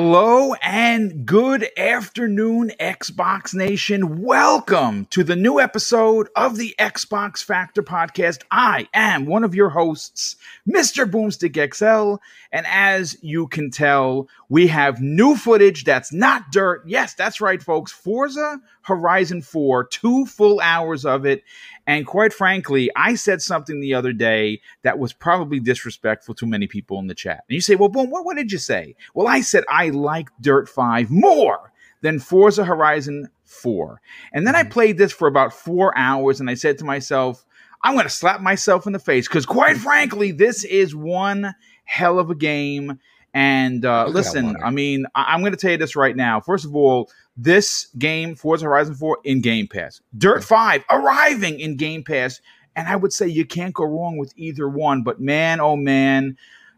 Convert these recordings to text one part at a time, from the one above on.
Hello and good afternoon, Xbox Nation. Welcome to the new episode of the Xbox Factor podcast. I am one of your hosts, Mr. Boomstick XL. And as you can tell, we have new footage that's not dirt. Yes, that's right, folks. Forza Horizon 4, two full hours of it. And quite frankly, I said something the other day that was probably disrespectful to many people in the chat. And you say, well, Boom, what, what did you say? Well, I said I like Dirt 5 more than Forza Horizon 4. And then I Mm-hmm. played this for about four hours and I said to myself, I'm going to slap myself in the face because, quite frankly, this is one hell of a game. And uh, Look at that listen. I mean, I- I'm going to tell you this right now. First of all, this game, Forza Horizon 4, in Game Pass. Dirt 5 arriving in Game Pass. And I would say you can't go wrong with either one. But man, oh man,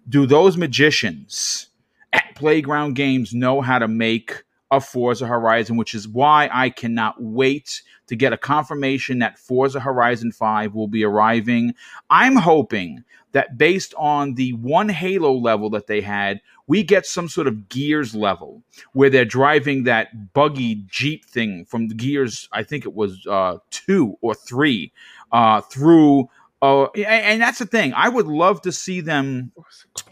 do those magicians at Playground Games know how to make a Forza Horizon, which is why I cannot wait to get a confirmation that Forza Horizon 5 will be arriving. I'm hoping that based on the one Halo level that they had, we get some sort of Gears level where they're driving that buggy Jeep thing from the Gears, I think it was uh, two or three, uh, through. Uh, and, and that's the thing. I would love to see them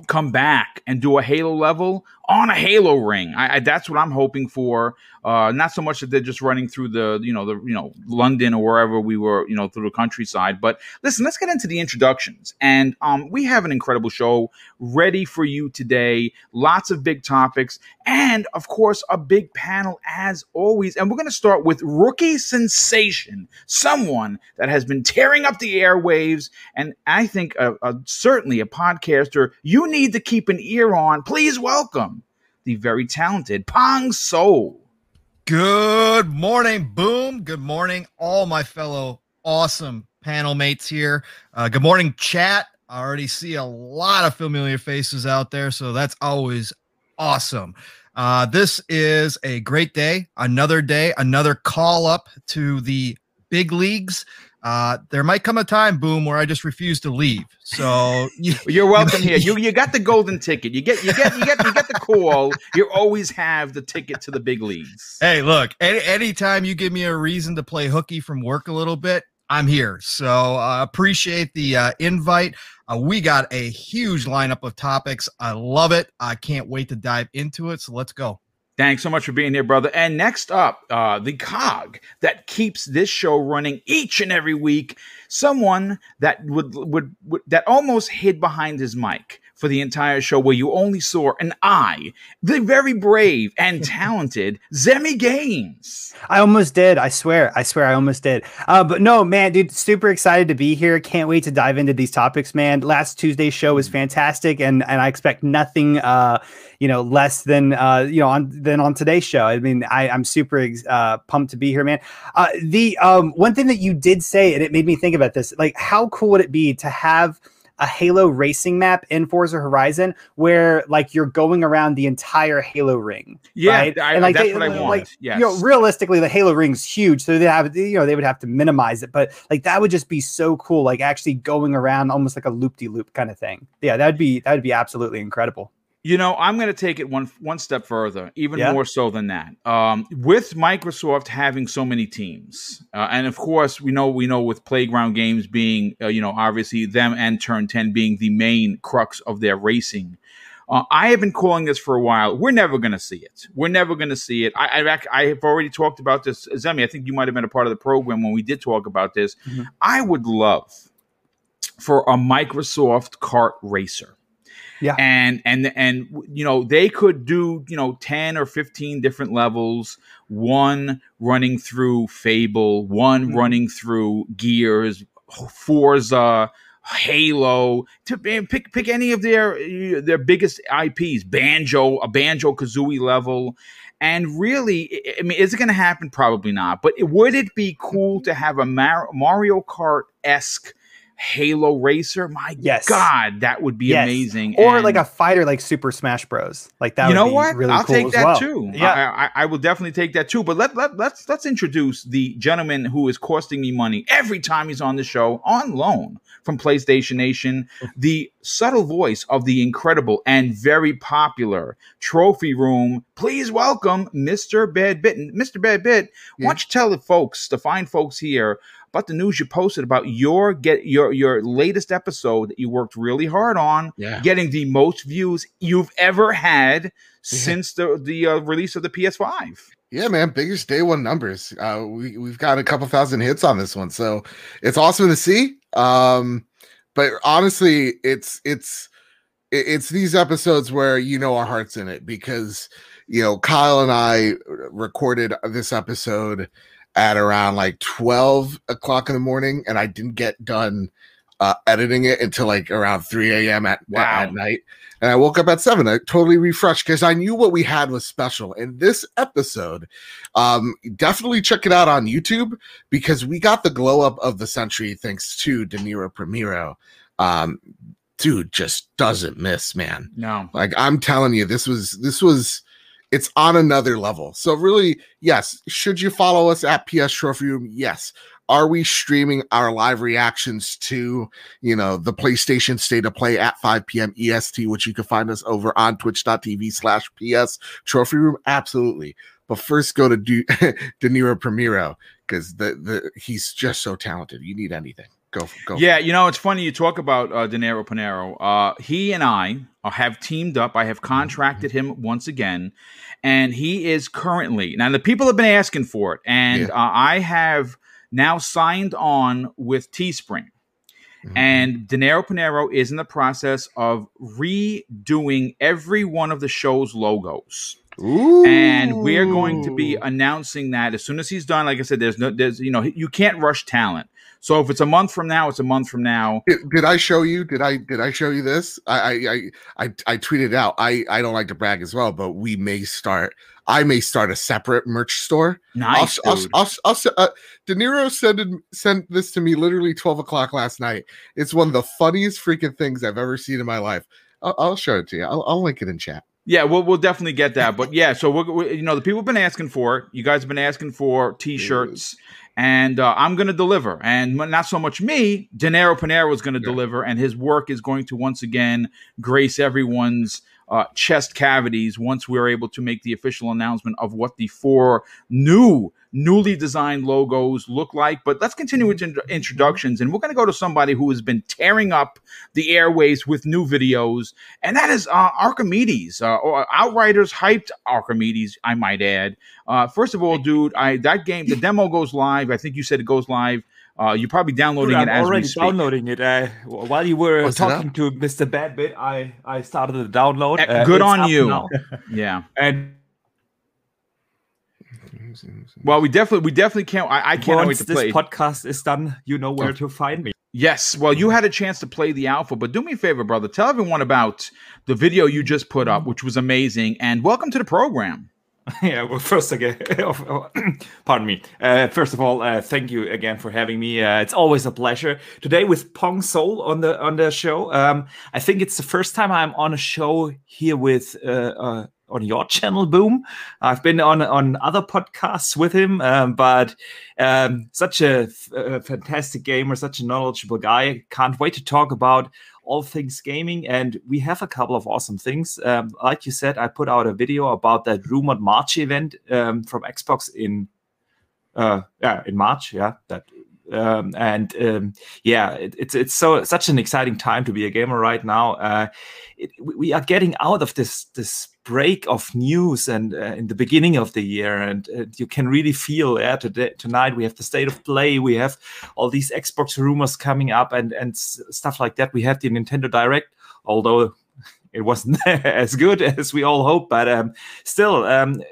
come back and do a Halo level on a Halo ring. I, I that's what I'm hoping for. Uh, not so much that they're just running through the you know the you know London or wherever we were you know through the countryside. But listen, let's get into the introductions, and um, we have an incredible show ready for you today. Lots of big topics, and of course a big panel as always. And we're going to start with rookie sensation, someone that has been tearing up the airwaves, and I think uh, uh, certainly a podcaster you need to keep an ear on. Please welcome the very talented Pong Soul. Good morning, Boom. Good morning, all my fellow awesome panel mates here. Uh, good morning, chat. I already see a lot of familiar faces out there, so that's always awesome. Uh, this is a great day, another day, another call up to the big leagues. Uh, there might come a time, Boom, where I just refuse to leave. So you, You're welcome here. You you got the golden ticket. You get you get you get you get the call. You always have the ticket to the big leagues. Hey, look, any anytime you give me a reason to play hooky from work a little bit, I'm here. So uh, appreciate the uh, invite. Uh, we got a huge lineup of topics. I love it. I can't wait to dive into it. So let's go. Thanks so much for being here, brother. And next up, uh, the cog that keeps this show running each and every week. Someone that would, would would that almost hid behind his mic for the entire show, where you only saw an eye. The very brave and talented Zemi Gaines. I almost did. I swear. I swear I almost did. Uh, but no, man, dude, super excited to be here. Can't wait to dive into these topics, man. Last Tuesday's show was fantastic, and and I expect nothing, uh, you know, less than uh, you know, on than on today's show. I mean, I, I'm super ex- uh, pumped to be here, man. Uh, the um, one thing that you did say, and it made me think about this, like, how cool would it be to have a Halo racing map in Forza Horizon where like you're going around the entire Halo ring. Yeah, right? I- and like that's they, what I like, want. Yes. You know, realistically, the Halo ring's huge, so they have you know they would have to minimize it, but like that would just be so cool, like actually going around almost like a loop de loop kind of thing. Yeah, that'd be that'd be absolutely incredible. You know, I'm going to take it one one step further, even Yeah? more so than that. Um, with Microsoft having so many teams, uh, and of course, we know we know with Playground Games being, uh, you know, obviously them and Turn Ten being the main crux of their racing. Uh, I have been calling this for a while. We're never going to see it. We're never going to see it. I, I, I have already talked about this, Zemi. I think you might have been a part of the program when we did talk about this. Mhm. I would love for a Microsoft kart racer Yeah. and and and you know they could do you know 10 or 15 different levels. One running through fable one Mhm. running through gears forza halo. To pick pick any of their their biggest ips banjo a banjo kazooie level. And really I- mean is it going to happen? Probably not. But would it be cool to have a Mar- mario kart-esque Halo Racer. My Yes. God, that would be Yes. amazing. or And- like a fighter like Super Smash Bros. Like that. you know be what? Really I'll cool take as that well. too. Yeah. I, I, I will definitely take that too. But let, let let's let's introduce the gentleman who is costing me money every time he's on the show on loan from PlayStation Nation, mm-hmm. the subtle voice of the incredible and very popular Trophy Room. Please welcome Mr. Bad Bit. And Mr. Bad Bit, why don't you tell the folks, the fine folks here, about the news you posted about your get your your latest episode that you worked really hard on Yeah. getting the most views you've ever had since the the uh, release of the PS5. Yeah, man, biggest day one numbers. Uh, we we've got a couple thousand hits on this one, so it's awesome to see. Um, but honestly, it's it's it's these episodes where you know our hearts in it because you know Kyle and I recorded this episode at around like twelve o'clock in the morning, and I didn't get done uh, editing it until like around three a.m. at Wow. at night. And I woke up at seven. I totally refreshed because I knew what we had was special. And this episode, um, definitely check it out on YouTube because we got the glow up of the century thanks to De Niro Primero. Um, dude just doesn't miss, man. No. Like I'm telling you, this was this was it's on another level. So really, yes, should you follow us at PS Trophy Room? Yes. Are we streaming our live reactions to, you know, the PlayStation State of Play at 5 p.m. EST, which you can find us over on twitch.tv slash PS Trophy Room? Absolutely. But first go to De, De Niro Primero because the, the he's just so talented. You need anything. Go go. Yeah, you know, it's funny you talk about uh, De Niro Panero. Uh, he and I have teamed up. I have contracted him once again, and he is currently now. The people have been asking for it, and Yeah. uh, I have now signed on with Teespring. Mhm. And De Niro Panero is in the process of redoing every one of the show's logos. and we are going to be announcing that as soon as he's done. Like I said, there's no, there's you know, you can't rush talent. So if it's a month from now, it's a month from now. Did, did I show you? Did I did I show you this? I I I I, tweeted out. I I don't like to brag as well, but we may start. I may start a separate merch store. Nice, I'll, dude. I'll, I'll, uh, De Niro sent sent this to me literally twelve o'clock last night. It's one of the funniest freaking things I've ever seen in my life. I'll, I'll show it to you. I'll, I'll link it in chat. Yeah, we'll we'll definitely get that. But yeah, so we're, we you know the people have been asking for it. You guys have been asking for t-shirts. And uh, I'm going to deliver, and not so much me. De Niro Panero is going to Yeah. deliver, and his work is going to once again grace everyone's uh, chest cavities once we're able to make the official announcement of what the four new, newly designed logos look like. But let's continue with int- introductions, and we're going to go to somebody who has been tearing up the airways with new videos, and that is uh, Archimedes, uh, or Outriders hyped Archimedes, I might add. Uh, first of all, dude, I that game, the demo goes live. I think you said it goes live. Uh, you're probably downloading Dude, it I'm as we already speak. downloading it. Uh, while you were What's talking to Mr. Badbit, I I started the download. Eh, Uh, good on you. Yeah. And Well, we definitely, we definitely can't. I, I can't wait once to this play. podcast is done, you know where to find me. yes. Well, you had a chance to play the alpha, but do me a favor, brother. Tell everyone about the video you just put up, which was amazing, and welcome to the program. yeah, well, first again, pardon me. Uh, first of all, uh, thank you again for having me. Uh, it's always a pleasure. Today with Pong Soul on the on the show. Um, I think it's the first time I'm on a show here with uh, uh, on your channel, Boom. I've been on on other podcasts with him, um, but um, such a, fantastic gamer, such a knowledgeable guy. Can't wait to talk about all things gaming and we have a couple of awesome things. Um, like you said i put out a video about that rumored march event um, from xbox in uh yeah in march yeah that um, and um, yeah it, it's it's so such an exciting time to be a gamer right now. Uh, it, we- are getting out of this this break of news and uh, in the beginning of the year and uh, you can really feel yeah today tonight we have the state of play we have all these xbox rumors coming up and and stuff like that. We have the nintendo direct although it wasn't as good as we all hope but um, still um,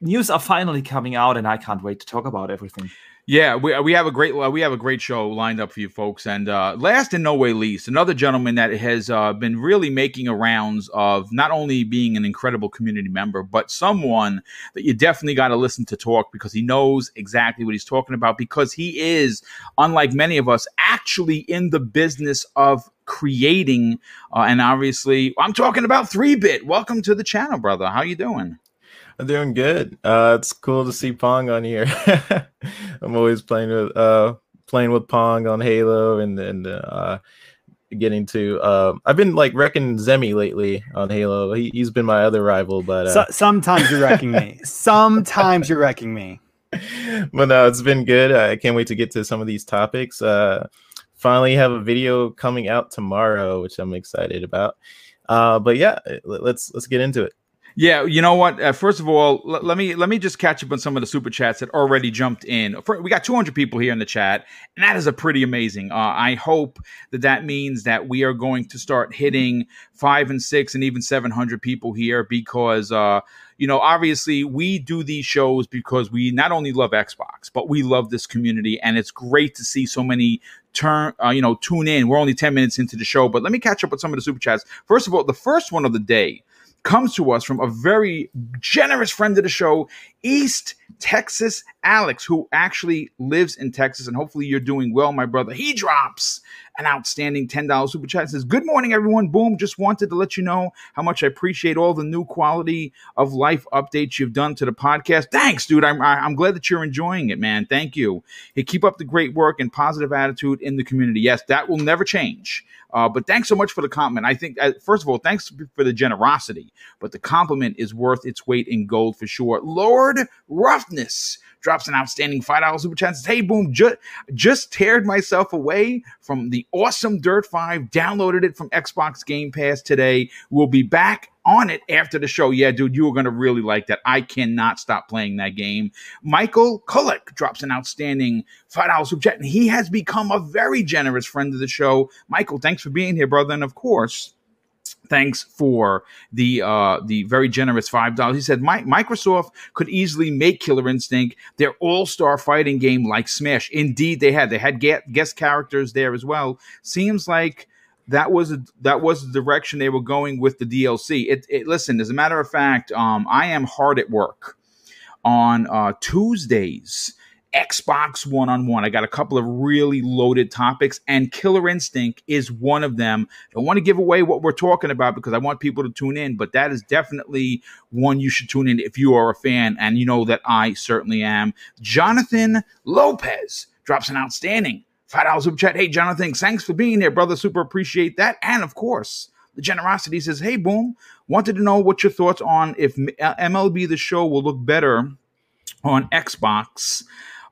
news are finally coming out and i can't wait to talk about everything Yeah, we, we have a great we have a great show lined up for you folks, and uh, last and no way least, another gentleman that has uh, been really making a rounds of not only being an incredible community member, but someone that you definitely got to listen to talk because he knows exactly what he's talking about. Because he is, unlike many of us, actually in the business of creating, uh, and obviously, I'm talking about three bit. Welcome to the channel, brother. How you doing? I'm doing good. Uh, it's cool to see Pong on here. I'm always playing with uh, playing with Pong on Halo and and uh, getting to. Uh, I've been like wrecking Zemi lately on Halo. He, has been my other rival, but uh, so, sometimes you're wrecking me. Sometimes you're wrecking me. But no, it's been good. I can't wait to get to some of these topics. Uh, finally, have a video coming out tomorrow, which I'm excited about. Uh, but yeah, let's let's get into it. Yeah, you know what? Uh, first of all, l- let me let me just catch up on some of the super chats that already jumped in. For, we got 200 people here in the chat, and that is a pretty amazing. Uh, I hope that that means that we are going to start hitting five and six and even 700 people here because. Uh, you know, obviously, we do these shows because we not only love Xbox, but we love this community, and it's great to see so many turn, uh, you know, tune in. We're only 10 minutes into the show, but let me catch up with some of the super chats. First of all, the first one of the day comes to us from a very generous friend of the show, East Texas Alex, who actually lives in Texas. And hopefully you're doing well, my brother. He drops an outstanding $10 super chat. Says, Good morning, everyone. Boom. Just wanted to let you know how much I appreciate all the new quality of life updates you've done to the podcast. Thanks, dude. I'm, I'm glad that you're enjoying it, man. Thank you. Hey, keep up the great work and positive attitude in the community. Yes, that will never change. Uh, but thanks so much for the compliment. I think, uh, first of all, thanks for the generosity, but the compliment is worth its weight in gold for sure. Lord Roughness drops an outstanding $5 super chat. Says, hey, boom, ju- just teared myself away from the awesome Dirt 5, downloaded it from Xbox Game Pass today. We'll be back on it after the show. Yeah, dude, you are going to really like that. I cannot stop playing that game. Michael Kulik drops an outstanding $5 super chat, and he has become a very generous friend of the show. Michael, thanks for being here, brother. And of course, thanks for the uh, the very generous five dollars. He said Microsoft could easily make Killer Instinct their all star fighting game like Smash. Indeed, they had they had guest characters there as well. Seems like that was a, that was the direction they were going with the DLC. It, it listen, as a matter of fact, um, I am hard at work on uh, Tuesdays Xbox one on one. I got a couple of really loaded topics, and Killer Instinct is one of them. I don't want to give away what we're talking about because I want people to tune in, but that is definitely one you should tune in if you are a fan, and you know that I certainly am. Jonathan Lopez drops an outstanding five dollars super chat. Hey, Jonathan, thanks for being here, brother. Super appreciate that, and of course. The generosity says, "Hey, boom! Wanted to know what your thoughts on if MLB uh, the Show will look better on Xbox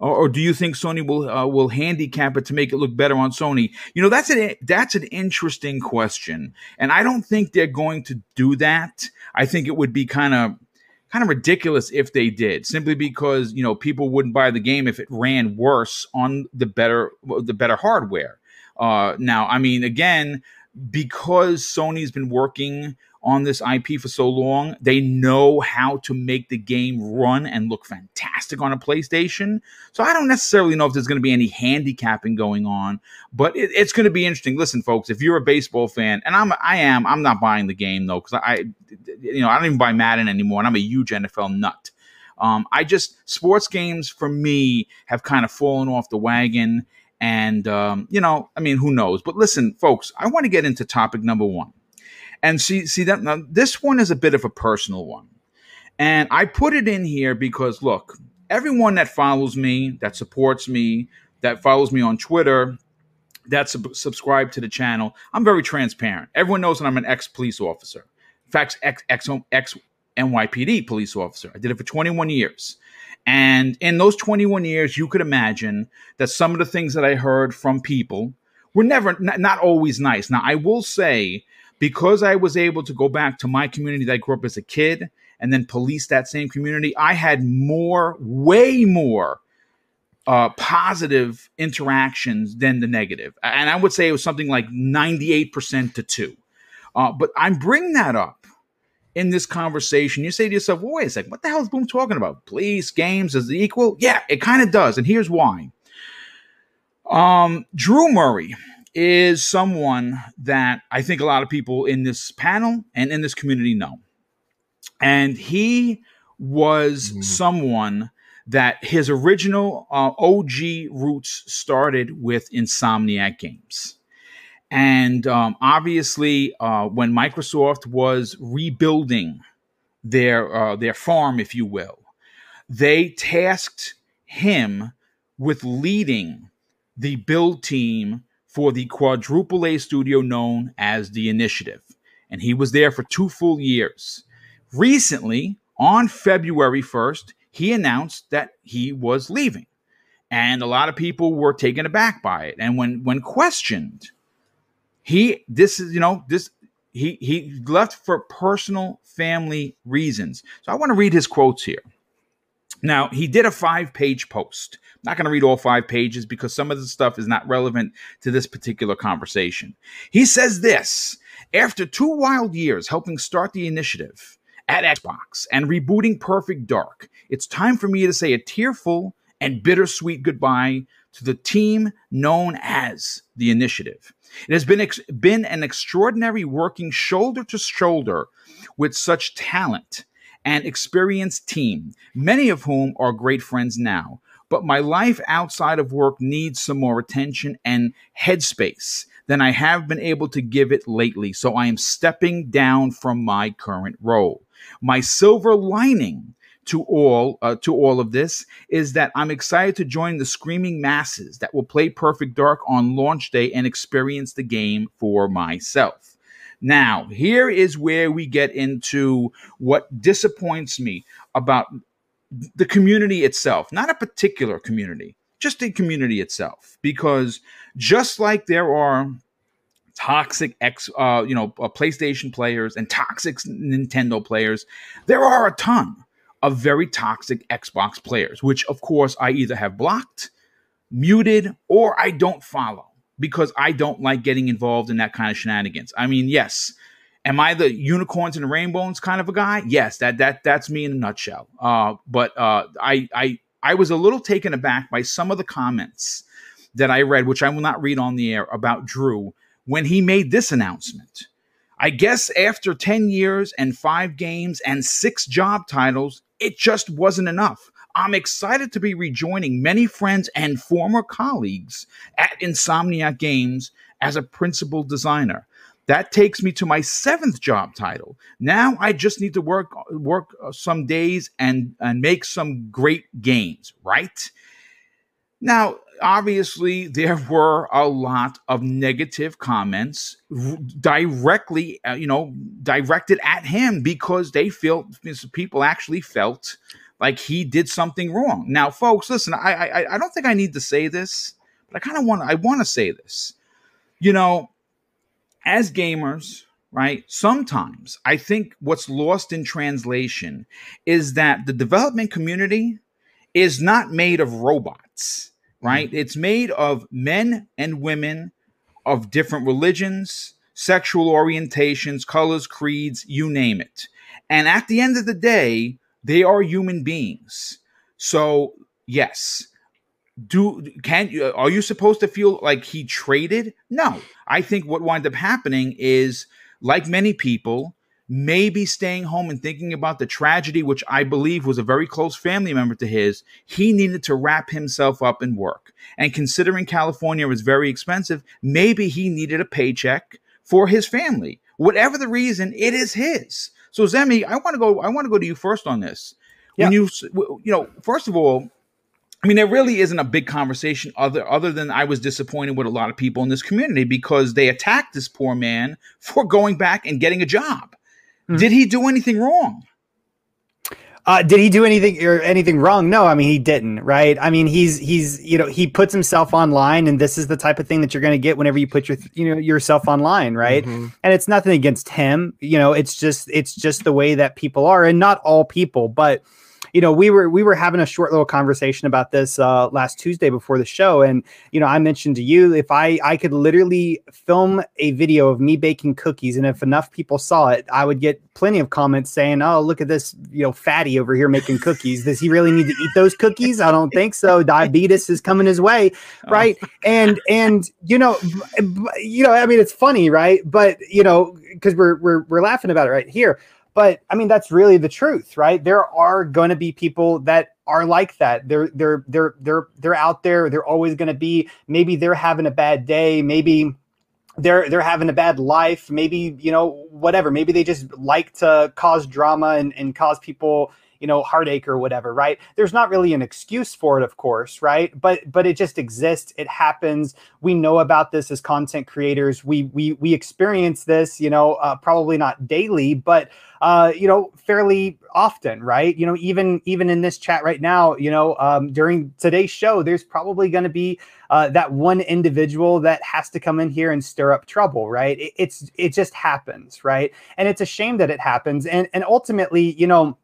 or, or do you think Sony will uh, will handicap it to make it look better on Sony? You know, that's an that's an interesting question, and I don't think they're going to do that. I think it would be kind of kind of ridiculous if they did, simply because you know people wouldn't buy the game if it ran worse on the better the better hardware. Uh, now, I mean, again, because Sony's been working on this IP for so long, they know how to make the game run and look fantastic on a PlayStation. So I don't necessarily know if there's going to be any handicapping going on, but it, it's going to be interesting. Listen, folks, if you're a baseball fan, and I'm, I am, I'm not buying the game though because I, you know, I don't even buy Madden anymore, and I'm a huge NFL nut. Um, I just sports games for me have kind of fallen off the wagon. And, um, you know, I mean, who knows? But listen, folks, I want to get into topic number one. And see, see that now this one is a bit of a personal one. And I put it in here because look, everyone that follows me, that supports me, that follows me on Twitter, that sub- subscribe to the channel, I'm very transparent. Everyone knows that I'm an ex police officer. In fact, ex, ex, ex NYPD police officer. I did it for 21 years. And in those 21 years, you could imagine that some of the things that I heard from people were never, not, not always nice. Now, I will say because I was able to go back to my community that I grew up as a kid and then police that same community, I had more, way more uh, positive interactions than the negative. And I would say it was something like 98% to two. Uh, but I'm bringing that up in this conversation, you say to yourself, well, wait a second, what the hell is Boom talking about? Police, games, is it equal? Yeah, it kind of does. And here's why. Um, Drew Murray is someone that I think a lot of people in this panel and in this community know. And he was mm-hmm. someone that his original uh, OG roots started with Insomniac Games. And um, obviously, uh, when Microsoft was rebuilding their uh, their farm, if you will, they tasked him with leading the build team for the quadruple A studio known as the Initiative, and he was there for two full years. Recently, on February first, he announced that he was leaving, and a lot of people were taken aback by it. And when when questioned he this is you know this he he left for personal family reasons. So I want to read his quotes here. Now, he did a five page post. I'm not going to read all five pages because some of the stuff is not relevant to this particular conversation. He says this After two wild years helping start the initiative at Xbox and rebooting Perfect Dark, it's time for me to say a tearful and bittersweet goodbye to the team known as the Initiative. It has been, ex- been an extraordinary working shoulder to shoulder with such talent and experienced team, many of whom are great friends now. But my life outside of work needs some more attention and headspace than I have been able to give it lately. So I am stepping down from my current role. My silver lining to all uh, to all of this is that I'm excited to join the screaming masses that will play Perfect Dark on launch day and experience the game for myself. Now, here is where we get into what disappoints me about the community itself, not a particular community, just the community itself, because just like there are toxic X, uh, you know, uh, PlayStation players and toxic Nintendo players, there are a ton of very toxic Xbox players, which of course I either have blocked, muted, or I don't follow because I don't like getting involved in that kind of shenanigans. I mean, yes, am I the unicorns and rainbows kind of a guy? Yes, that that that's me in a nutshell. Uh, but uh, I I I was a little taken aback by some of the comments that I read, which I will not read on the air about Drew when he made this announcement. I guess after 10 years and five games and six job titles, it just wasn't enough. I'm excited to be rejoining many friends and former colleagues at Insomniac Games as a principal designer. That takes me to my seventh job title. Now I just need to work work uh, some days and and make some great games, right? Now, obviously, there were a lot of negative comments directly, uh, you know, directed at him because they felt people actually felt like he did something wrong. Now, folks, listen, I I, I don't think I need to say this, but I kind of want I want to say this. You know, as gamers, right? Sometimes I think what's lost in translation is that the development community is not made of robots, right? Mm-hmm. It's made of men and women of different religions, sexual orientations, colors, creeds, you name it. And at the end of the day, they are human beings. So, yes, do can you are you supposed to feel like he traded? No. I think what wound up happening is like many people, maybe staying home and thinking about the tragedy, which I believe was a very close family member to his, he needed to wrap himself up in work. And considering California was very expensive, maybe he needed a paycheck for his family. Whatever the reason, it is his. So Zemi, I want to go. I want to go to you first on this. Yeah. When you, you know, first of all, I mean, there really isn't a big conversation other other than I was disappointed with a lot of people in this community because they attacked this poor man for going back and getting a job. Mm-hmm. Did he do anything wrong? Uh, did he do anything or anything wrong? No, I mean he didn't, right? I mean he's he's you know he puts himself online, and this is the type of thing that you're going to get whenever you put your you know yourself online, right? Mm-hmm. And it's nothing against him, you know. It's just it's just the way that people are, and not all people, but you know, we were we were having a short little conversation about this uh, last Tuesday before the show, and you know, I mentioned to you if I I could literally film a video of me baking cookies, and if enough people saw it, I would get plenty of comments saying, "Oh, look at this, you know, fatty over here making cookies. Does he really need to eat those cookies? I don't think so. Diabetes is coming his way, oh. right?" And and you know, you know, I mean, it's funny, right? But you know, because we're we're we're laughing about it right here. But I mean, that's really the truth, right? There are going to be people that are like that. They're they're they're they're they're out there. They're always going to be. Maybe they're having a bad day. Maybe they're they're having a bad life maybe you know whatever maybe they just like to cause drama and, and cause people you know heartache or whatever right? There's not really an excuse for it of course right? But but it just exists. It happens. We know about this as content creators. We we we experience this you know uh, probably not daily but uh, you know fairly often right? You know even even in this chat right now you know um, during today's show there's probably going to be uh, that one individual that has to come in here and stir up trouble right? It, it's it just happens right? And it's a shame that it happens. And and ultimately you know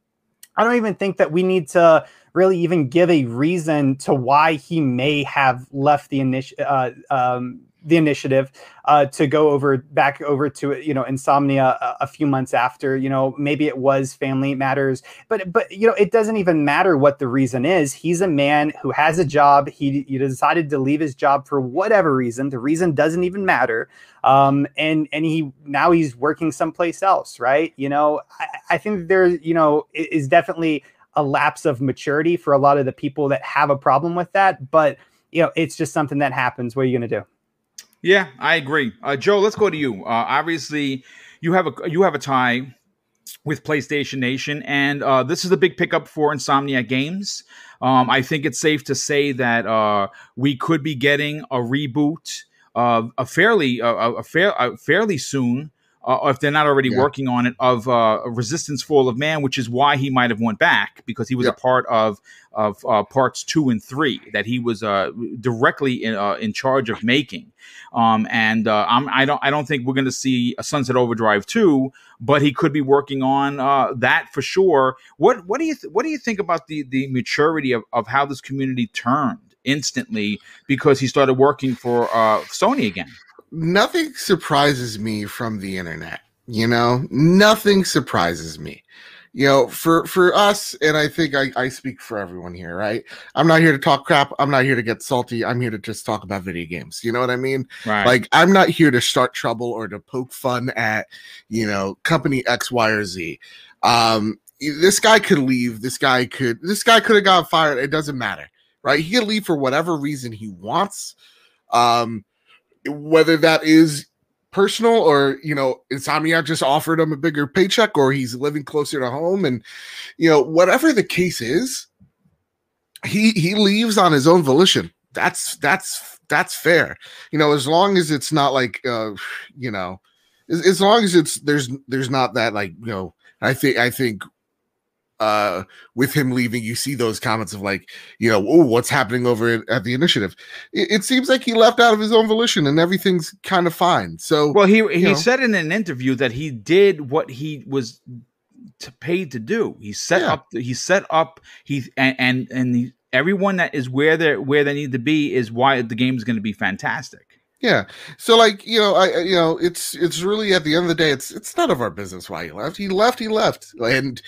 I don't even think that we need to really even give a reason to why he may have left the initial Uh, um, the initiative uh, to go over back over to you know insomnia a, a, few months after you know maybe it was family matters but but you know it doesn't even matter what the reason is. He's a man who has a job. He, he decided to leave his job for whatever reason. The reason doesn't even matter. Um, and and he now he's working someplace else right? You know I, I think there you know is definitely a lapse of maturity for a lot of the people that have a problem with that but you know it's just something that happens. What are you going to do yeah, I agree. Uh, Joe, let's go to you. Uh, obviously, you have a you have a tie with PlayStation Nation, and uh, this is a big pickup for Insomniac Games. Um, I think it's safe to say that uh, we could be getting a reboot a fairly a, a, fair, a fairly soon uh, if they're not already yeah. working on it, of uh, Resistance Fall of Man, which is why he might have went back because he was yeah. a part of of uh, parts two and three that he was uh, directly in, uh, in charge of making. Um, and uh, I'm, I don't I don't think we're going to see a Sunset Overdrive two, but he could be working on that for sure. What what do you th- what do you think about the the maturity of, of how this community turned instantly because he started working for Sony again? Nothing surprises me from the internet. You know, nothing surprises me. You know, for for us, and I think I, I speak for everyone here, right? I'm not here to talk crap. I'm not here to get salty. I'm here to just talk about video games. You know what I mean? Right. Like I'm not here to start trouble or to poke fun at, you know, company X, Y, or Z. Um, this guy could leave. This guy could. This guy could have got fired. It doesn't matter, right? He could leave for whatever reason he wants. Um, whether that is personal or you know insomniac just offered him a bigger paycheck or he's living closer to home and you know whatever the case is he he leaves on his own volition. That's that's that's fair. You know as long as it's not like uh you know as, as long as it's there's there's not that like you know i think i think uh with him leaving you see those comments of like you know oh what's happening over at the initiative it, it, seems like he left out of his own volition and everything's kind of fine so well he he know. said in an interview that he did what he was to paid to do he set yeah. up he set up he and and, and the, everyone that is where they where they need to be is why the game is going to be fantastic yeah. So like, you know, I you know, it's it's really at the end of the day, it's it's none of our business why he left. He left, he left. And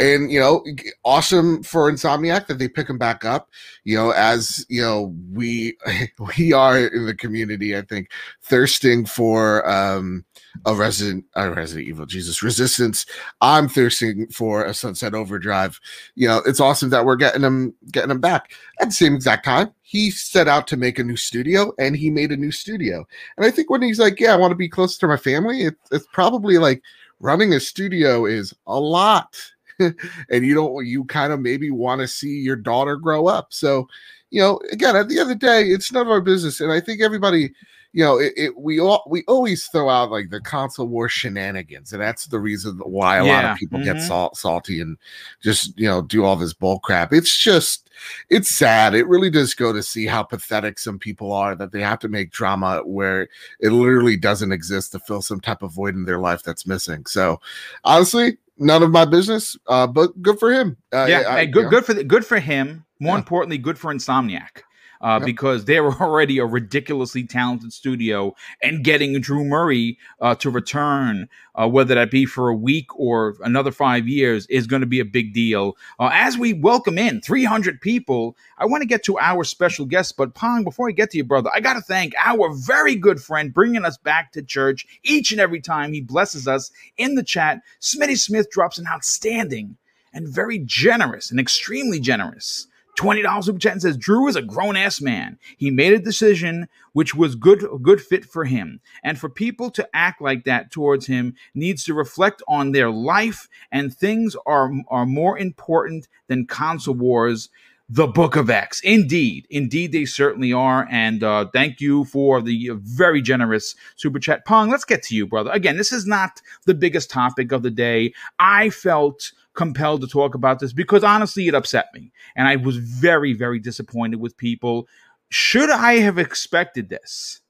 and you know, awesome for Insomniac that they pick him back up. You know, as you know, we we are in the community, I think, thirsting for um a Resident uh, Resident Evil, Jesus Resistance. I'm thirsting for a Sunset Overdrive. You know, it's awesome that we're getting them getting them back. At the same exact time, he set out to make a new studio and he made a new studio. And I think when he's like, Yeah, I want to be close to my family, it, it's probably like running a studio is a lot. and you don't you kind of maybe want to see your daughter grow up. So, you know, again, at the end of the day, it's none of our business. And I think everybody you know, it, it, we all we always throw out like the console war shenanigans, and that's the reason why a yeah. lot of people mm-hmm. get salt, salty and just you know do all this bull crap. It's just it's sad. It really does go to see how pathetic some people are that they have to make drama where it literally doesn't exist to fill some type of void in their life that's missing. So honestly, none of my business. Uh, but good for him. Uh, yeah, I, hey, good, good for the, good for him. More Yeah. importantly, good for Insomniac. Uh, Yep. Because they were already a ridiculously talented studio, and getting Drew Murray uh, to return, uh, whether that be for a week or another five years, is going to be a big deal. Uh, as we welcome in 300 people, I want to get to our special guest. But Pong, before I get to you, brother, I got to thank our very good friend bringing us back to church each and every time he blesses us in the chat. Smitty Smith drops an outstanding and very generous and extremely generous. $20 super chat and says Drew is a grown ass man. He made a decision which was good good fit for him. And for people to act like that towards him needs to reflect on their life and things are are more important than console wars. The Book of X. Indeed. Indeed, they certainly are. And uh, thank you for the very generous super chat. Pong, let's get to you, brother. Again, this is not the biggest topic of the day. I felt compelled to talk about this because honestly, it upset me. And I was very, very disappointed with people. Should I have expected this?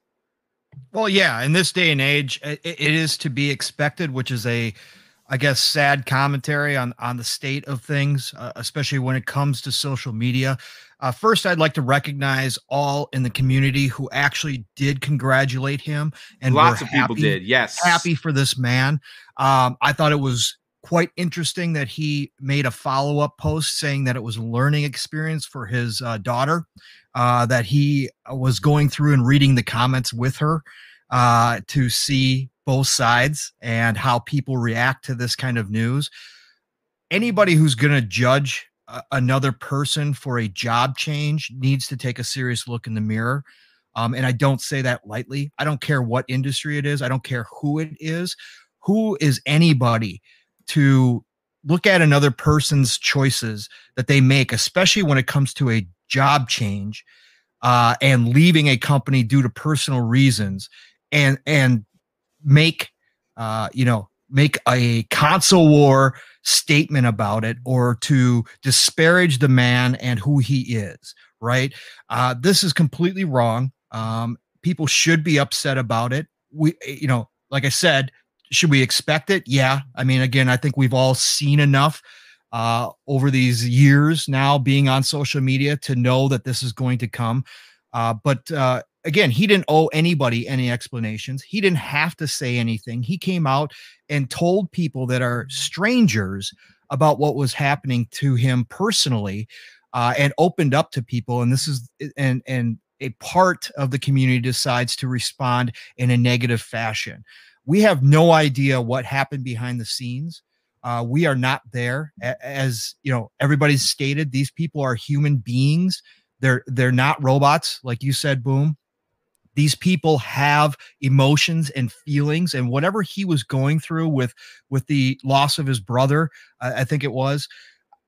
Well, yeah, in this day and age, i- i- it is to be expected, which is a, I guess, sad commentary on on the state of things, uh, especially when it comes to social media. Uh, first, I'd like to recognize all in the community who actually did congratulate him, and Lots were of people did. Yes. happy for this man. Um, I thought it was quite interesting that he made a follow up post saying that it was a learning experience for his uh, daughter, uh, that he was going through and reading the comments with her uh, to see both sides and how people react to this kind of news. Anybody who's going to judge another person for a job change needs to take a serious look in the mirror. Um, and I don't say that lightly. I don't care what industry it is. I don't care who it is. Who is anybody to look at another person's choices that they make, especially when it comes to a job change uh, and leaving a company due to personal reasons, and and make uh, you know make a console war statement about it or to disparage the man and who he is right? Uh, this is completely wrong. Um, people should be upset about it. We you know like i said should we expect it? Yeah. I mean again i think we've all seen enough uh, over these years now being on social media to know that this is going to come. Uh, but uh, again he didn't owe anybody any explanations. He didn't have to say anything. He came out and told people that are strangers about what was happening to him personally uh, and opened up to people. And this is and and a part of the community decides to respond in a negative fashion we have no idea what happened behind the scenes. Uh, we are not there as you know everybody's stated these people are human beings. They're they're not robots like you said boom. These people have emotions and feelings and whatever he was going through with with the loss of his brother i, I think it was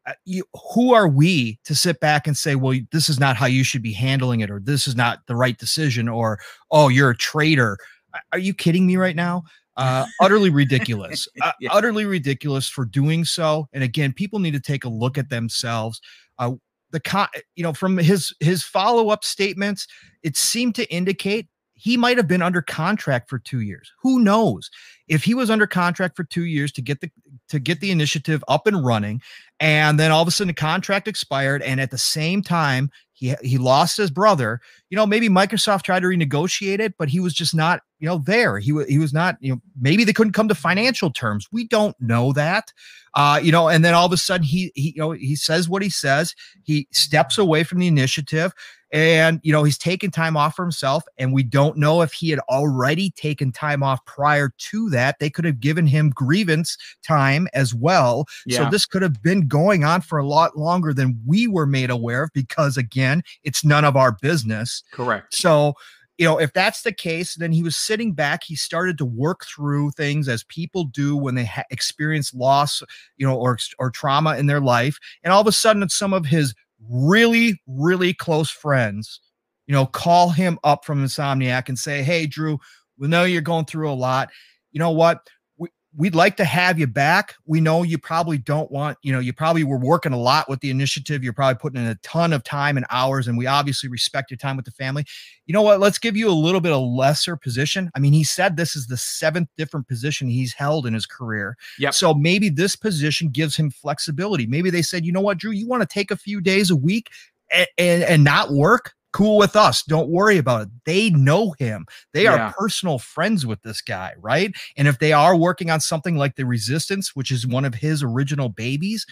uh, you, who are we to sit back and say well this is not how you should be handling it or this is not the right decision or oh you're a traitor Are- you kidding me right now? Uh, utterly ridiculous. Uh, Yeah. utterly ridiculous for doing so and again people need to take a look at themselves. Uh, the con you know from his his follow-up statements it seemed to indicate he might have been under contract for two years. Who knows? If he was under contract for two years to get the to get the initiative up and running and then all of a sudden the contract expired and at the same time he he lost his brother. You know maybe microsoft tried to renegotiate it but he was just not you know there. He, wa- he was not you know maybe they couldn't come to financial terms. We don't know that. Uh you know and then all of a sudden he he you know he says what he says. He steps away from the initiative and you know he's taken time off for himself and we don't know if he had already taken time off prior to that they could have given him grievance time as well so this could have been going on for a lot longer than we were made aware of because again it's none of our business Correct. so, you know, if that's the case, then he was sitting back. He started to work through things as people do when they ha- experience loss, you know, or or trauma in their life. And all of a sudden, some of his really, really close friends, you know, call him up from Insomniac and say, "Hey, Drew, we know you're going through a lot. You know what? We we'd like to have you back. We know you probably don't want, you know, you probably were working a lot with the initiative. You're probably putting in a ton of time and hours, and we obviously respect your time with the family. You know what? Let's give you a little bit of lesser position. I mean, he said this is the seventh different position he's held in his career. Yeah. So maybe this position gives him flexibility. Maybe they said, you know what, Drew, you want to take a few days a week and, and, and not work? Cool with us. Don't worry about it. They know him. They Yeah. are personal friends with this guy, right? And if they are working on something like the Resistance, which is one of his original babies,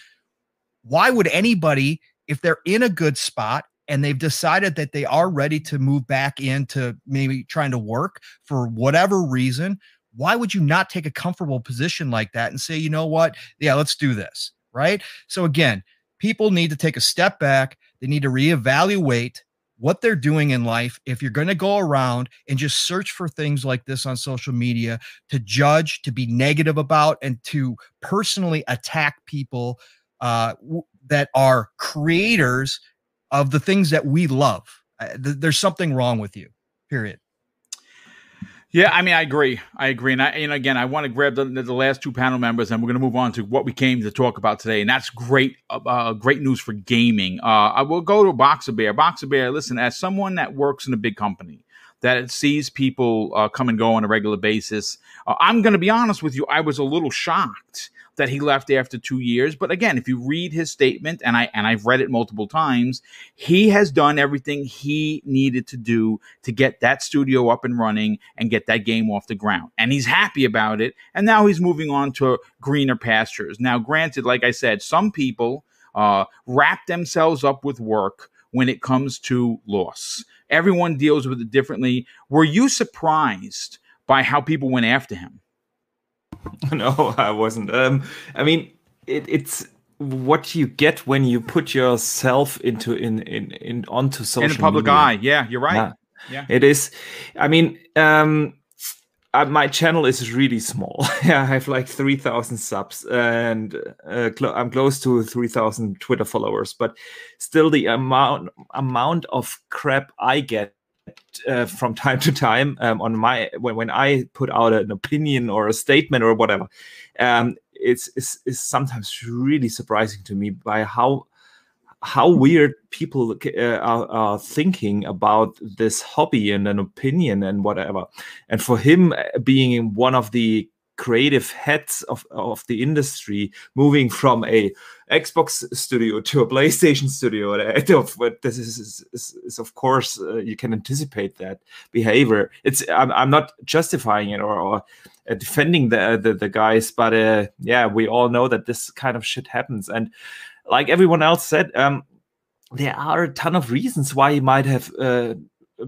why would anybody, if they're in a good spot and they've decided that they are ready to move back into maybe trying to work for whatever reason, why would you not take a comfortable position like that and say, you know what? Yeah, let's do this, right? So again, people need to take a step back. They need to reevaluate what they're doing in life. If you're going to go around and just search for things like this on social media to judge, to be negative about, and to personally attack people uh, that are creators of the things that we love, uh, th- there's something wrong with you. Period. Yeah, I mean, I agree. I agree, and I, and again, I want to grab the, the last two panel members, and we're going to move on to what we came to talk about today, and that's great, uh, uh, great news for gaming. Uh, I will go to Boxer Bear. Boxer Bear, listen, as someone that works in a big company that sees people uh, come and go on a regular basis, uh, I'm going to be honest with you. I was a little shocked that he left after two years. But again, if you read his statement, and I and I've read it multiple times, he has done everything he needed to do to get that studio up and running and get that game off the ground. And he's happy about it. And now he's moving on to greener pastures. Now, granted, like I said, some people uh, wrap themselves up with work when it comes to loss. Everyone deals with it differently. Were you surprised by how people went after him? no, I wasn't. Um, I mean, it, it's what you get when you put yourself into in in, in onto social in the public media. eye. Yeah, you're right. Yeah. Yeah. It is. I mean, um, uh, my channel is really small. yeah, I have like three thousand subs, and uh, cl- I'm close to three thousand Twitter followers. But still, the amount amount of crap I get uh, from time to time um, on my when, when I put out an opinion or a statement or whatever, um, it's, it's it's sometimes really surprising to me by how how weird people uh, are, are thinking about this hobby and an opinion and whatever. And for him uh, being one of the creative heads of, of the industry, moving from a Xbox studio to a PlayStation studio, uh, this is, is, is, is of course uh, you can anticipate that behavior. It's I'm, I'm not justifying it or, or uh, defending the, the, the guys, but uh, yeah, we all know that this kind of shit happens and like everyone else said, um, there are a ton of reasons why he might have uh,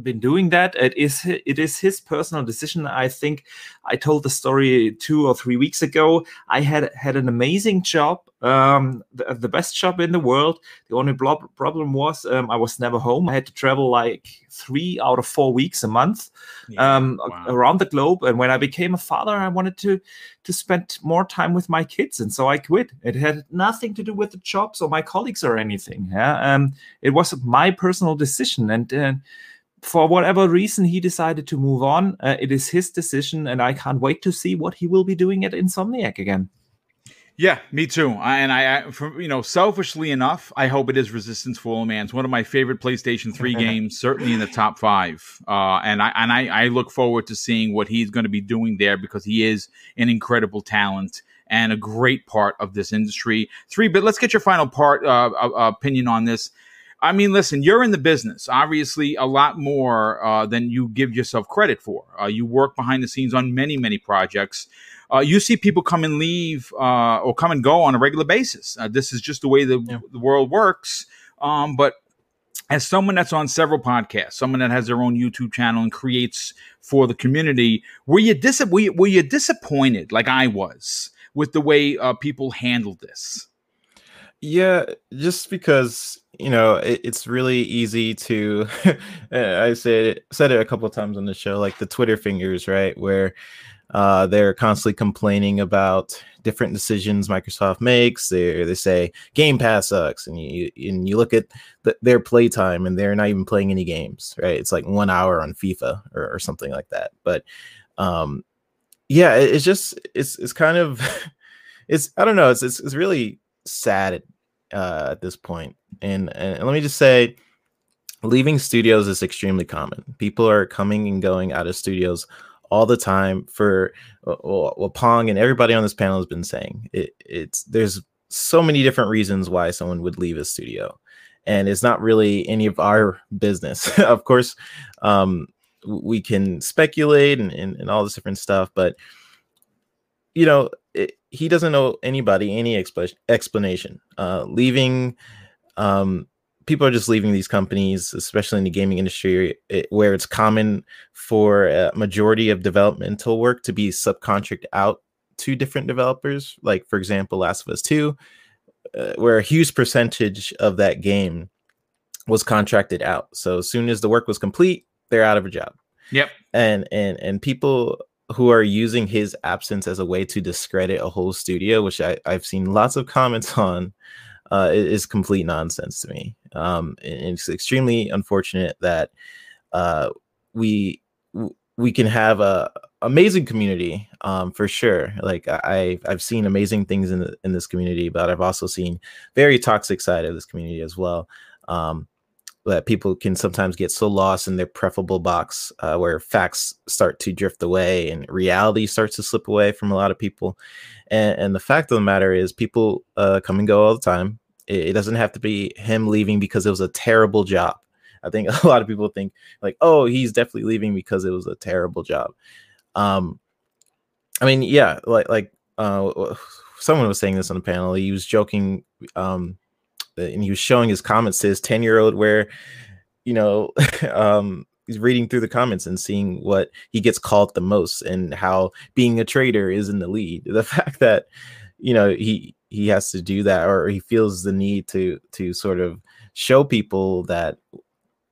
been doing that. It is it is his personal decision. I think I told the story two or three weeks ago. I had had an amazing job, um, the, the best job in the world. The only problem was um, I was never home. I had to travel like three out of four weeks a month um, wow. around the globe. And when I became a father, I wanted to to spend more time with my kids, and so I quit. It had nothing to do with the jobs or my colleagues or anything. Yeah, um, it was my personal decision, and. Uh, for whatever reason he decided to move on uh, it is his decision and i can't wait to see what he will be doing at insomniac again Yeah, me too. I, and I, I, for, you know, selfishly enough, I hope it is Resistance Fall of Man. It's one of my favorite PlayStation Three games, certainly in the top five. Uh, and I and I, I look forward to seeing what he's going to be doing there because he is an incredible talent and a great part of this industry. Three, but let's get your final part uh, uh, opinion on this. I mean, listen, you're in the business, obviously, a lot more uh, than you give yourself credit for. Uh, you work behind the scenes on many, many projects. Uh, you see people come and leave uh, or come and go on a regular basis. Uh, this is just the way the, Yeah. the world works. Um, but as someone that's on several podcasts, someone that has their own YouTube channel and creates for the community, were you dis- were you, were you disappointed, like I was, with the way uh, people handled this? Yeah, just because you know it, it's really easy to. I said it, said it a couple of times on the show, like the Twitter fingers, right? Where uh, they're constantly complaining about different decisions Microsoft makes. They they say Game Pass sucks, and you and you look at the, their playtime, and they're not even playing any games, right? It's like one hour on FIFA or, or something like that. But um, yeah, it- it's just it's it's kind of it's I don't know, it's it's, it's really sad uh, at this point. And and let me just say, leaving studios is extremely common. People are coming and going out of studios all the time for what, what Pong and everybody on this panel has been saying. It, it's there's so many different reasons why someone would leave a studio, and it's not really any of our business. of course, um, we can speculate and, and, and all this different stuff, but you know, it, he doesn't know anybody any expl- explanation. Uh, leaving, um, people are just leaving these companies, especially in the gaming industry, it, where it's common for a majority of developmental work to be subcontract out to different developers. Like, for example, Last of Us Two, uh, where a huge percentage of that game was contracted out. So as soon as the work was complete, they're out of a job. Yep. And and and people who are using his absence as a way to discredit a whole studio, which I, I've seen lots of comments on, uh, is complete nonsense to me. Um, and it's extremely unfortunate that uh, we we can have a amazing community um, for sure. Like I I've seen amazing things in the, in this community, but I've also seen very toxic side of this community as well. Um, that people can sometimes get so lost in their preferable box uh, where facts start to drift away and reality starts to slip away from a lot of people. And, and the fact of the matter is, people uh, come and go all the time. It, it, doesn't have to be him leaving because it was a terrible job. I think a lot of people think like, oh, he's definitely leaving because it was a terrible job. Um, I mean, yeah, like like uh, someone was saying this on the panel. He was joking. Um, and he was showing his comments to his 10 year old where you know um he's reading through the comments and seeing what he gets called the most and how being a traitor is in the lead. The fact that you know he he has to do that or he feels the need to to sort of show people that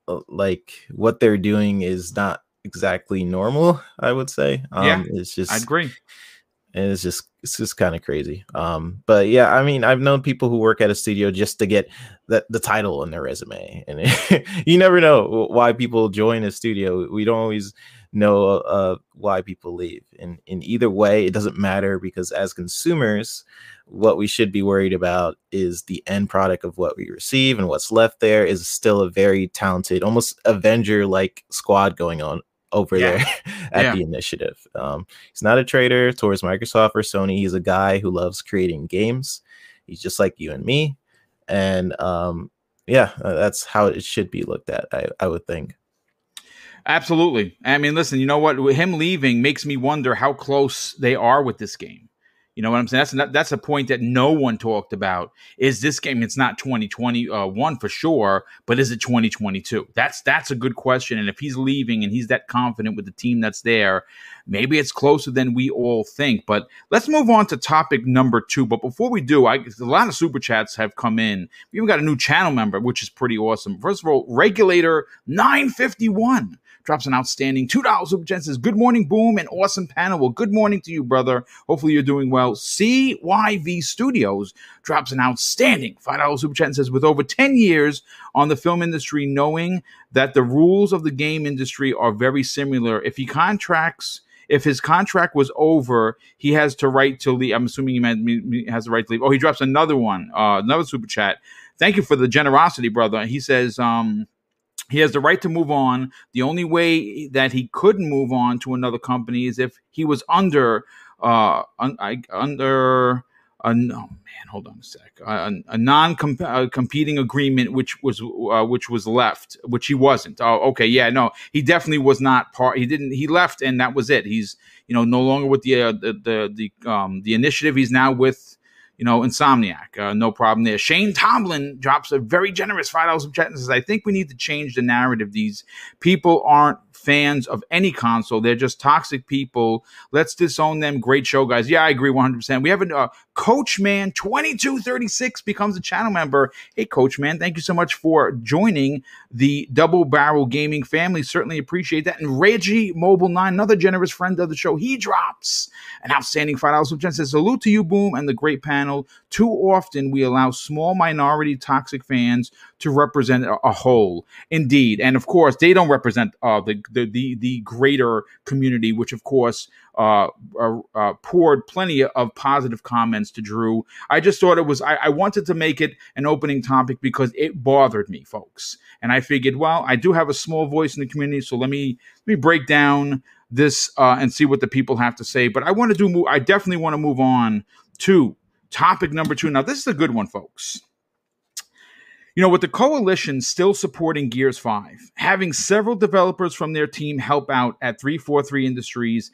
uh, like what they're doing is not exactly normal i would say. Um yeah, it's just i agree. and it's just it's just kind of crazy. Um but yeah i mean i've known people who work at a studio just to get that the title on their resume and it, you never know why people join a studio. We don't always know uh why people leave and in either way it doesn't matter because as consumers what we should be worried about is the end product of what we receive and what's left there is still a very talented almost avenger like squad going on over yeah. there at yeah. the initiative. Um, he's not a traitor towards Microsoft or Sony. He's a guy who loves creating games. He's just like you and me. And um, yeah, uh, that's how it should be looked at, I, I would think. Absolutely. I mean, listen, you know what? Him leaving makes me wonder how close they are with this game. You know what I'm saying? That's that's a point that no one talked about. Is this game? It's not 2021 uh, for sure, but is it 2022? That's that's a good question. And if he's leaving and he's that confident with the team that's there, maybe it's closer than we all think. But let's move on to topic number two. But before we do, I, a lot of super chats have come in. We even got a new channel member, which is pretty awesome. First of all, regulator 951 drops an outstanding $2 super chat says, Good morning, Boom, and awesome panel. Well, good morning to you, brother. Hopefully you're doing well. CYV Studios drops an outstanding $5 super chat and says, With over 10 years on the film industry, knowing that the rules of the game industry are very similar, if he contracts, if his contract was over, he has to right to leave. I'm assuming he meant he has the right to leave. Oh, he drops another one, uh, another super chat. Thank you for the generosity, brother. He says, um, he has the right to move on. The only way that he couldn't move on to another company is if he was under uh un, I, under a no man hold on a sec. A, a non competing agreement which was uh, which was left which he wasn't. Oh okay yeah no he definitely was not part he didn't he left and that was it. He's you know no longer with the uh, the the the, um, the initiative. He's now with you know, Insomniac, uh, no problem there. Shane Tomlin drops a very generous five dollars chat and says, "I think we need to change the narrative. These people aren't fans of any console; they're just toxic people. Let's disown them." Great show, guys. Yeah, I agree, one hundred percent. We have a uh, Coach Man twenty two thirty six becomes a channel member. Hey, Coach Man, thank you so much for joining the Double Barrel Gaming family. Certainly appreciate that. And Reggie Mobile Nine, another generous friend of the show, he drops an outstanding five dollars chat. Says, "Salute to you, Boom, and the great panel." too often we allow small minority toxic fans to represent a, a whole. Indeed, and of course, they don't represent uh, the, the the the greater community, which of course uh, uh, uh, poured plenty of positive comments to Drew. I just thought it was. I, I wanted to make it an opening topic because it bothered me, folks, and I figured, well, I do have a small voice in the community, so let me let me break down this uh, and see what the people have to say. But I want to do. I definitely want to move on to topic number two. Now, this is a good one, folks. You know, with the coalition still supporting Gears 5, having several developers from their team help out at 343 Industries,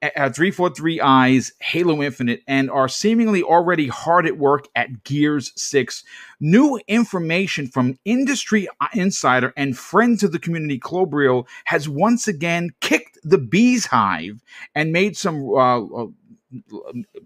at 343 Eyes, Halo Infinite, and are seemingly already hard at work at Gears 6. New information from industry insider and friend to the community, Klobrille, has once again kicked the bee's hive and made some, uh, uh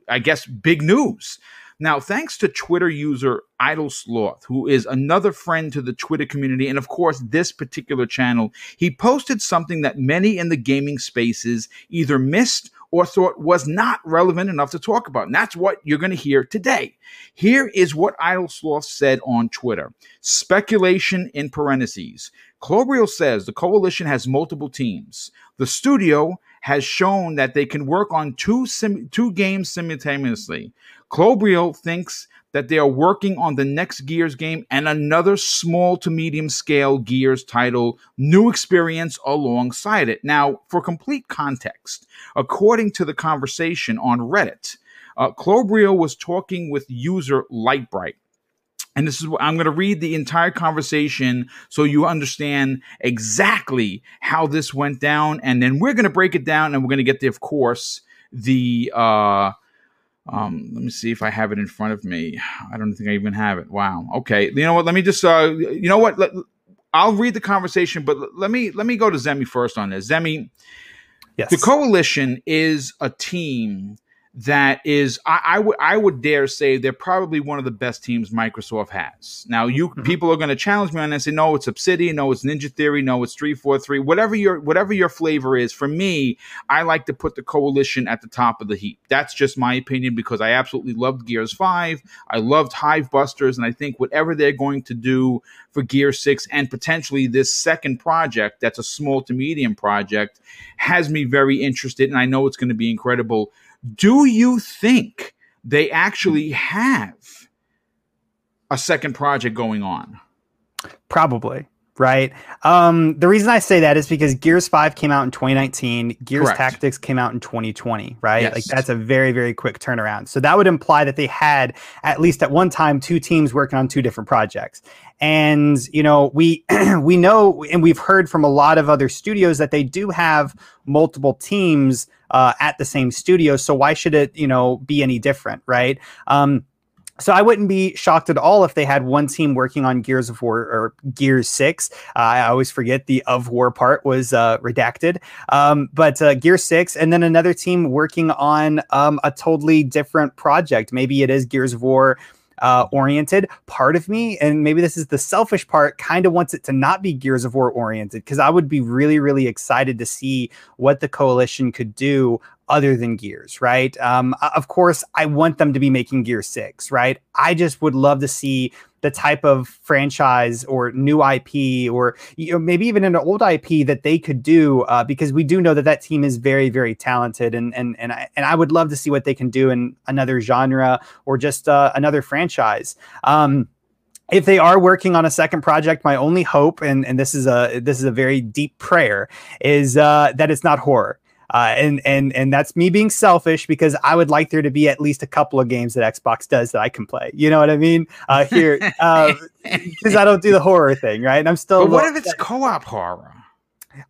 I guess, big news. Now, thanks to Twitter user Idle Sloth, who is another friend to the Twitter community, and of course, this particular channel, he posted something that many in the gaming spaces either missed or thought was not relevant enough to talk about. And that's what you're going to hear today. Here is what Idle Sloth said on Twitter speculation in parentheses. Klobrille says the coalition has multiple teams. The studio has shown that they can work on two sim- two games simultaneously. Klobrille thinks that they are working on the next Gears game and another small to medium scale Gears title, New Experience, alongside it. Now, for complete context, according to the conversation on Reddit, uh, Klobrille was talking with user Lightbright. And this is what I'm going to read the entire conversation so you understand exactly how this went down. And then we're going to break it down and we're going to get the, of course, the, uh, um, let me see if I have it in front of me. I don't think I even have it. Wow. Okay. You know what? Let me just. Uh, you know what? Let, I'll read the conversation, but let me let me go to Zemi first on this. Zemi, yes. the coalition is a team that is I, I would I would dare say they're probably one of the best teams Microsoft has. Now you mm-hmm. people are going to challenge me on this and say no it's Obsidian, no it's Ninja Theory, no it's 343, whatever your whatever your flavor is. For me, I like to put the coalition at the top of the heap. That's just my opinion because I absolutely loved Gears 5. I loved Hive Busters and I think whatever they're going to do for Gear 6 and potentially this second project that's a small to medium project has me very interested and I know it's going to be incredible do you think they actually have a second project going on? Probably right? Um, the reason I say that is because Gears 5 came out in 2019, Gears Correct. Tactics came out in 2020, right? Yes. Like that's a very, very quick turnaround. So that would imply that they had, at least at one time, two teams working on two different projects. And, you know, we we know and we've heard from a lot of other studios that they do have multiple teams uh, at the same studio. So why should it, you know, be any different, right? Um, so I wouldn't be shocked at all if they had one team working on Gears of War or Gears Six. Uh, I always forget the of War part was uh, redacted, um, but uh, Gear Six, and then another team working on um, a totally different project. Maybe it is Gears of War uh, oriented. Part of me, and maybe this is the selfish part, kind of wants it to not be Gears of War oriented because I would be really, really excited to see what the coalition could do other than Gears, right? Um, of course, I want them to be making Gear 6, right? I just would love to see the type of franchise or new IP or you know, maybe even an old IP that they could do uh, because we do know that that team is very, very talented. And, and, and, I, and I would love to see what they can do in another genre or just uh, another franchise. Um, if they are working on a second project, my only hope, and, and this is a this is a very deep prayer, is uh, that it's not horror. Uh, and and and that's me being selfish because I would like there to be at least a couple of games that Xbox does that I can play. You know what I mean? Uh, here, because uh, I don't do the horror thing, right? And I'm still. But what if it's co-op horror?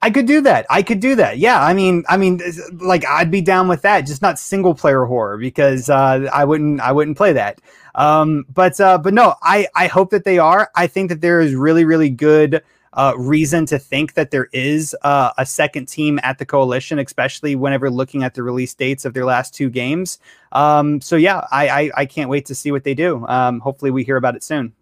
I could do that. I could do that. Yeah, I mean, I mean, like I'd be down with that. Just not single player horror because uh, I wouldn't. I wouldn't play that. Um, but uh, but no, I I hope that they are. I think that there is really really good uh, reason to think that there is uh, a second team at the coalition, especially whenever looking at the release dates of their last two games. Um, so yeah, I, I, I can't wait to see what they do. Um, hopefully, we hear about it soon.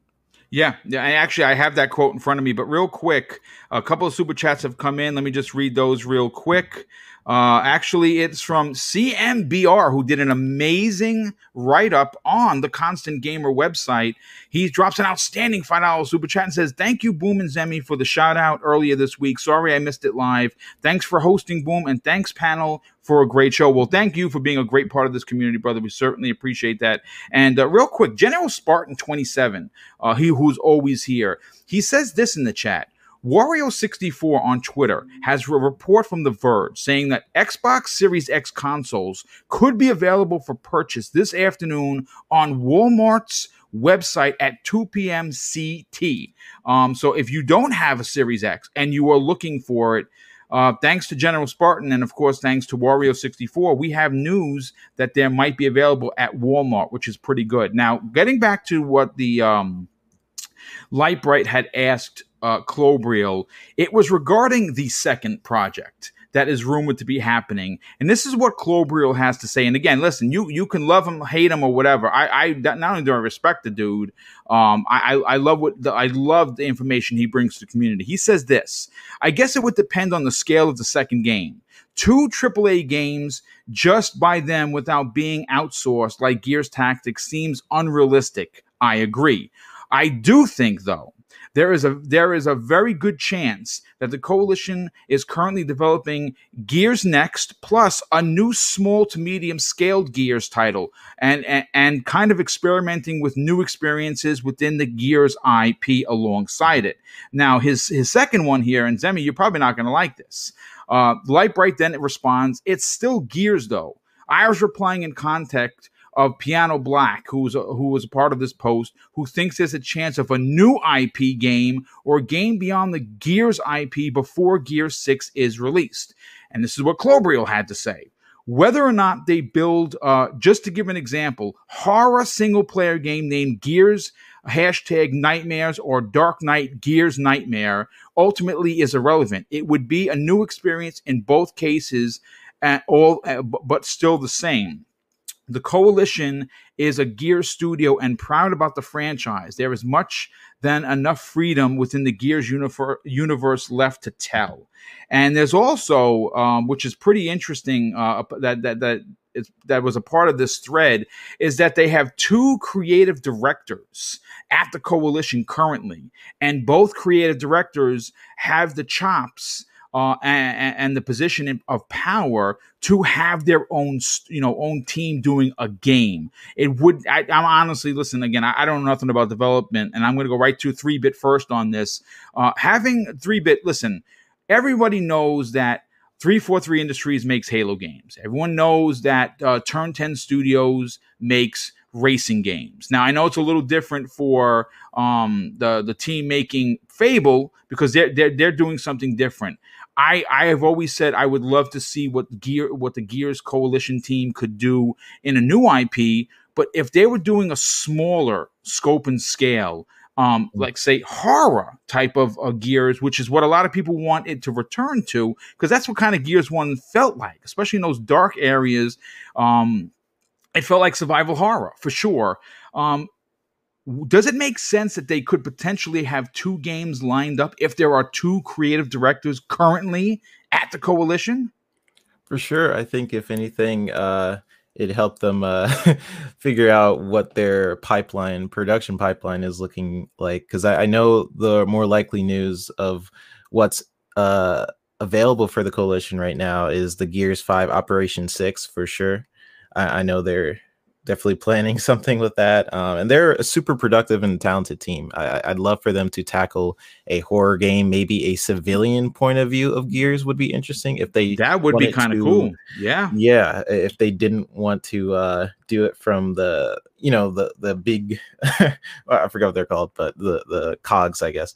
Yeah, yeah. Actually I have that quote in front of me, but real quick, a couple of super chats have come in. Let me just read those real quick. Uh, actually, it's from CMBR, who did an amazing write up on the Constant Gamer website. He drops an outstanding $5 super chat and says, Thank you, Boom and Zemi, for the shout out earlier this week. Sorry I missed it live. Thanks for hosting, Boom, and thanks, panel, for a great show. Well, thank you for being a great part of this community, brother. We certainly appreciate that. And uh, real quick, General Spartan 27, uh, he who's always here, he says this in the chat. Wario64 on Twitter has a report from The Verge saying that Xbox Series X consoles could be available for purchase this afternoon on Walmart's website at 2 p.m. CT. Um, so if you don't have a Series X and you are looking for it, uh, thanks to General Spartan and of course thanks to Wario64, we have news that there might be available at Walmart, which is pretty good. Now, getting back to what the um, Lightbright had asked uh, Klobrille, it was regarding the second project that is rumored to be happening. And this is what Klobrille has to say. And again, listen, you you can love him, hate him, or whatever. I, I not only do I respect the dude, um, I, I love what the, I love the information he brings to the community. He says this: I guess it would depend on the scale of the second game. Two AAA games just by them without being outsourced like Gears Tactics seems unrealistic. I agree. I do think though there is a there is a very good chance that the coalition is currently developing Gears Next plus a new small to medium scaled Gears title and, and and kind of experimenting with new experiences within the Gears IP alongside it. Now his his second one here, and Zemi, you're probably not going to like this. Uh, Lightbright then responds, "It's still Gears though." I was replying in context of Piano Black, who was a, who was a part of this post, who thinks there's a chance of a new IP game or a game beyond the Gears IP before Gear 6 is released. And this is what Klobrille had to say. Whether or not they build, uh, just to give an example, horror single player game named Gears hashtag nightmares or Dark Knight Gears Nightmare ultimately is irrelevant. It would be a new experience in both cases, at all, uh, but still the same. The coalition is a Gear studio and proud about the franchise. There is much than enough freedom within the Gears universe left to tell. And there's also, um, which is pretty interesting, uh, that that that is, that was a part of this thread, is that they have two creative directors at the coalition currently, and both creative directors have the chops uh, and, and, the position of power to have their own, you know, own team doing a game. It would. I, am honestly listen again. I, I, don't know nothing about development, and I'm going to go right to three bit first on this. Uh, having three bit. Listen, everybody knows that 343 Industries makes Halo games. Everyone knows that uh, Turn 10 Studios makes racing games. Now I know it's a little different for um, the the team making Fable because they're they're they're doing something different. I I have always said I would love to see what gear what the Gears Coalition team could do in a new IP. But if they were doing a smaller scope and scale, um, mm. like say horror type of uh, Gears, which is what a lot of people want it to return to, because that's what kind of Gears One felt like, especially in those dark areas. Um, it felt like survival horror for sure. Um, does it make sense that they could potentially have two games lined up if there are two creative directors currently at the coalition? For sure. I think if anything, uh, it helped them uh, figure out what their pipeline, production pipeline is looking like. Because I, I, know the more likely news of what's uh, available for the coalition right now is the Gears 5 Operation 6 for sure. I, I know they're definitely planning something with that. Um, and they're a super productive and talented team. I, would love for them to tackle a horror game, maybe a civilian point of view of Gears would be interesting. If they that would be kind of cool. Yeah, yeah. If they didn't want to uh, do it from the you know the the big, I forgot what they're called, but the the cogs, I guess.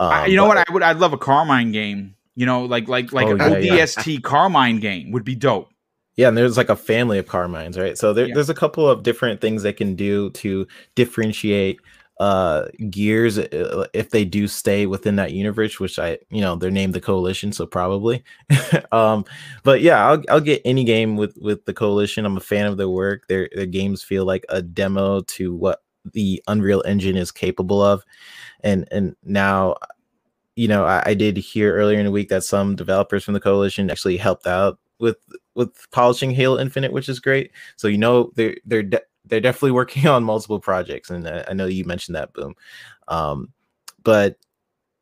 Um, you know but, what? I would. I'd love a Carmine game. You know, like like like oh, an yeah, ODST yeah. Carmine game would be dope. Yeah, and there's like a family of Carmines, right? So there, yeah. there's a couple of different things they can do to differentiate uh gears uh, if they do stay within that universe which i you know they're named the coalition so probably um but yeah I'll, I'll get any game with with the coalition i'm a fan of their work their their games feel like a demo to what the Unreal Engine is capable of, and and now, you know, I, I did hear earlier in the week that some developers from the coalition actually helped out with with polishing Halo Infinite, which is great. So you know they're they're de- they're definitely working on multiple projects, and I, I know you mentioned that, boom. Um, but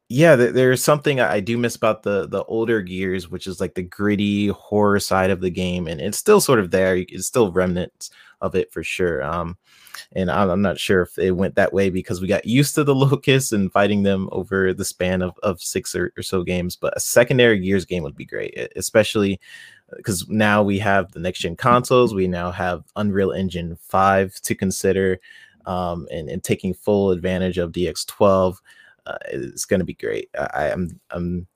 yeah, there's something I do miss about the the older Gears, which is like the gritty horror side of the game, and it's still sort of there. It's still remnants of it for sure. Um, and I'm, I'm, not sure if it went that way because we got used to the locusts and fighting them over the span of, of six or, or so games. But a secondary Gears game would be great, especially because now we have the next gen consoles. We now have Unreal Engine five to consider, um, and, and taking full advantage of DX12 uh, it's going to be great. I, am I'm, I'm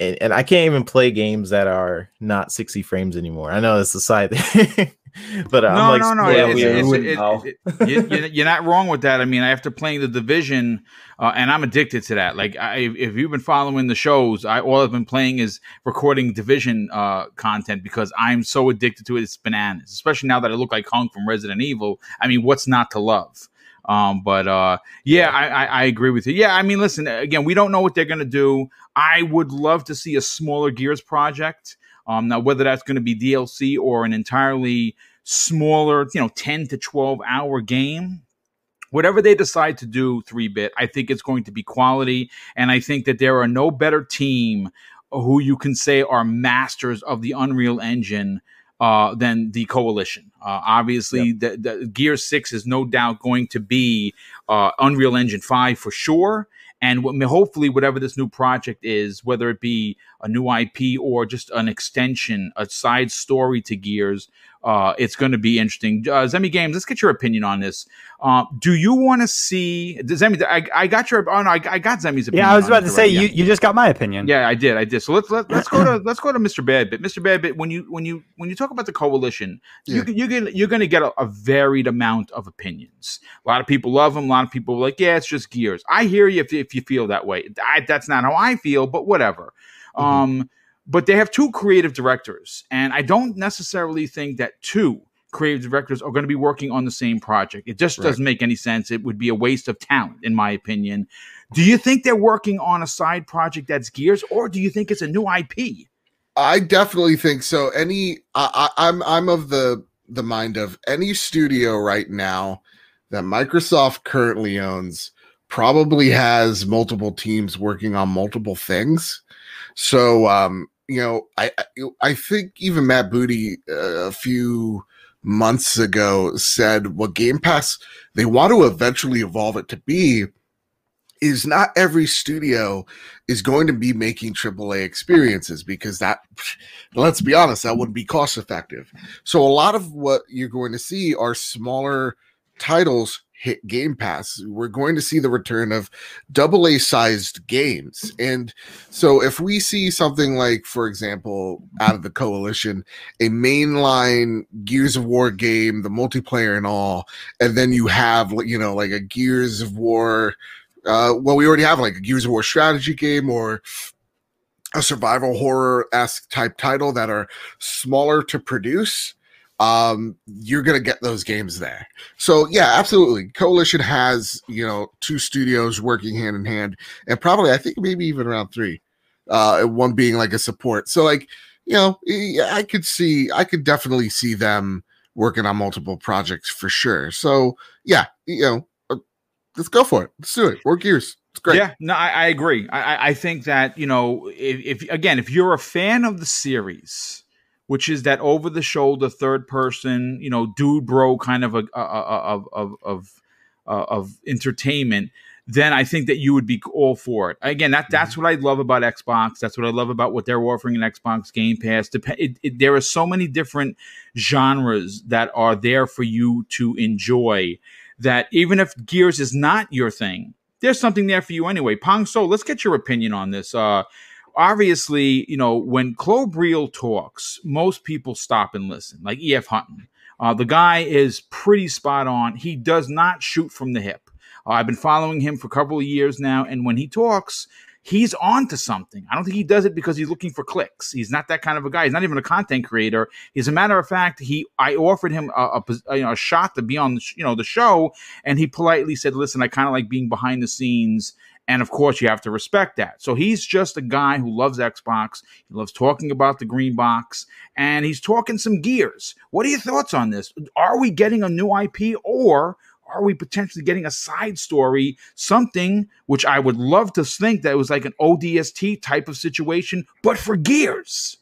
and, and, I can't even play games that are not 60 frames anymore. I know it's a side but I'm no, like, no, no, it, it, you, are not wrong with that. I mean, after playing the division, uh, and I'm addicted to that. Like, I, if you've been following the shows, I all I've been playing is recording division uh, content because I'm so addicted to it. It's bananas, especially now that I look like Hunk from Resident Evil. I mean, what's not to love? Um, but uh, yeah, I, I, I, agree with you. Yeah, I mean, listen, again, we don't know what they're going to do. I would love to see a smaller Gears project. Um, now, whether that's going to be DLC or an entirely smaller, you know, 10 to 12 hour game, whatever they decide to do, 3 bit, I think it's going to be quality. And I think that there are no better team who you can say are masters of the Unreal Engine uh, than the coalition. Uh, obviously, yep. the, the, Gear Six is no doubt going to be uh, Unreal Engine Five for sure. And hopefully, whatever this new project is, whether it be a new IP or just an extension, a side story to Gears, uh, it's going to be interesting. Uh, Zemi Games, let's get your opinion on this. Uh, do you want to see Zemi? I, I got your. Oh no, I, I got Zemi's opinion. Yeah, I was about to say you, you just got my opinion. Yeah, I did. I did. So let's let, let's go to let's go to Mr. Badbit. Mr. Badbit, when you when you when you talk about the coalition, yeah. you you get you're going to get a, a, varied amount of opinions. A lot of people love them. A lot of people are like, yeah, it's just Gears. I hear you if if you feel that way. I, that's not how I feel, but whatever. Mm-hmm. Um, but they have two creative directors, and I don't necessarily think that two creative directors are going to be working on the same project. It just right. doesn't make any sense. It would be a waste of talent, in my opinion. Do you think they're working on a side project that's Gears, or do you think it's a new IP? I definitely think so. Any, I, I, I'm I'm of the the mind of any studio right now that Microsoft currently owns probably has multiple teams working on multiple things. So um, you know, I I think even Matt Booty uh, a few months ago said what Game Pass they want to eventually evolve it to be is not every studio is going to be making AAA experiences because that, let's be honest, that wouldn't be cost effective. So a lot of what you're going to see are smaller titles hit Game Pass, we're going to see the return of double A sized games. And so if we see something like, for example, out of the coalition, a mainline Gears of War game, the multiplayer and all, and then you have, you know, like a Gears of War, uh, well, we already have like a Gears of War strategy game or a survival horror esque type title that are smaller to produce um, you're gonna get those games there. So yeah, absolutely. Coalition has you know two studios working hand in hand, and probably I think maybe even around three. Uh, one being like a support. So like you know, I could see, I could definitely see them working on multiple projects for sure. So yeah, you know, uh, let's go for it. Let's do it. Work gears. It's great. Yeah, no, I, I agree. I, I think that you know, if, if again, if you're a fan of the series which is that over the shoulder third person, you know, dude bro kind of a, a, a of of of uh, of entertainment, then I think that you would be all for it. Again, that that's mm-hmm. what I love about Xbox. That's what I love about what they're offering in Xbox Game Pass. Dep- it, it, there are so many different genres that are there for you to enjoy. That even if Gears is not your thing, there's something there for you anyway. Pong So, let's get your opinion on this. Uh, obviously, you know, when Klobrille talks, most people stop and listen, like E.F. Hutton. Uh, the guy is pretty spot on. He does not shoot from the hip. Uh, I've been following him for a couple of years now, and when he talks, he's on to something. I don't think he does it because he's looking for clicks. He's not that kind of a guy. He's not even a content creator. As a matter of fact, he I offered him a, a, a, you know, a shot to be on the sh- you know the show, and he politely said, "Listen, I kind of like being behind the scenes." And of course, you have to respect that. So he's just a guy who loves Xbox. He loves talking about the green box, and he's talking some gears. What are your thoughts on this? Are we getting a new IP, or are we potentially getting a side story, something which I would love to think that was like an ODST type of situation, but for Gears?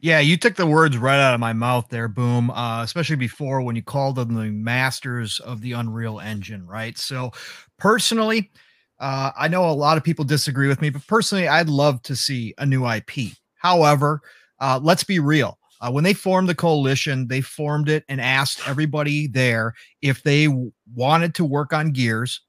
Yeah, you took the words right out of my mouth there, Boom. Uh, especially before when you called them the masters of the Unreal Engine, right? So, personally, uh, I know a lot of people disagree with me, but personally, I'd love to see a new IP. However, uh, let's be real. Uh, when they formed the coalition, they formed it and asked everybody there if they w- wanted to work on gears,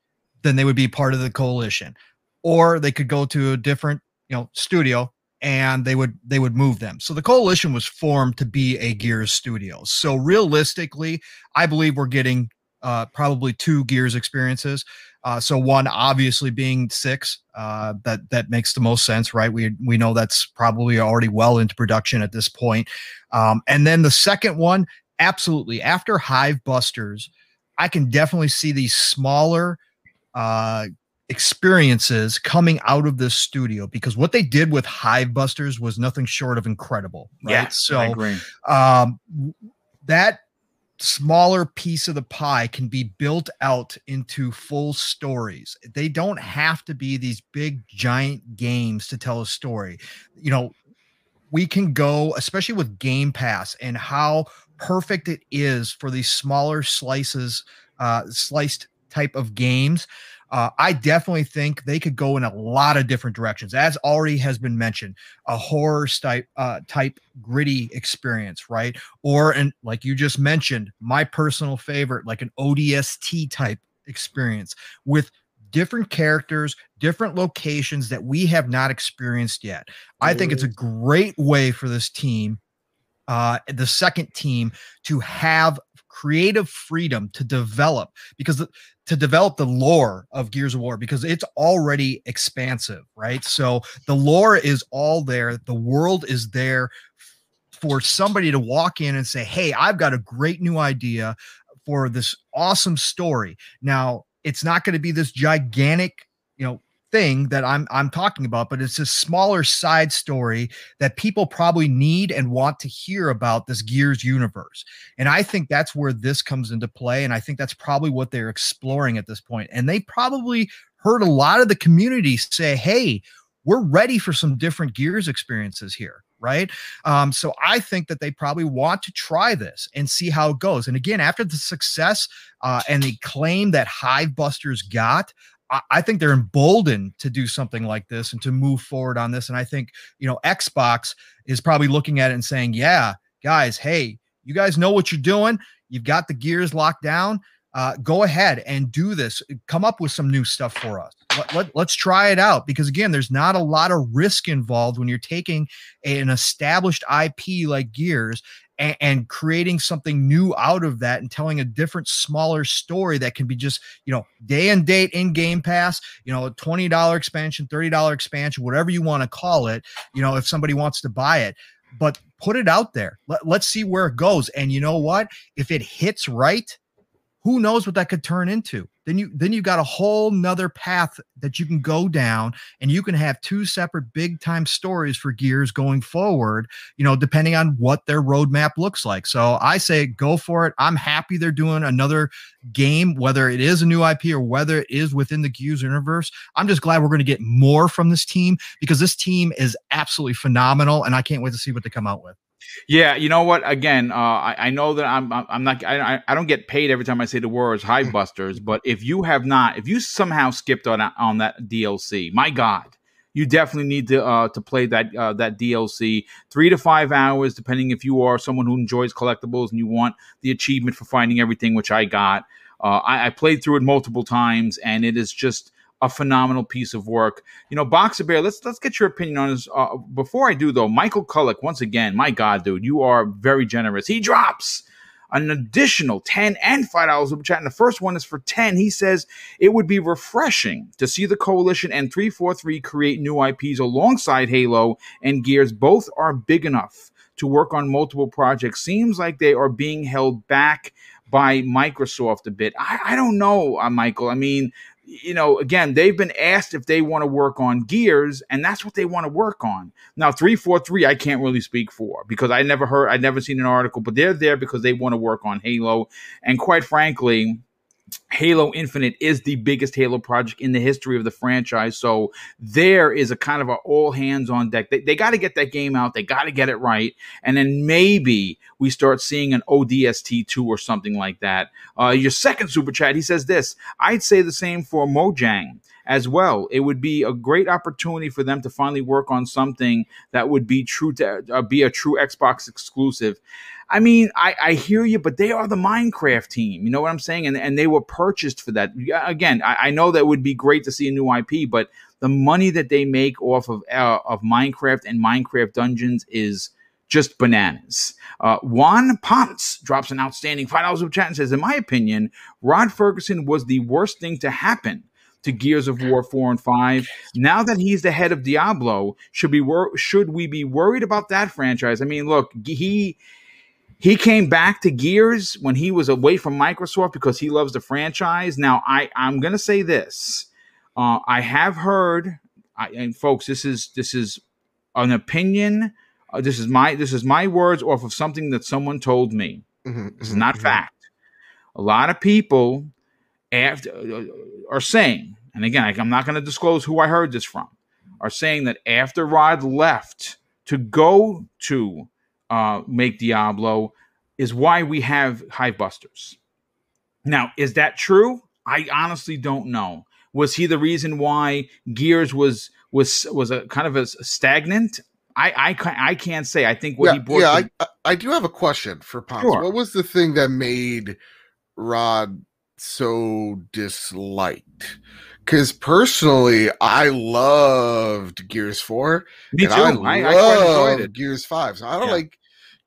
then they would be part of the coalition, or they could go to a different, you know, studio and they would they would move them. So the coalition was formed to be a Gears studio. So realistically, I believe we're getting uh, probably two Gears experiences. Uh, so one obviously being six, uh, that that makes the most sense, right? We we know that's probably already well into production at this point. Um, and then the second one, absolutely after Hive Busters, I can definitely see these smaller uh, experiences coming out of this studio because what they did with Hive Busters was nothing short of incredible. Right? Yeah, so um, that smaller piece of the pie can be built out into full stories. They don't have to be these big giant games to tell a story. You know, we can go, especially with Game Pass and how perfect it is for these smaller slices, uh, sliced type of games. Uh, I definitely think they could go in a lot of different directions, as already has been mentioned. A horror type, uh, type gritty experience, right? Or and like you just mentioned, my personal favorite, like an ODST type experience with different characters, different locations that we have not experienced yet. I think it's a great way for this team, uh, the second team, to have creative freedom to develop because to develop the lore of Gears of War because it's already expansive, right? So the lore is all there, the world is there for somebody to walk in and say, "Hey, I've got a great new idea for this awesome story." Now, it's not going to be this gigantic, you know, thing that I'm I'm talking about, but it's a smaller side story that people probably need and want to hear about this Gears universe. And I think that's where this comes into play. And I think that's probably what they're exploring at this point. And they probably heard a lot of the community say, hey, we're ready for some different Gears experiences here. Right. Um, so I think that they probably want to try this and see how it goes. And again, after the success uh, and the claim that Hive Busters got, I think they're emboldened to do something like this and to move forward on this. And I think, you know, Xbox is probably looking at it and saying, yeah, guys, hey, you guys know what you're doing. You've got the gears locked down. Uh, go ahead and do this. Come up with some new stuff for us. Let, let, let's try it out because, again, there's not a lot of risk involved when you're taking an established IP like Gears and, and, creating something new out of that and telling a different, smaller story that can be just, you know, day and date in Game Pass, you know, a $20 expansion, $30 expansion, whatever you want to call it, you know, if somebody wants to buy it. But put it out there. Let, let's see where it goes. And you know what? If it hits right, who knows what that could turn into then you then you got a whole nother path that you can go down and you can have two separate big time stories for gears going forward you know depending on what their roadmap looks like. So i say go for it. I'm happy they're doing another game whether it is a new ip or whether it is within the gears universe. I'm just glad we're going to get more from this team because this team is absolutely phenomenal and i can't wait to see what they come out with yeah, you know what? Again, uh, I, I, know that I'm I'm not I, I don't get paid every time I say the words Hive Busters, but if you have not, if you somehow skipped on on that DLC, my God, you definitely need to uh, to play that uh, that DLC. Three to five hours, depending if you are someone who enjoys collectibles and you want the achievement for finding everything, which I got. Uh, I, I played through it multiple times, and it is just a phenomenal piece of work. You know, Boxer Bear, let's let's get your opinion on this. Uh, before I do though, Michael Kullick, once again, my God, dude, you are very generous. He drops an additional 10 and $5 super chat. And the first one is for 10. He says it would be refreshing to see the coalition and 343 create new IPs alongside Halo and Gears. Both are big enough to work on multiple projects. Seems like they are being held back by Microsoft a bit. I, I don't know, uh, Michael. I mean, you know, again, they've been asked if they want to work on gears, and that's what they want to work on. Now, 343, I can't really speak for because I never heard, I've never seen an article, but they're there because they want to work on Halo. And quite frankly, Halo Infinite is the biggest Halo project in the history of the franchise. So there is a kind of a all hands on deck. They, they got to get that game out. They got to get it right. And then maybe we start seeing an ODST 2 or something like that. Uh, your second super chat, he says this I'd say the same for Mojang as well. It would be a great opportunity for them to finally work on something that would be true to uh, be a true Xbox exclusive. I mean, I, I hear you, but they are the Minecraft team. You know what I'm saying? And and they were purchased for that. Again, I, I know that would be great to see a new IP, but the money that they make off of uh, of Minecraft and Minecraft Dungeons is just bananas. Uh, Juan Ponce drops an outstanding five dollars of chat and says, "In my opinion, Rod Ferguson was the worst thing to happen." To Gears of War four and five. Now that he's the head of Diablo, should be wor- should we be worried about that franchise? I mean, look, he he came back to Gears when he was away from Microsoft because he loves the franchise. Now, I I'm gonna say this. Uh, I have heard, I, and folks, this is this is an opinion. Uh, this is my this is my words off of something that someone told me. Mhm, This is mhm, not mhm. fact. A lot of people after uh, are saying, and again, I, I'm not going to disclose who I heard this from, are saying that after Rod left to go to uh, make Diablo is why we have Hive Busters. Now, is that true? I honestly don't know. Was he the reason why Gears was was was a kind of a stagnant? I I can't, I can't say. I think what yeah, he brought. yeah to- I, I do have a question for Ponce. Sure. What was the thing that made Rod so disliked? Because personally, I loved Gears Four, me too. I, I, I, quite enjoyed love. Gears Five. So I don't Yeah. like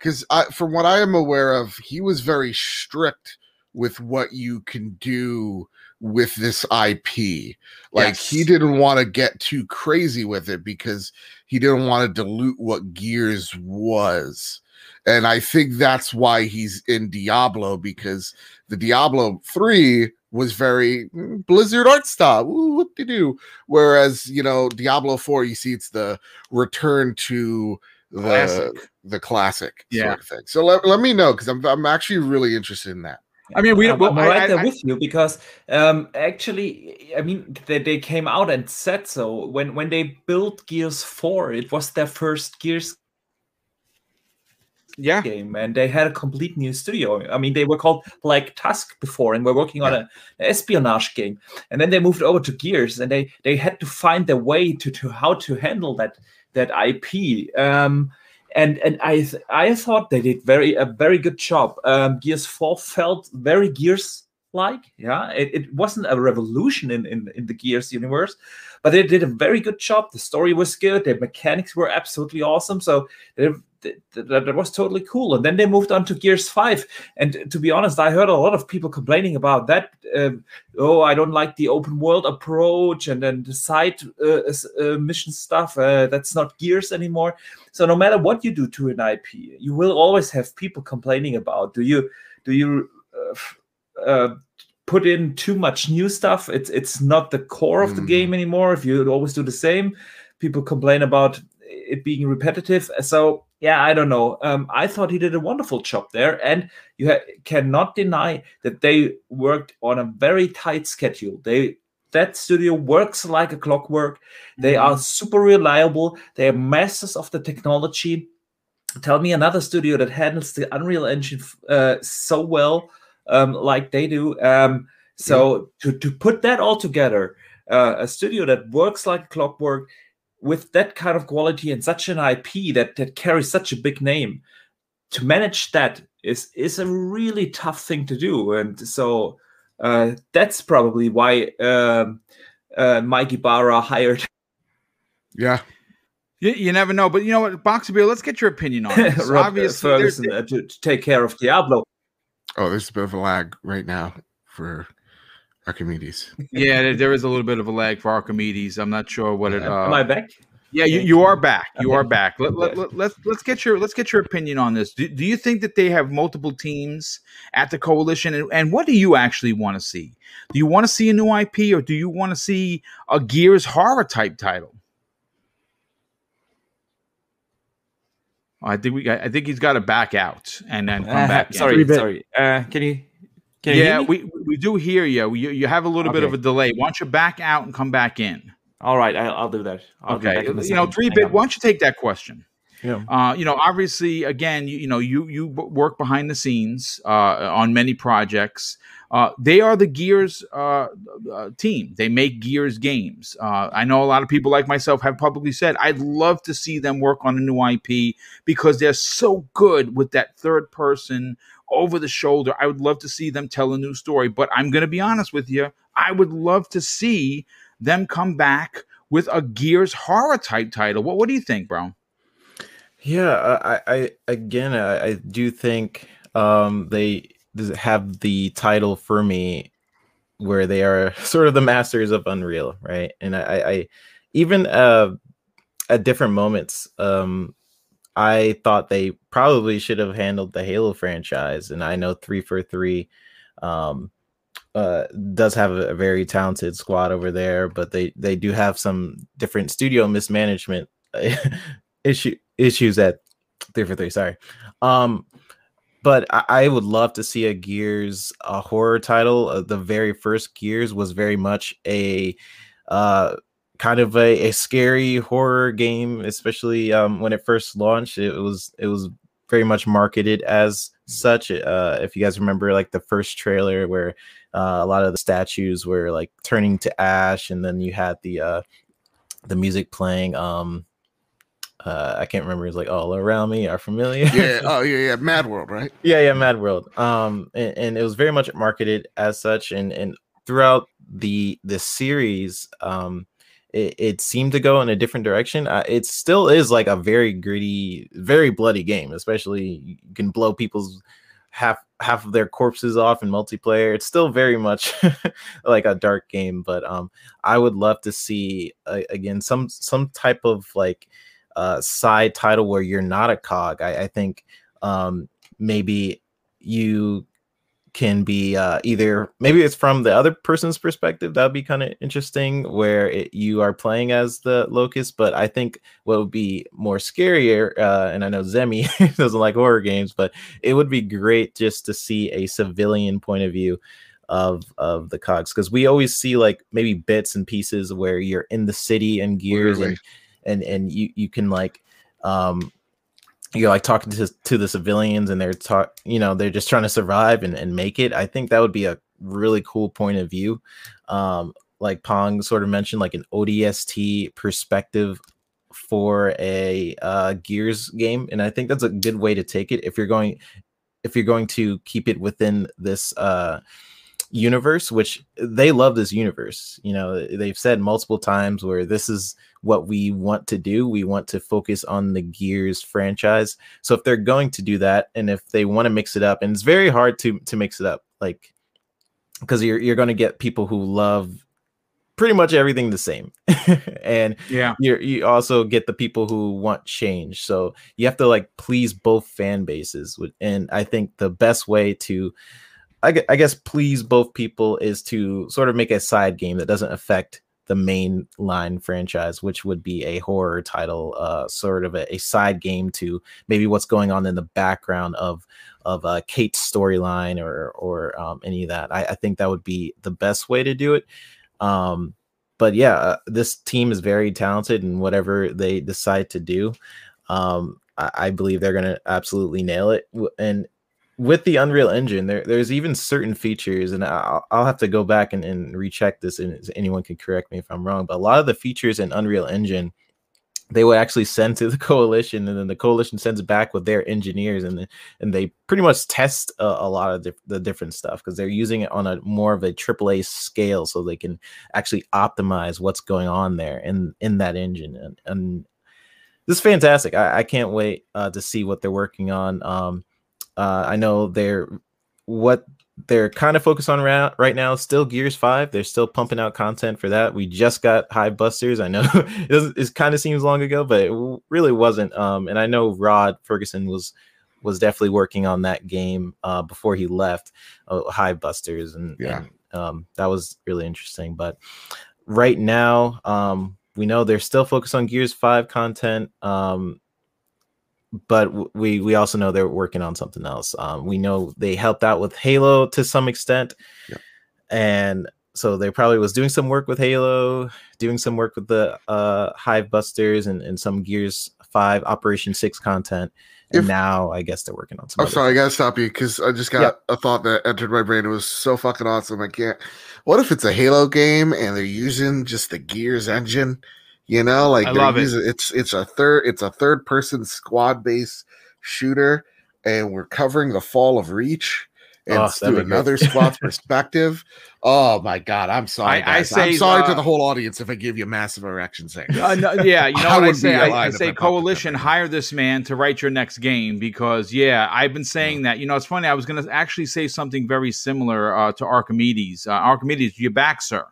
because I, from what I am aware of, he was very strict with what you can do with this IP. Like Yes. he didn't want to get too crazy with it because he didn't want to dilute what Gears was. And I think that's why he's in Diablo because the Diablo 3 was very mm, Blizzard art style. What to do? Whereas, you know, Diablo 4, you see it's the return to the Classic. the classic Yeah. sort of thing. So let, let me know because I'm I'm actually really interested in that. I mean, we I'm, don't. I'm right I- there I- with you because um, actually, I mean, they, they came out and said so when when they built Gears Four, it was their first Gears yeah. game, and they had a complete new studio. I mean, they were called Black Tusk before, and were working on a, an espionage game, and then they moved over to Gears, and they they had to find their way to to how to handle that that IP. Um, and and I th- I thought they did very a very good job. Um, Gears Four felt very Gears like, yeah. It, it wasn't a revolution in, in in the Gears universe, but they did a very good job. The story was good. The mechanics were absolutely awesome. So they, th- th- that was totally cool. And then they moved on to Gears Five. And to be honest, I heard a lot of people complaining about that. Um, oh, I don't like the open world approach, and then the side uh, uh, mission stuff. Uh, that's not Gears anymore. So no matter what you do to an IP, you will always have people complaining about. Do you do you uh, uh, put in too much new stuff? It's it's not the core of the Mhm. game anymore. If you always do the same, people complain about it being repetitive. So yeah, I don't know. Um, I thought he did a wonderful job there, and you ha- cannot deny that they worked on a very tight schedule. They that studio works like a clockwork. They are super reliable. They are masters of the technology. Tell me another studio that handles the Unreal Engine uh, so well, um, like they do. Um, so to to put that all together, uh, a studio that works like clockwork with that kind of quality and such an IP that that carries such a big name, to manage that is is a really tough thing to do. And so uh, that's probably why um, uh, Mike Ybarra hired Yeah. You, you never know, but you know what, Boxer Beer, let's get your opinion on this. Rob Obviously, Fergusson there- uh, to, to take care of Diablo. Oh, there's a bit of a lag right now for Archimedes. Yeah, there, there is a little bit of a lag for Archimedes. I'm not sure what it. Uh, Am I back? yeah, you, you are back. You Okay. are back. Let, let, let, let's let's get your let's get your opinion on this. Do, do you think that they have multiple teams at the coalition, and, and what do you actually want to see? Do you want to see a new IP, or do you want to see a Gears horror type title? I think we. I think he's got to back out and then come Uh, back. sorry, sorry. Uh, can you? Can you yeah, hear me? we we do hear you. You, you have a little bit of a delay. Why don't you back out and come back in? All right, I'll, I'll do that. I'll okay, back in a you know, three Hang bit. Why don't you take that question? Yeah. Uh, you know, obviously, again, you, you know, you you work behind the scenes uh, on many projects. Uh, they are the Gears uh, uh, team. They make Gears games. Uh, I know a lot of people like myself have publicly said I'd love to see them work on a new IP because they're so good with that third person over the shoulder. I would love to see them tell a new story. But I'm going to be honest with you. I would love to see them come back with a Gears horror type title. What What do you think, bro? Yeah, I, I again, I, I do think um, they have the title for me where they are sort of the masters of Unreal, right? And I, I, I even uh, at different moments, um, I thought they probably should have handled the Halo franchise, and I know three four three. Um, uh, does have a, very talented squad over there, but they they do have some different studio mismanagement issue issues at three four three. Sorry, um, but I, I would love to see a Gears a horror title. Uh, the very first Gears was very much a uh, kind of a, a scary horror game, especially um, when it first launched. It was it was very much marketed as such. Uh, if you guys remember, like the first trailer where uh, a lot of the statues were like turning to ash, and then you had the uh, the music playing. Um, uh, I can't remember. It's like all around me are familiar. Yeah. Oh, yeah, yeah. Mad World, right? yeah, yeah, Mad World. Um, and, and it was very much marketed as such, and and throughout the the series, um, it, it seemed to go in a different direction. Uh, it still is like a very gritty, very bloody game. Especially you can blow people's half half of their corpses off in multiplayer. It's still very much like a dark game, but um, I would love to see uh, again some some type of like uh side title where you're not a cog. I, I think um maybe you can be uh either maybe it's from the other person's perspective that'd be kind of interesting where it, you are playing as the locust but i think what would be more scarier uh and i know zemi doesn't like horror games but it would be great just to see a civilian point of view of of the cogs because we always see like maybe bits and pieces where you're in the city and gears and and and you you can like um you're like talking to to the civilians and they're talk you know they're just trying to survive and, and make it i think that would be a really cool point of view. Um like pong sort of mentioned like an odst perspective for a uh gears game and i think that's a good way to take it. If you're going if you're going to keep it within this uh universe which they love this universe you know they've said multiple times where this is what we want to do we want to focus on the gears franchise. So if they're going to do that and if they want to mix it up and it's very hard to to mix it up like because you're you're going to get people who love pretty much everything the same. And Yeah. you you also get the people who want change. So you have to like please both fan bases and i think the best way to I guess please both people is to sort of make a side game that doesn't affect the main line franchise which would be a horror title uh sort of a, a side game to maybe what's going on in the background of of uh kate's storyline or or um, any of that. I, I think that would be the best way to do it. Um but yeah uh, this team is very talented and whatever they decide to do. Um I, I believe they're gonna absolutely nail it. And with the Unreal Engine, there there's even certain features, and I'll, I'll have to go back and, and recheck this, and anyone can correct me if I'm wrong. But a lot of the features in Unreal Engine, they would actually send to the coalition, and then the coalition sends back with their engineers, and and they pretty much test a, a lot of dif- the different stuff because they're using it on a more of a AAA scale, so they can actually optimize what's going on there in in that engine, and and this is fantastic. I, I can't wait uh, to see what they're working on. Um, uh, I know they're what they're kind of focused on ra- right now still Gears 5. They're still pumping out content for that. We just got Hive Busters. I know it, it kind of seems long ago, but it really wasn't. Um, and I know Rod Fergusson was was definitely working on that game uh, before he left uh, Hive Busters, and, Yeah. and um, that was really interesting. But right now, um, we know they're still focused on Gears 5 content. Um, but we we also know they're working on something else. Um, we know they helped out with Halo to some extent, Yep. and so they probably was doing some work with Halo, doing some work with the uh, Hive Busters and, and some Gears Five Operation Six content. And If- now I guess they're working on some. I'm sorry, I gotta stop you because I just got a thought that entered my brain. It was so fucking awesome. I can't. What if it's a Halo game and they're using just the Gears engine? You know, like I love it. It's it's a third it's a third person squad based shooter, and we're covering the fall of Reach and Oh, through another squad's perspective. Oh my god, I'm sorry. I- I say, I'm sorry to uh, the whole audience if I give you massive erection sickness. Uh, no, yeah, you know I what I say. I, I say, coalition, hire this man to write your next game because, yeah, I've been saying that. You know, it's funny. I was going to actually say something very similar uh, to Archimedes. Uh, Archimedes, you back, sir?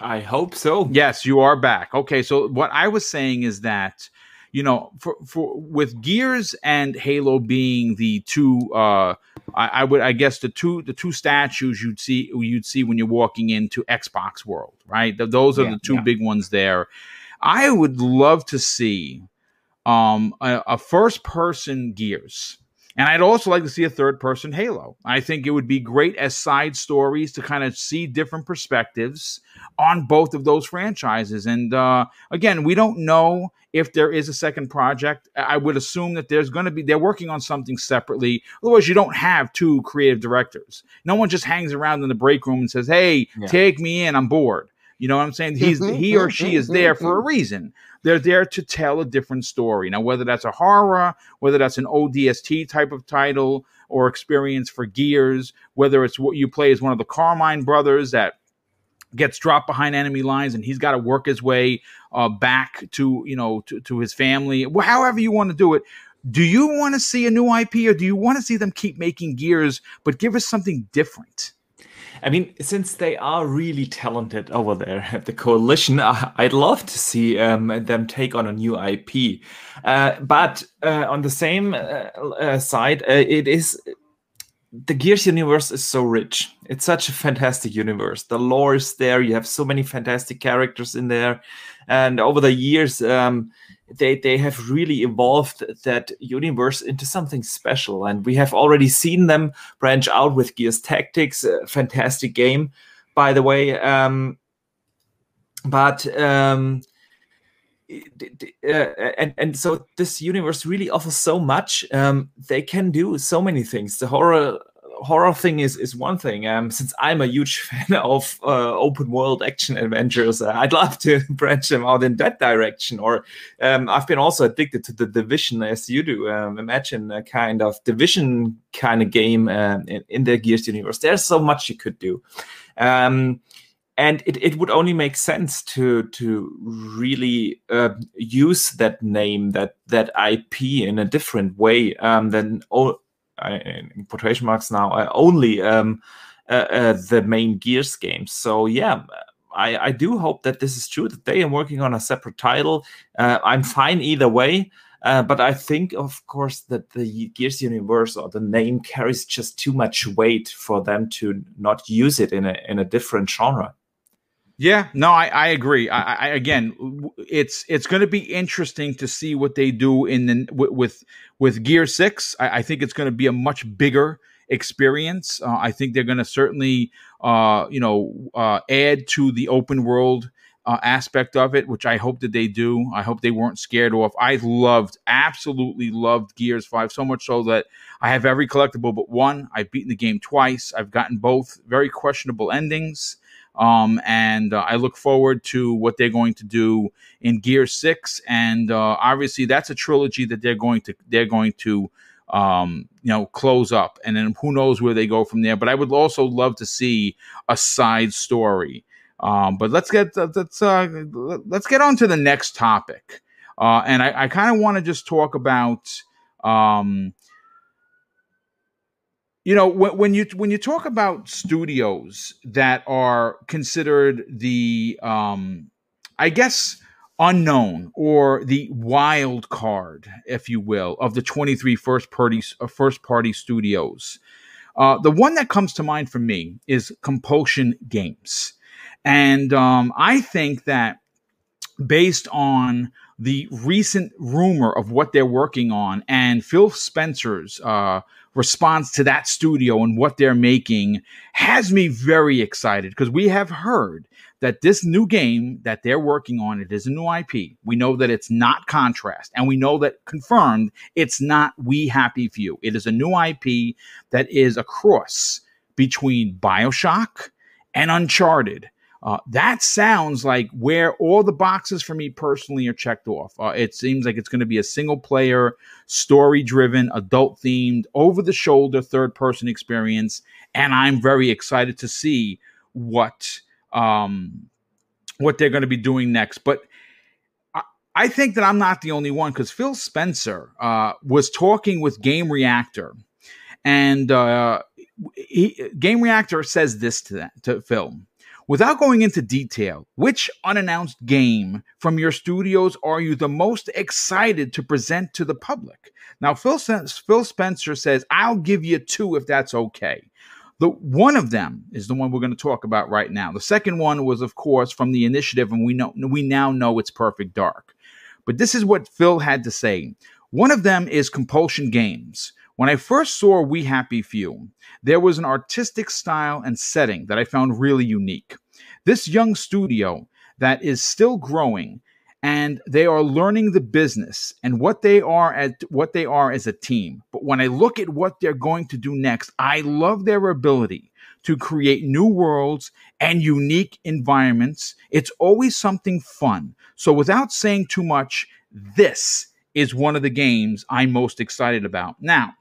I hope so. Yes, you are back. Okay, so what I was saying is that you know, for for with Gears and Halo being the two, uh, I, I would I guess the two the two statues you'd see you'd see when you're walking into Xbox World, right? Th- those are Yeah, the two yeah. big ones there. I would love to see um, a, a first person Gears. And I'd also like to see a third person Halo. I think it would be great as side stories to kind of see different perspectives on both of those franchises. And uh, again, we don't know if there is a second project. I would assume that there's going to be, they're working on something separately. Otherwise, you don't have two creative directors. No one just hangs around in the break room and says, hey, Yeah. take me in, I'm bored. You know what I'm saying? He's Mhm, he or she is there for a reason. They're there to tell a different story. Now, whether that's a horror, whether that's an ODST type of title or experience for Gears, whether it's what you play as one of the Carmine brothers that gets dropped behind enemy lines and he's got to work his way uh, back to you know to, to his family however you want to do it do you want to see a new ip or do you want to see them keep making gears but give us something different I mean, since they are really talented over there at the coalition, I- I'd love to see um, them take on a new IP. Uh, but uh, on the same uh, uh, side, uh, it is the Gears universe is so rich. It's such a fantastic universe. The lore is there. You have so many fantastic characters in there, and over the years, um, they they have really evolved that universe into something special. And we have already seen them branch out with Gears Tactics, fantastic game, by the way. Um, but um, uh, and and so this universe really offers so much. Um, they can do so many things. The horror horror thing is is one thing. Um, since I'm a huge fan of uh, open world action adventures, uh, I'd love to branch them out in that direction. Or um, I've been also addicted to the division as you do. Um, imagine a kind of division kind of game um, in, in the Gears universe. There's so much you could do. Um, and it, it would only make sense to to really uh, use that name that that IP in a different way um, than uh, in quotation marks now uh, only um, uh, uh, the main Gears games. So yeah. I, I do hope that this is true that they are working on a separate title. I'm fine either way, uh, but I think, of course, that the Gears universe or the name carries just too much weight for them to not use it in a in a different genre. Yeah, no, I, I agree. I, I again, it's it's going to be interesting to see what they do in the with with, Gear Six. I, I think it's going to be a much bigger experience. Uh, I think they're going to certainly, uh, you know, uh, add to the open world uh, aspect of it, which I hope that they do. I hope they weren't scared off. I loved, absolutely loved Gears Five so much so that I have every collectible but one. I've beaten the game twice. I've gotten both very questionable endings. Um, and uh, I look forward to what they're going to do in Gear Six, and uh, obviously that's a trilogy that they're going to they're going to um, you know close up, and then who knows where they go from there. But I would also love to see a side story. Um, but let's get let's uh, let's get on to the next topic, uh, and I, I kind of want to just talk about. Um, you know when, when you when you talk about studios that are considered the um i guess unknown or the wild card if you will of the 23 first party uh, first party studios uh, the one that comes to mind for me is compulsion games. And um, i think that based on the recent rumor of what they're working on and phil spencer's uh, response to that studio and what they're making has me very excited because we have heard that this new game that they're working on it is a new IP. We know that it's not Contrast, and we know that confirmed it's not We Happy Few. It is a new IP that is a cross between BioShock and Uncharted. Uh, that sounds like where all the boxes for me personally are checked off. Uh, it seems like it's going to be a single player, story driven, adult themed, over the shoulder, third person experience. And I'm very excited to see what um, what they're going to be doing next. But I, I think that I'm not the only one because Phil Spencer uh, was talking with Game Reactor, and uh, he, Game Reactor says this to that, to Phil. Without going into detail, which unannounced game from your studios are you the most excited to present to the public? Now, Phil, Phil Spencer says, I'll give you two if that's okay. The one of them is the one we're going to talk about right now. The second one was, of course, from the initiative, and we know we now know it's Perfect Dark. But this is what Phil had to say. One of them is Compulsion Games. When I first saw We Happy Few, there was an artistic style and setting that I found really unique. This young studio that is still growing and they are learning the business and what they are at what they are as a team. But when I look at what they're going to do next, I love their ability to create new worlds and unique environments. It's always something fun. So without saying too much, this is one of the games I'm most excited about. Now,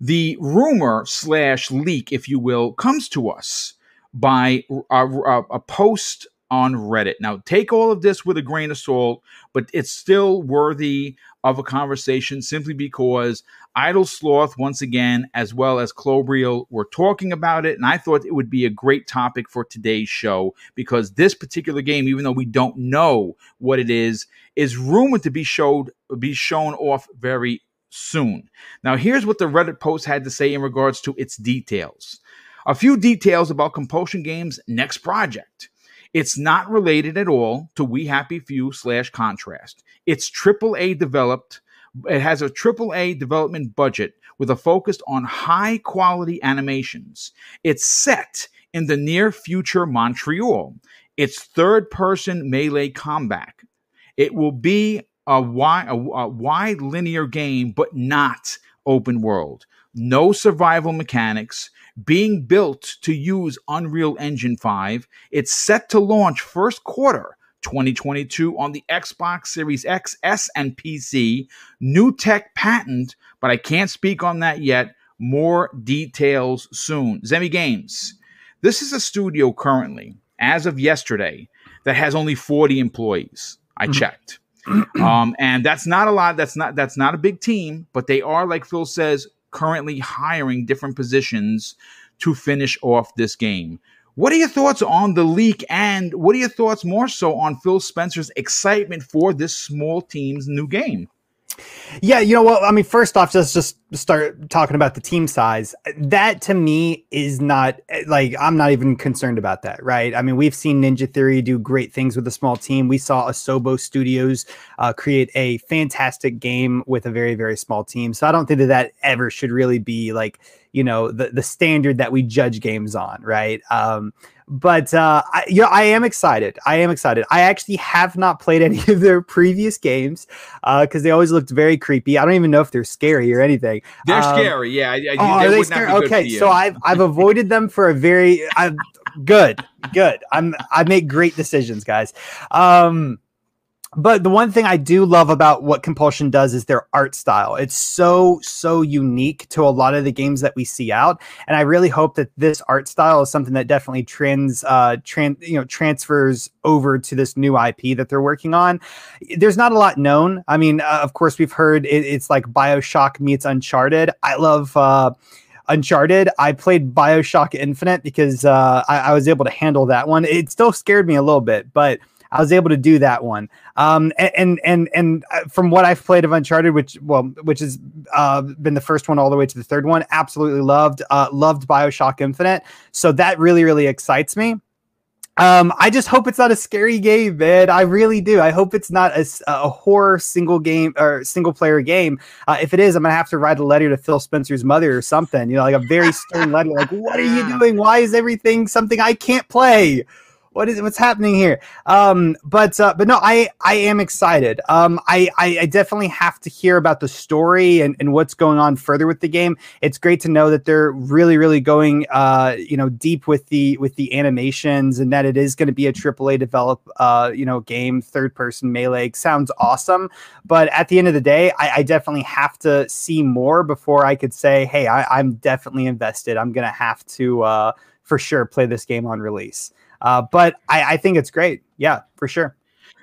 the rumor slash leak, if you will, comes to us by a, a, a post on Reddit. Now, take all of this with a grain of salt, but it's still worthy of a conversation simply because Idle Sloth, once again, as well as Klobrille, were talking about it. And I thought it would be a great topic for today's show because this particular game, even though we don't know what it is, is rumored to be showed be shown off very soon. Now, here's what the Reddit post had to say in regards to its details. A few details about Compulsion Games' next project. It's not related at all to We Happy Few slash Contrast. It's AAA developed. It has a AAA development budget with a focus on high quality animations. It's set in the near future Montreal. It's third person melee combat. It will be a wide, a, a wide linear game, but not open world. No survival mechanics. Being built to use Unreal Engine 5. It's set to launch first quarter 2022 on the Xbox Series X, S, and PC. New tech patent, but I can't speak on that yet. More details soon. Zemi Games. This is a studio currently, as of yesterday, that has only 40 employees. I mm-hmm. checked. Um, and that's not a lot. That's not that's not a big team, but they are, like Phil says, currently hiring different positions to finish off this game. What are your thoughts on the leak, and what are your thoughts more so on Phil Spencer's excitement for this small team's new game? Yeah, you know what? I mean, first off, let's just start talking about the team size. That to me is not like I'm not even concerned about that, right? I mean, we've seen Ninja Theory do great things with a small team. We saw Asobo Studios uh, create a fantastic game with a very, very small team. So I don't think that that ever should really be like you know the the standard that we judge games on, right? Um, but uh, I, you know, I am excited. I am excited. I actually have not played any of their previous games because uh, they always looked very creepy. I don't even know if they're scary or anything. They're um, scary. Yeah. I, oh, are they scary? Okay, so I've I've avoided them for a very I, good, good. I'm I make great decisions, guys. Um, but the one thing I do love about what Compulsion does is their art style. It's so so unique to a lot of the games that we see out, and I really hope that this art style is something that definitely trends, uh, trans, you know, transfers over to this new IP that they're working on. There's not a lot known. I mean, uh, of course, we've heard it, it's like Bioshock meets Uncharted. I love. Uh, Uncharted, I played Bioshock Infinite because uh, I, I was able to handle that one. It still scared me a little bit, but I was able to do that one. Um, and and and uh, from what I've played of Uncharted, which well, which has uh, been the first one all the way to the third one, absolutely loved. Uh, loved Bioshock Infinite. So that really really excites me. Um, I just hope it's not a scary game, man. I really do. I hope it's not a, a horror single game or single player game. Uh, if it is, I'm gonna have to write a letter to Phil Spencer's mother or something. You know, like a very stern letter. Like, what are you doing? Why is everything something I can't play? What is what's happening here? Um, but uh, but no, I I am excited. Um, I, I, I definitely have to hear about the story and, and what's going on further with the game. It's great to know that they're really really going uh you know deep with the with the animations and that it is going to be a AAA develop uh you know game third person melee sounds awesome. But at the end of the day, I, I definitely have to see more before I could say, hey, I, I'm definitely invested. I'm gonna have to uh for sure play this game on release. Uh, but I, I think it's great. Yeah, for sure.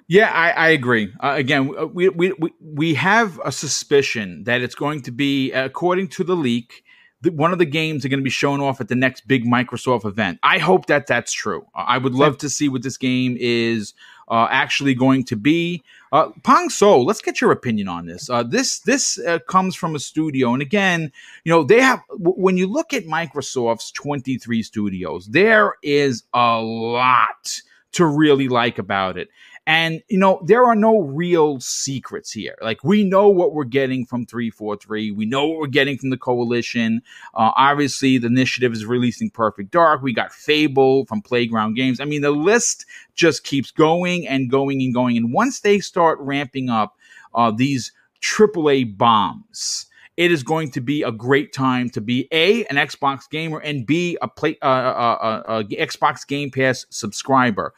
Yeah, I, I agree. Uh, again, we, we we we have a suspicion that it's going to be, according to the leak, the, one of the games are going to be shown off at the next big Microsoft event. I hope that that's true. I would love to see what this game is uh, actually going to be. Uh, Pong So, let's get your opinion on this. Uh, this this uh, comes from a studio, and again, you know they have. W- when you look at Microsoft's twenty three studios, there is a lot to really like about it. And you know, there are no real secrets here. Like we know what we're getting from 343. We know what we're getting from the coalition. Uh, obviously, the initiative is releasing Perfect Dark. We got Fable from Playground Games. I mean, the list just keeps going and going and going. And once they start ramping up uh, these AAA bombs, it is going to be a great time to be a an Xbox gamer and b a play uh, uh, uh, uh Xbox Game Pass subscriber.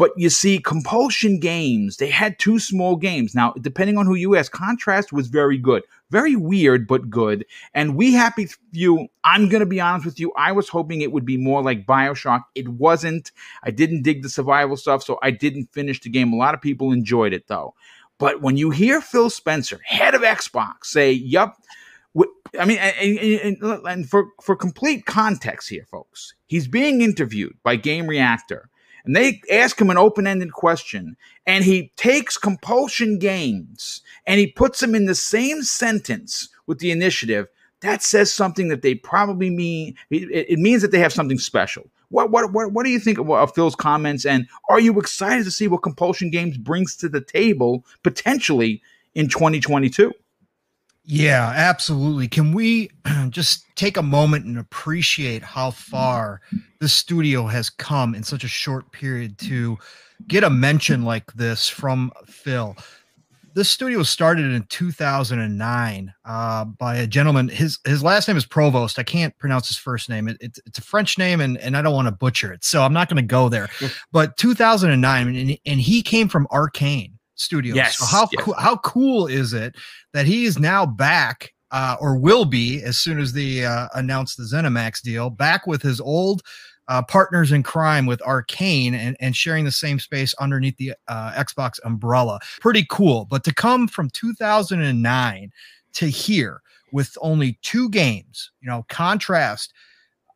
But you see, Compulsion Games, they had two small games. Now, depending on who you ask, Contrast was very good. Very weird, but good. And We Happy Few, I'm going to be honest with you, I was hoping it would be more like Bioshock. It wasn't. I didn't dig the survival stuff, so I didn't finish the game. A lot of people enjoyed it, though. But when you hear Phil Spencer, head of Xbox, say, Yup, I mean, and, for, for complete context here, folks, he's being interviewed by Game Reactor and they ask him an open-ended question. And he takes compulsion games and he puts them in the same sentence with the initiative. That says something that they probably mean it, it means that they have something special. What, what what what do you think of, of phil's comments? And are you excited to see what compulsion games brings to the table potentially in 2022 yeah, absolutely. Can we just take a moment and appreciate how far the studio has come in such a short period to get a mention like this from Phil? This studio was started in 2009 uh, by a gentleman. His his last name is Provost. I can't pronounce his first name. It, it's it's a French name, and, and I don't want to butcher it, so I'm not going to go there. but 2009, and, and he came from Arkane Studios. Yes. So how yes. Co- how cool is it that he is now back, uh, or will be as soon as they uh, announce the ZeniMax deal, back with his old uh, partners in crime with Arkane and, and sharing the same space underneath the uh, Xbox umbrella. Pretty cool. But to come from 2009 to here with only two games, you know, contrast,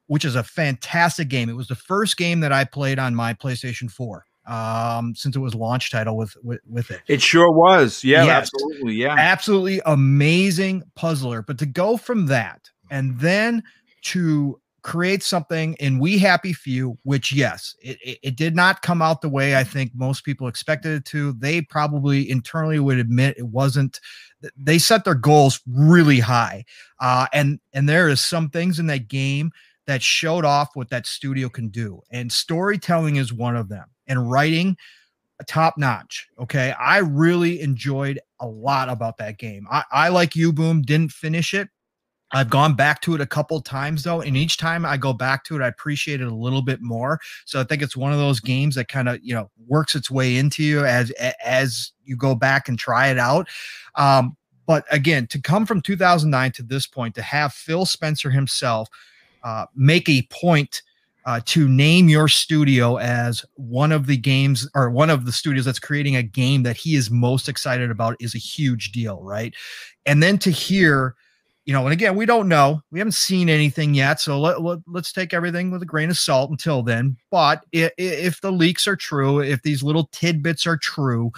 which is a fantastic game. It was the first game that I played on my PlayStation 4 um, since it was launch title with with, with it. It sure was. Yeah, Yes. absolutely. Yeah. Absolutely amazing puzzler. But to go from that and then to create something in We Happy Few, which yes, it, it, it did not come out the way I think most people expected it to. They probably internally would admit it wasn't. They set their goals really high, uh, and and there is some things in that game that showed off what that studio can do, and storytelling is one of them, and writing top notch. Okay. I really enjoyed a lot about that game. I, I like you, Boom, didn't finish it. I've gone back to it a couple times though, and each time I go back to it, I appreciate it a little bit more. So I think it's one of those games that kind of you know works its way into you as as you go back and try it out. Um, but again, to come from 2009 to this point, to have Phil Spencer himself uh, make a point uh, to name your studio as one of the games or one of the studios that's creating a game that he is most excited about is a huge deal, right? And then to hear you know, and again, we don't know. We haven't seen anything yet. So let, let, us take everything with a grain of salt until then. But if, if the leaks are true, if these little tidbits are true,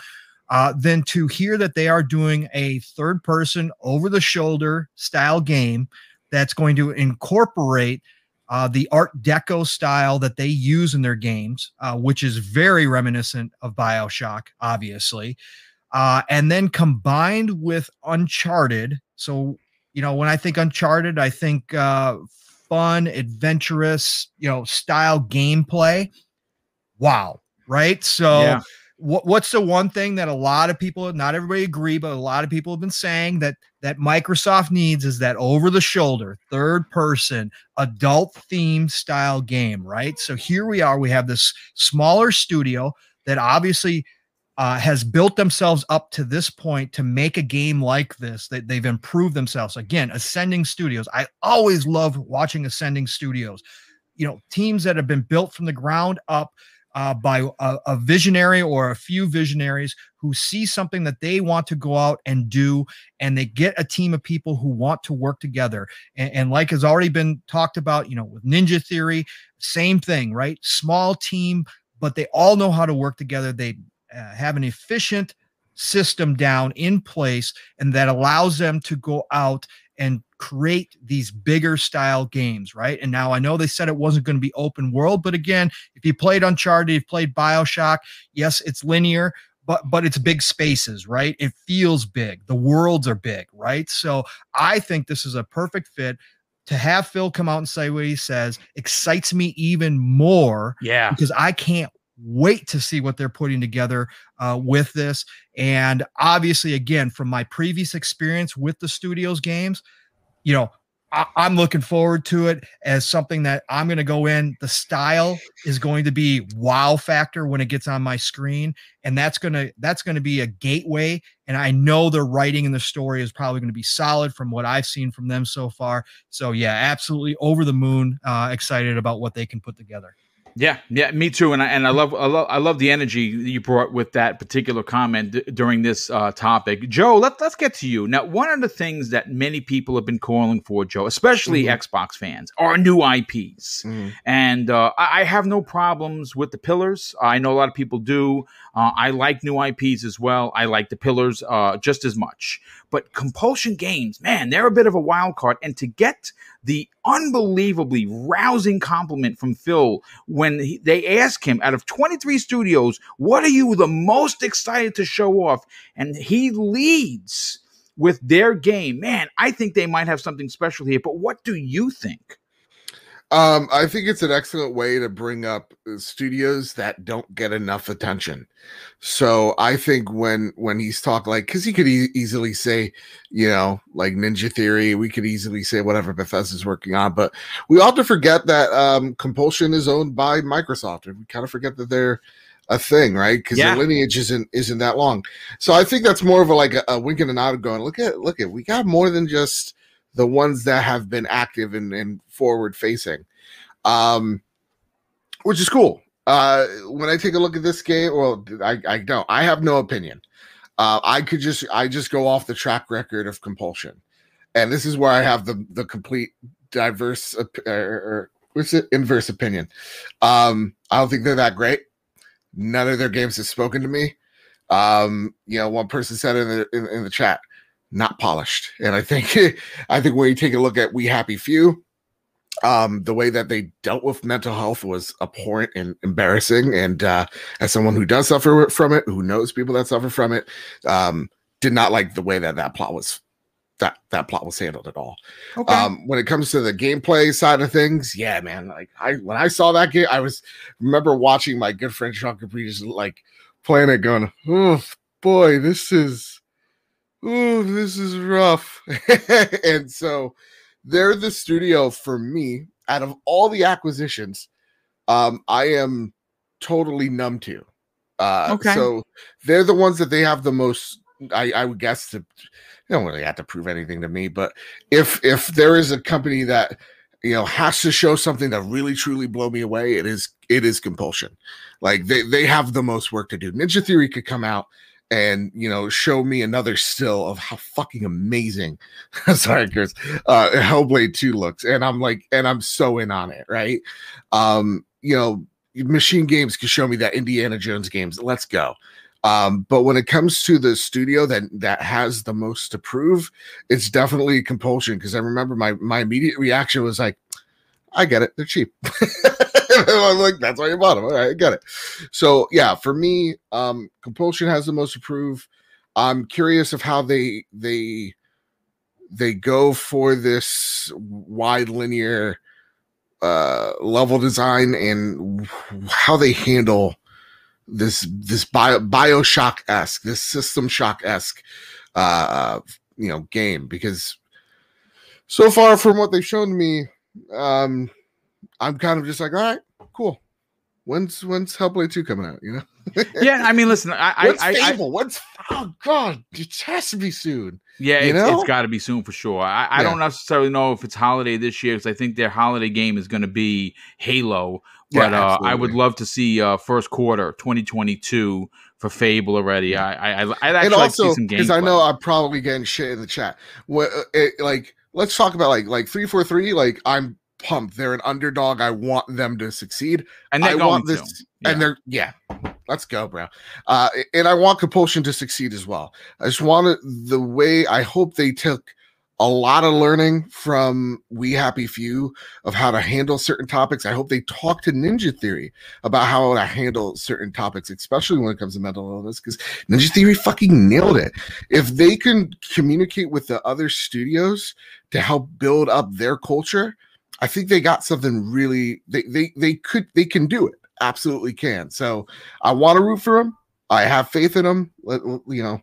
uh, then to hear that they are doing a third person over the shoulder style game that's going to incorporate uh, the Art Deco style that they use in their games, uh, which is very reminiscent of Bioshock, obviously. Uh, and then combined with Uncharted. So, you know, when I think Uncharted, I think uh, fun, adventurous, you know, style gameplay. Wow. Right. So, yeah what, what's the one thing that a lot of people, not everybody agree, but a lot of people have been saying that that Microsoft needs is that over the shoulder, third person, adult theme style game, right? So here we are. We have this smaller studio that obviously uh, has built themselves up to this point to make a game like this. That they've improved themselves. Again, Ascending Studios. I always love watching Ascending Studios. You know, teams that have been built from the ground up uh, by a, a, visionary or a few visionaries who see something that they want to go out and do, and they get a team of people who want to work together. And, and like has already been talked about, you know, with Ninja Theory, same thing, right? Small team, but they all know how to work together. They uh, have an efficient system down in place, and that allows them to go out and create these bigger style games, right? And now I know they said it wasn't going to be open world, but again, if you played Uncharted, you played BioShock, yes, it's linear, but but it's big spaces, right? It feels big. The worlds are big, right? So I think this is a perfect fit. To have Phil come out and say what he says excites me even more. Yeah. Because I can't wait to see what they're putting together uh, with this. And obviously, again, from my previous experience with the studios games, you know, I, am looking forward to it as something that I'm going to go in. The style is going to be wow factor when it gets on my screen, and that's gonna that's going to be a gateway. And I know the writing and the story is probably going to be solid from what I've seen from them so far. So yeah, absolutely over the moon, uh, excited about what they can put together. Yeah, yeah, me too. And I and I love I love I love the energy you brought with that particular comment d- during this uh, topic. Joe, let, let's get to you now. One of the things that many people have been calling for, Joe, especially mm-hmm. Xbox fans, are new IPs. Mm-hmm. And uh, I, I, have no problems with the pillars. I know a lot of people do. Uh, I like new IPs as well. I like the pillars uh, just as much. But Compulsion Games, man, they're a bit of a wild card. And to get the unbelievably rousing compliment from Phil when he, they ask him out of 23 studios, what are you the most excited to show off? And he leads with their game. Man, I think they might have something special here, but what do you think? Um, I think it's an excellent way to bring up uh, studios that don't get enough attention. So I think when when he's talking like, because he could e- easily say, you know, like Ninja Theory, we could easily say whatever Bethesda's working on, but we ought to forget that um, Compulsion is owned by Microsoft, and we kind of forget that they're a thing, right? Because yeah. the lineage isn't isn't that long. So I think that's more of a like a, a wink and a nod, going, look at look at we got more than just the ones that have been active and, and forward facing, um, which is cool. Uh, when I take a look at this game, well, I, I don't, I have no opinion. Uh, I could just, I just go off the track record of compulsion, and this is where I have the the complete diverse or, or what's it inverse opinion. Um, I don't think they're that great. None of their games have spoken to me. Um, you know, one person said in the in, in the chat, not polished. And I think I think when you take a look at We Happy Few, um, the way that they dealt with mental health was abhorrent and embarrassing. And uh, as someone who does suffer from it, who knows people that suffer from it, um, did not like the way that that plot was that that plot was handled at all. Okay. Um, when it comes to the gameplay side of things, yeah, man. Like I when I saw that game, I was remember watching my good friend Sean Capri just like playing it, going, "Oh boy, this is." Oh, this is rough. and so they're the studio for me out of all the acquisitions. Um, I am totally numb to. Uh, okay. So they're the ones that they have the most. I, I would guess to. They don't really have to prove anything to me, but if if there is a company that you know has to show something that really truly blow me away, it is it is compulsion. Like they they have the most work to do. Ninja Theory could come out and you know show me another still of how fucking amazing sorry chris uh hellblade 2 looks and i'm like and i'm so in on it right? Um you know machine games can show me that indiana jones games let's go. Um but when it comes to the studio that that has the most to prove it's definitely compulsion because i remember my my immediate reaction was like i get it they're cheap I'm like, that's why you bought them. All right, I got it. So yeah, for me, um, compulsion has the most to prove. I'm curious of how they they they go for this wide linear uh level design and how they handle this this bio bioshock esque this system shock esque uh you know game because so far from what they've shown me um i'm kind of just like all right cool. When's when's Hellblade 2 coming out? You know? yeah, I mean, listen, I what's I, Fable? I, what's oh god, it has to be soon. Yeah, you it's, know? it's got to be soon for sure. I, I yeah. don't necessarily know if it's holiday this year because I think their holiday game is going to be Halo. But yeah, uh, I would love to see uh, first quarter 2022 for Fable already. I I I'd actually and also, like to see some games because I know I'm probably getting shit in the chat. What uh, it, like let's talk about like like three four three. Like I'm pumped. They're an underdog. I want them to succeed. And I want this. Yeah. And they're yeah. Let's go, bro. Uh, and I want compulsion to succeed as well. I just want the way I hope they took a lot of learning from We Happy Few of how to handle certain topics. I hope they talk to Ninja Theory about how to handle certain topics, especially when it comes to mental illness, because Ninja Theory fucking nailed it. If they can communicate with the other studios to help build up their culture, I think they got something really they they they could they can do it. Absolutely can. So I want to root for them. I have faith in them. Let, you know,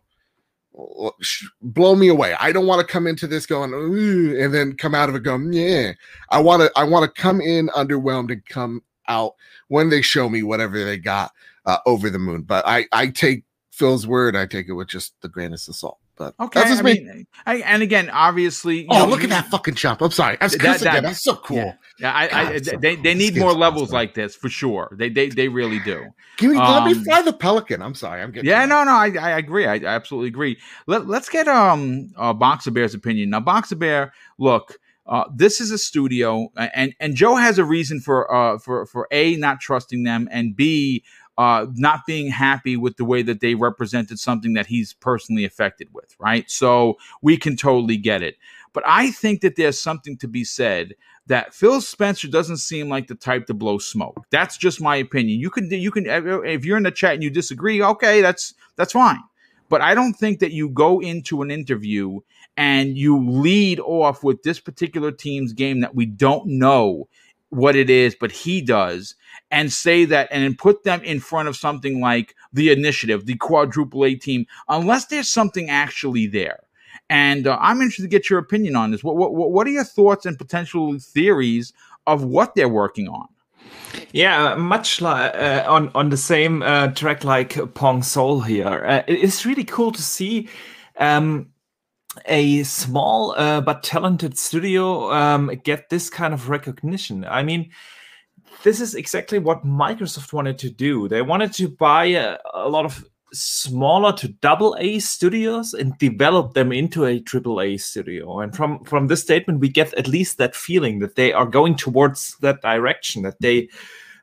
blow me away. I don't want to come into this going and then come out of it going yeah. I want to I want to come in underwhelmed and come out when they show me whatever they got uh, over the moon. But I I take Phil's word. I take it with just the grainest of salt. But okay, that's just I me. Mean, I, and again, obviously, oh, know, look at that fucking chop! I'm sorry, that's that, that, that's so cool. Yeah, yeah I, God, I, so they, they need more levels awesome. like this for sure. They they they really do. Can we um, let me um, fly the pelican? I'm sorry, I'm getting. Yeah, no, no, I, I agree. I, I absolutely agree. Let Let's get um uh, Boxer Bear's opinion now. Boxer Bear, look. Uh, this is a studio, and and Joe has a reason for uh for for a not trusting them, and b uh, not being happy with the way that they represented something that he's personally affected with, right? So we can totally get it. But I think that there's something to be said that Phil Spencer doesn't seem like the type to blow smoke. That's just my opinion. You can you can if you're in the chat and you disagree, okay, that's that's fine. But I don't think that you go into an interview and you lead off with this particular team's game that we don't know what it is, but he does, and say that and put them in front of something like the initiative, the quadruple A team, unless there's something actually there. And uh, I'm interested to get your opinion on this. What, what, what are your thoughts and potential theories of what they're working on? Yeah, much like uh, on on the same uh, track like Pong Soul here. Uh, it's really cool to see um, a small uh, but talented studio um, get this kind of recognition. I mean, this is exactly what Microsoft wanted to do. They wanted to buy a, a lot of smaller to double A studios and develop them into a triple A studio. And from from this statement, we get at least that feeling that they are going towards that direction. That they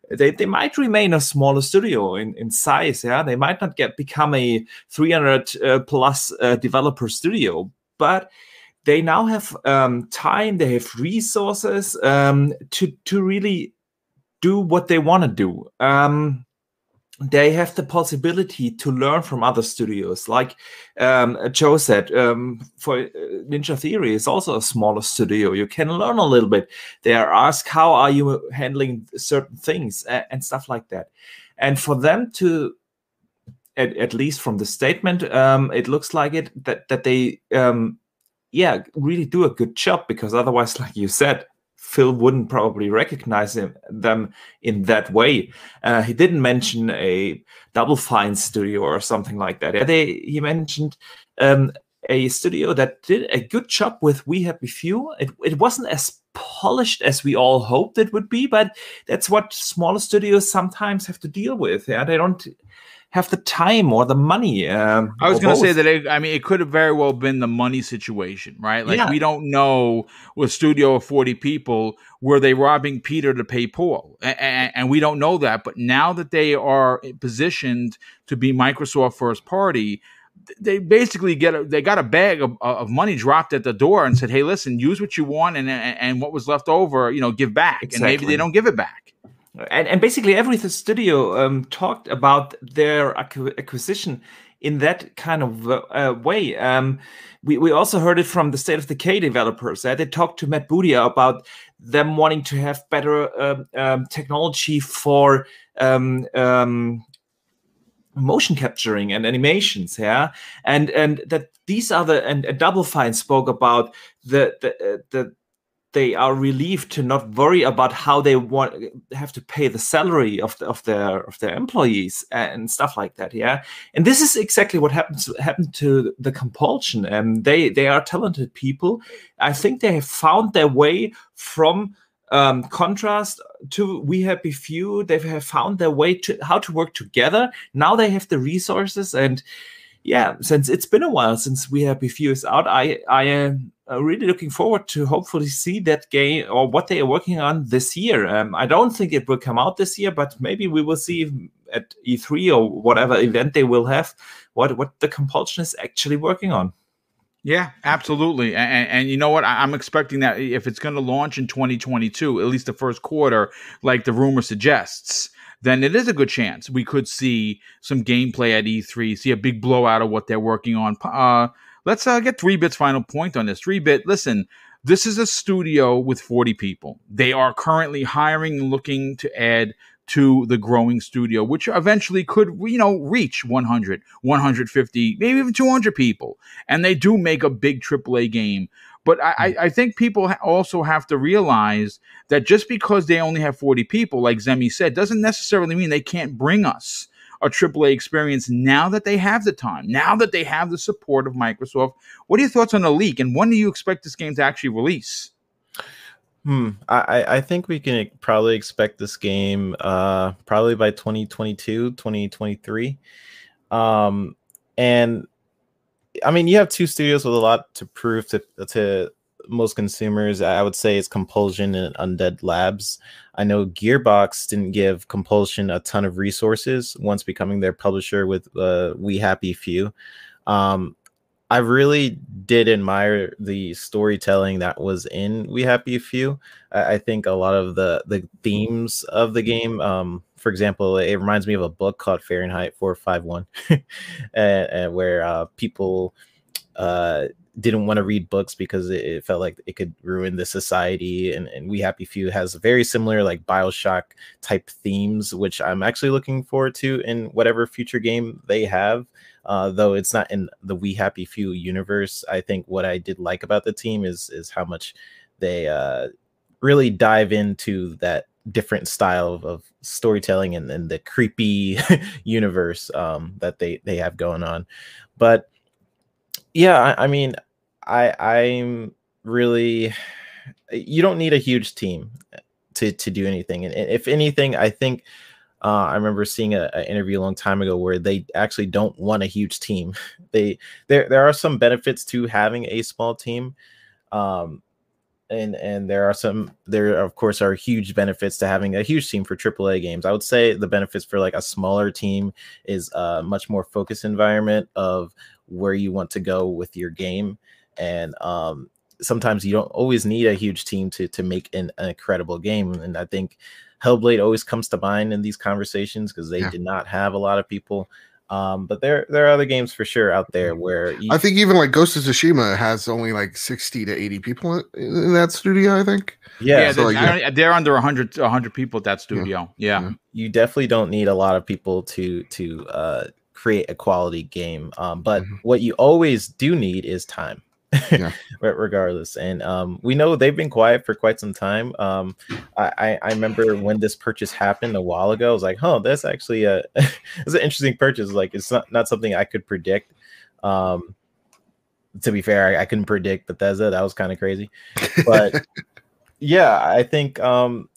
they, they might remain a smaller studio in, in size. Yeah, they might not get become a 300 uh, plus uh, developer studio, but they now have um, time, they have resources um, to to really do what they want to do. Um, they have the possibility to learn from other studios. Like um, Joe said, um, for uh, Ninja Theory is also a smaller studio. You can learn a little bit. They are asked, how are you handling certain things and stuff like that. And for them to at, at least from the statement, um, it looks like it that that they, um, yeah, really do a good job because otherwise, like you said, Phil wouldn't probably recognize him, them in that way. Uh, he didn't mention a Double Fine studio or something like that. Yeah, they, he mentioned um, a studio that did a good job with We Happy Few. It, it wasn't as polished as we all hoped it would be, but that's what smaller studios sometimes have to deal with. Yeah, they don't have the time or the money. Um, I was going to say that. It, I mean, it could have very well been the money situation, right? Like Yeah. we don't know with studio of forty people were they robbing Peter to pay Paul, and, and we don't know that. But now that they are positioned to be Microsoft first party, they basically get a, they got a bag of, of money dropped at the door and said, "Hey, listen, use what you want, and and, and what was left over, you know, give back." And maybe they don't give it back. And, and basically every studio um, talked about their acquisition in that kind of uh, way. Um, we, we also heard it from the State of Decay developers. Uh, they talked to Matt Booty about them wanting to have better um, um, technology for um, um, motion capturing and animations yeah and and that these the and, and double fine spoke about the the, uh, the they are relieved to not worry about how they want have to pay the salary of the, of their of their employees and stuff like that yeah? And this is exactly what happens happened to the compulsion and they they are talented people. I think they have found their way from um, contrast to we happy few. They have found their way to how to work together. Now they have the resources and yeah since it's been a while since we happy few is out i i am uh, really looking forward to hopefully see that game or what they are working on this year um, i don't think it will come out this year but maybe we will see at e3 or whatever event they will have what what the compulsion is actually working on Yeah, absolutely. And, and, you know what? I, I'm expecting that if it's going to launch in 2022, at least the first quarter, like the rumor suggests, then it is a good chance we could see some gameplay at E3, see a big blowout of what they're working on. Uh, let's uh, get three bits final point on this. Three bit, listen, this is a studio with 40 people. They are currently hiring and looking to add to the growing studio, which eventually could, you know, reach 100, 150, maybe even 200 people. And they do make a big AAA game. But I, I think people also have to realize that just because they only have 40 people, like Zemi said, doesn't necessarily mean they can't bring us a AAA experience now that they have the time, now that they have the support of Microsoft. What are your thoughts on the leak? And when do you expect this game to actually release? Hmm. I, I- think we can probably expect this game uh probably by 2022, 2023. Um and I mean you have two studios with a lot to prove to to most consumers. I would say it's Compulsion and Undead Labs. I know Gearbox didn't give Compulsion a ton of resources once becoming their publisher with uh, We Happy Few. Um, I really did admire the storytelling that was in We Happy Few. I, I think a lot of the the themes of the game, um, for example, it reminds me of a book called Fahrenheit 451, and, and where uh, people uh, didn't want to read books because it, it felt like it could ruin the society. And, and We Happy Few has very similar like Bioshock type themes, which I'm actually looking forward to in whatever future game they have uh, though it's not in the We Happy Few universe. I think what I did like about the team is is how much they uh, really dive into that different style of, of storytelling and, and the creepy universe um, that they they have going on. But yeah, I, I mean, I I'm really you don't need a huge team to to do anything, and if anything, I think. Uh, I remember seeing an interview a long time ago where they actually don't want a huge team. They there there are some benefits to having a small team, um, and and there are some there of course are huge benefits to having a huge team for AAA games. I would say the benefits for like a smaller team is a much more focused environment of where you want to go with your game, and um, sometimes you don't always need a huge team to to make an, an incredible game. And I think Hellblade always comes to mind in these conversations because they Yeah. did not have a lot of people. Um, but there there are other games for sure out there where you, I think even like Ghost of Tsushima has only like 60 to 80 people in, in that studio, I think. yeah, Yeah, so, they're, like, yeah. I don't- they're under 100, 100 people at that studio. Yeah. Yeah. you definitely don't need a lot of people to to uh, create a quality game. Um, but Mhm. what you always do need is time. Yeah. Regardless and um, we know they've been quiet for quite some time um, I, I I remember when this purchase happened a while ago i was like oh that's actually a it's an interesting purchase like it's not, not something i could predict um, to be fair I, I couldn't predict bethesda that was kind of crazy but yeah i think um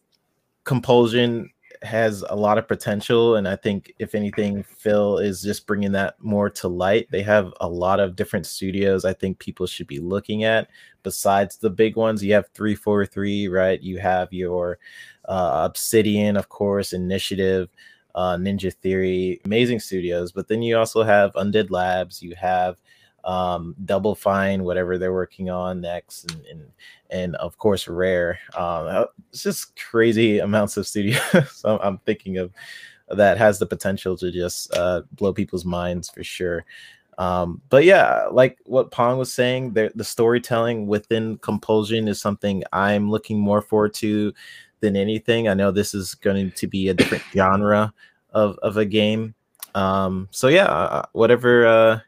compulsion has a lot of potential, and I think if anything, Phil is just bringing that more to light. They have a lot of different studios. I think people should be looking at besides the big ones. You have three four three, right? You have your uh, Obsidian, of course, Initiative uh, Ninja Theory, amazing studios. But then you also have Undead Labs, you have um, Double Fine, whatever they're working on next, and and, and of course Rare. Um, uh, it's just crazy amounts of studios. so I'm thinking of that has the potential to just uh, blow people's minds for sure. Um, but yeah, like what Pong was saying, the, the storytelling within Compulsion is something I'm looking more forward to than anything. I know this is going to be a different genre of, of a game. Um, so yeah, uh, whatever. Uh,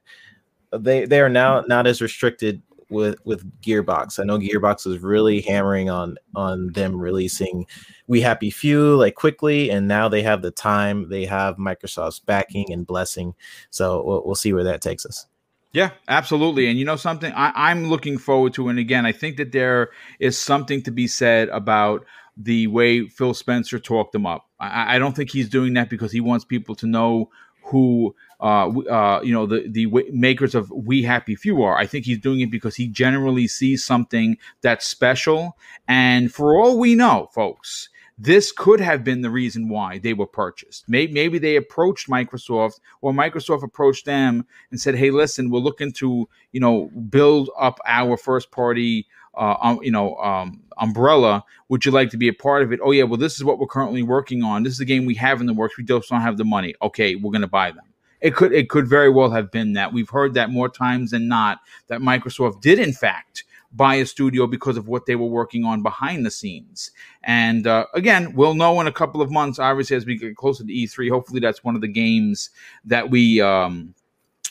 they they are now mm-hmm. not as restricted with with Gearbox. I know Gearbox is really hammering on on them releasing We Happy Few like quickly, and now they have the time. They have Microsoft's backing and blessing. So we'll, we'll see where that takes us. Yeah, absolutely. And you know something, I, am looking forward to. And again, I think that there is something to be said about the way Phil Spencer talked them up. I, I, don't think he's doing that because he wants people to know who uh, uh, you know the the makers of We Happy Few are. I think he's doing it because he generally sees something that's special. And for all we know, folks, this could have been the reason why they were purchased. Maybe, maybe they approached Microsoft or Microsoft approached them and said, "Hey, listen, we're looking to you know build up our first party." Uh, um, you know, um, umbrella. Would you like to be a part of it? Oh yeah, well, this is what we're currently working on. This is the game we have in the works. We just don't have the money. Okay, we're going to buy them. It could it could very well have been that. We've heard that more times than not that Microsoft did in fact buy a studio because of what they were working on behind the scenes. And uh, again, we'll know in a couple of months. Obviously, as we get closer to E3, hopefully that's one of the games that we. Um,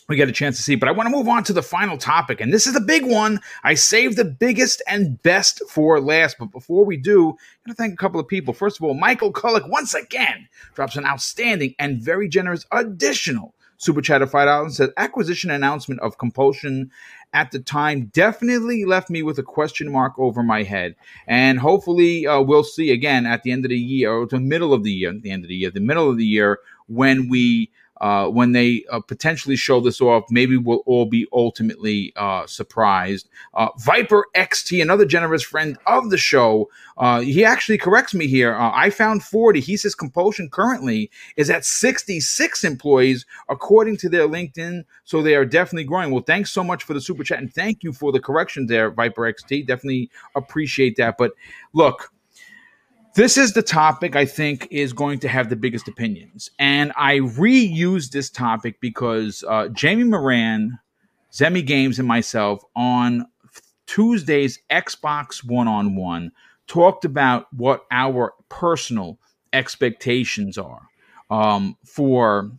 we get a chance to see. But I want to move on to the final topic, and this is the big one. I saved the biggest and best for last. But before we do, I'm going to thank a couple of people. First of all, Michael Kullick once again drops an outstanding and very generous additional super chat of five dollars. Says acquisition announcement of Compulsion at the time definitely left me with a question mark over my head. And hopefully, uh, we'll see again at the end of the year or the middle of the year, the end of the year, the middle of the year when we uh, when they uh, potentially show this off, maybe we'll all be ultimately uh, surprised. Uh, Viper XT, another generous friend of the show, uh, he actually corrects me here. Uh, I found 40. He says Compulsion currently is at 66 employees, according to their LinkedIn. So they are definitely growing. Well, thanks so much for the super chat and thank you for the correction there, Viper XT. Definitely appreciate that. But look, this is the topic I think is going to have the biggest opinions. And I reuse this topic because uh, Jamie Moran, Zemi Games, and myself on Tuesday's Xbox One on One talked about what our personal expectations are um, for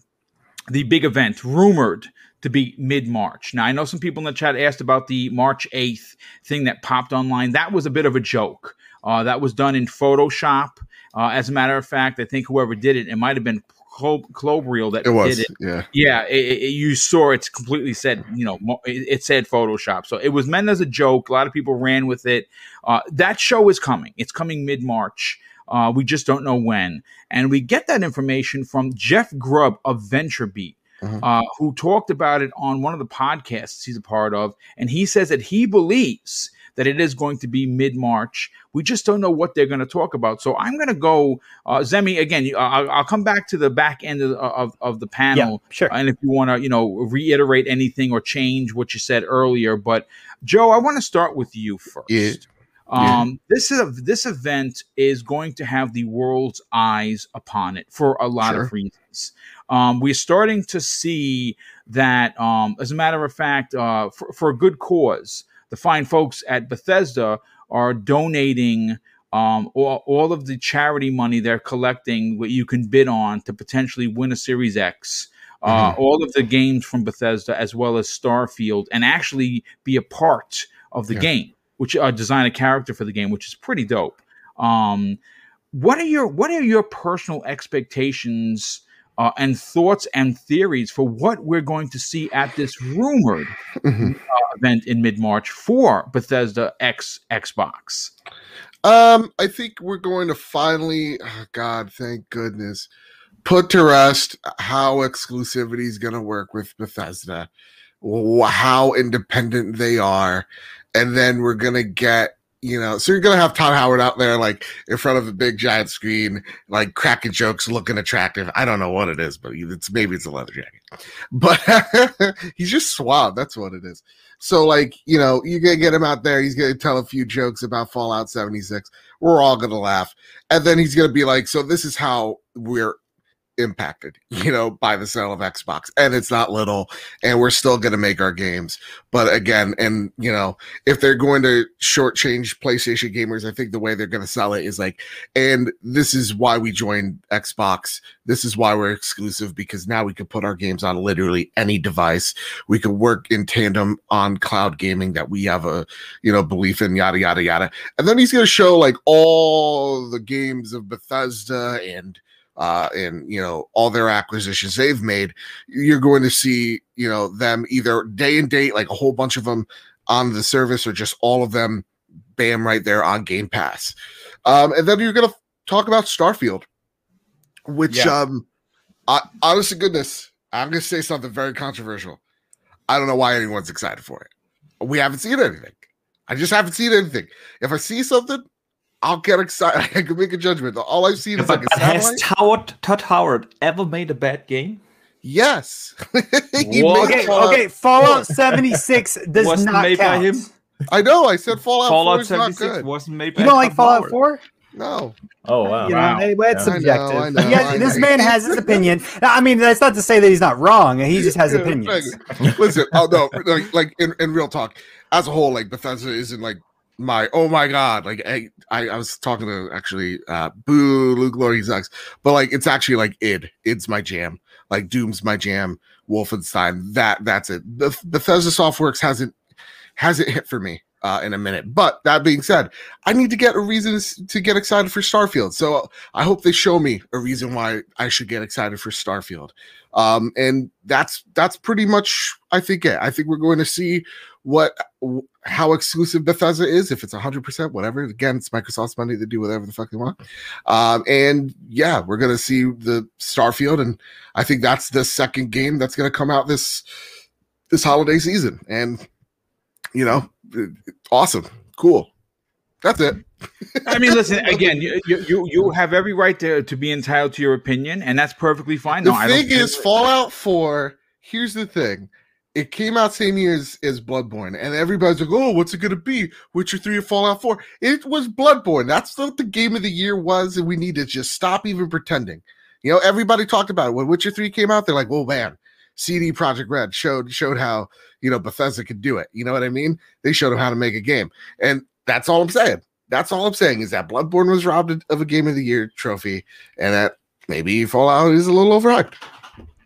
the big event rumored to be mid March. Now, I know some people in the chat asked about the March 8th thing that popped online. That was a bit of a joke. Uh, that was done in Photoshop. Uh, as a matter of fact, I think whoever did it, it might have been Klobrille that it was, did it. Yeah, yeah. It, it, you saw it's completely said, you know, it, said Photoshop. So it was meant as a joke. A lot of people ran with it. Uh, that show is coming. It's coming mid March. Uh, we just don't know when. And we get that information from Jeff Grubb of VentureBeat. Uh-huh. Uh, who talked about it on one of the podcasts he's a part of. And he says that he believes that it is going to be mid March. We just don't know what they're going to talk about. So I'm going to go, uh, Zemi, again, I'll, I'll, come back to the back end of, of, of the panel. Yeah, sure. And if you want to, you know, reiterate anything or change what you said earlier. But Joe, I want to start with you first. Yeah. Um, yeah. this is a, this event is going to have the world's eyes upon it for a lot sure. of reasons. Um, we're starting to see that, um, as a matter of fact, uh, for, for a good cause the fine folks at Bethesda are donating um, all, all of the charity money they're collecting, what you can bid on to potentially win a Series X. Uh, mm-hmm. All of the games from Bethesda, as well as Starfield, and actually be a part of the yeah. game, which uh, design a character for the game, which is pretty dope. Um, what are your what are your personal expectations uh, and thoughts and theories for what we're going to see at this rumored mm-hmm. uh, event in mid March for Bethesda X Xbox. Um, I think we're going to finally, oh God, thank goodness, put to rest how exclusivity is going to work with Bethesda, how independent they are, and then we're going to get. You know, so you're gonna have Todd Howard out there, like in front of a big giant screen, like cracking jokes, looking attractive. I don't know what it is, but it's maybe it's a leather jacket. But he's just suave. That's what it is. So, like, you know, you're gonna get him out there. He's gonna tell a few jokes about Fallout 76. We're all gonna laugh, and then he's gonna be like, "So this is how we're impacted, you know, by the sale of Xbox. And it's not little, and we're still going to make our games. But again, and you know, if they're going to shortchange PlayStation gamers, I think the way they're going to sell it is like, and this is why we joined Xbox. This is why we're exclusive because now we can put our games on literally any device. We can work in tandem on cloud gaming that we have a, you know, belief in, yada, yada, yada. And then he's going to show like all the games of Bethesda and uh, and you know all their acquisitions they've made, you're going to see you know them either day and date, like a whole bunch of them on the service, or just all of them, bam, right there on Game Pass. Um, and then you're going to talk about Starfield, which, Yeah. um, I, honest to goodness, I'm going to say something very controversial. I don't know why anyone's excited for it. We haven't seen anything. I just haven't seen anything. If I see something, I'll get excited. I can make a judgment. All I've seen is But like a has. Howard, Todd Howard ever made a bad game? Yes. He What? made Okay, Fallout okay. Fallout 76 does Wasn't not made by count. him? I know. I said Fallout, 4 Fallout is not 76 good. wasn't made by You don't like Fallout 4? No. Oh wow. You know, Wow. anyway, it's Yeah. I know, subjective. I know, Yeah, this man has his opinion. Now, I mean, that's not to say that he's not wrong. He just has opinions. like, Listen, oh no, like, like in, in real talk, as a whole, like Bethesda isn't like my oh my god. Like I, I, I was talking to actually uh boo Luke he sucks, but like it's actually like id. Id's my jam. Like Doom's my jam. Wolfenstein. That that's it. The Bethesda Softworks hasn't hasn't hit for me uh, in a minute. But that being said, I need to get a reason to get excited for Starfield. So I hope they show me a reason why I should get excited for Starfield. Um, and that's that's pretty much I think it. I think we're going to see what how exclusive Bethesda is. If it's hundred percent, whatever. Again, it's Microsoft's money to do whatever the fuck they want. Um, and yeah, we're gonna see the Starfield, and I think that's the second game that's gonna come out this this holiday season. And you know, awesome, cool. That's it. I mean, listen again. You, you you have every right to to be entitled to your opinion, and that's perfectly fine. The no, thing is, Fallout 4, here's the thing. It came out same year as, as Bloodborne, and everybody's like, oh, what's it to be? Witcher 3 or Fallout 4? It was Bloodborne. That's what the game of the year was, and we need to just stop even pretending. You know, everybody talked about it. When Witcher 3 came out, they're like, well, man, CD Projekt Red showed showed how, you know, Bethesda could do it. You know what I mean? They showed them how to make a game. And that's all I'm saying. That's all I'm saying is that Bloodborne was robbed of a game of the year trophy, and that maybe Fallout is a little overhyped.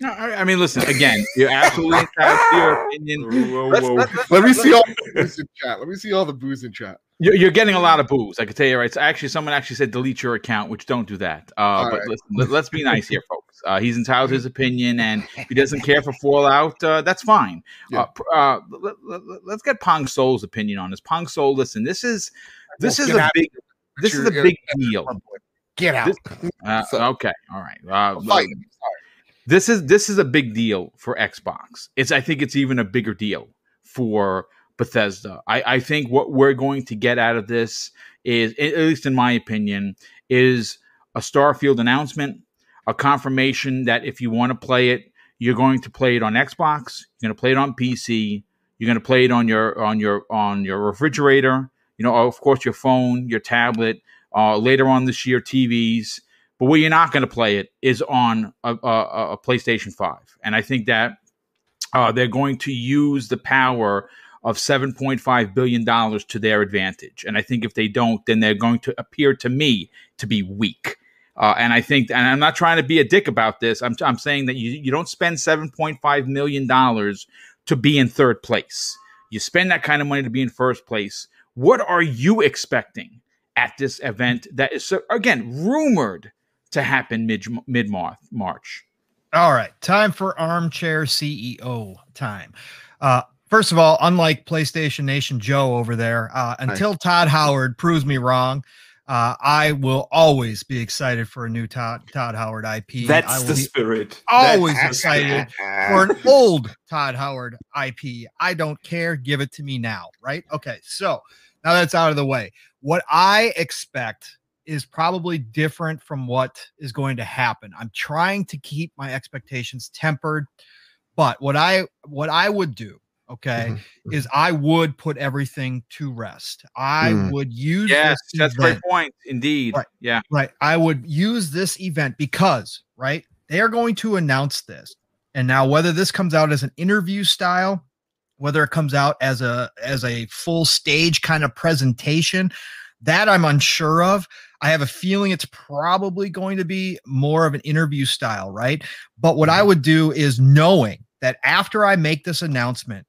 No, I, I mean, listen again. You're absolutely entitled to your opinion. Whoa, Let's- whoa. let- let- Let me see all the booze in chat. Let me see all the booze in chat. You're, you're getting a lot of boos. I can tell you right. So actually, someone actually said delete your account, which don't do that. Uh, but right. listen, let, let's be nice here, folks. Uh, he's entitled to his opinion, and if he doesn't care for Fallout, uh, that's fine. Yeah. Uh, uh, let, let, let's get Pong Soul's opinion on this. Pong Soul, listen, this is this Well, is a big this is a big deal. Get out. This- Uh, So- okay, all right. Uh. This is this is a big deal for Xbox. It's I think it's even a bigger deal for Bethesda. I, I think what we're going to get out of this is, at least in my opinion, is a Starfield announcement, a confirmation that if you want to play it, you're going to play it on Xbox, you're going to play it on PC, you're going to play it on your on your on your refrigerator, you know, of course your phone, your tablet, uh, later on this year TVs. But where you're not going to play it is on a, a, a PlayStation 5. And I think that uh, they're going to use the power of $7.5 billion to their advantage. And I think if they don't, then they're going to appear to me to be weak. Uh, and I think, and I'm not trying to be a dick about this. I'm, I'm saying that you, you don't spend $7.5 million to be in third place. You spend that kind of money to be in first place. What are you expecting at this event that is, again, rumored to happen mid mid March? All right, time for armchair CEO time. Uh, first of all, unlike PlayStation Nation Joe over there, uh, until Todd Howard proves me wrong, uh, I will always be excited for a new Todd, Todd Howard IP. That's the spirit. Always That's excited for an old Todd Howard IP. I don't care. Give it to me now. Right? Okay. So now that's out of the way. What I expect is probably different from what is going to happen. I'm trying to keep my expectations tempered, but what I what I would do okay, Mhm. is I would put everything to rest. I Mm. would use Yes, this that's a great point. Indeed. Right. Yeah. Right. I would use this event because, right, they are going to announce this. And now whether this comes out as an interview style, whether it comes out as a as a full stage kind of presentation, that I'm unsure of. I have a feeling it's probably going to be more of an interview style, right? But what I would do is knowing that after I make this announcement,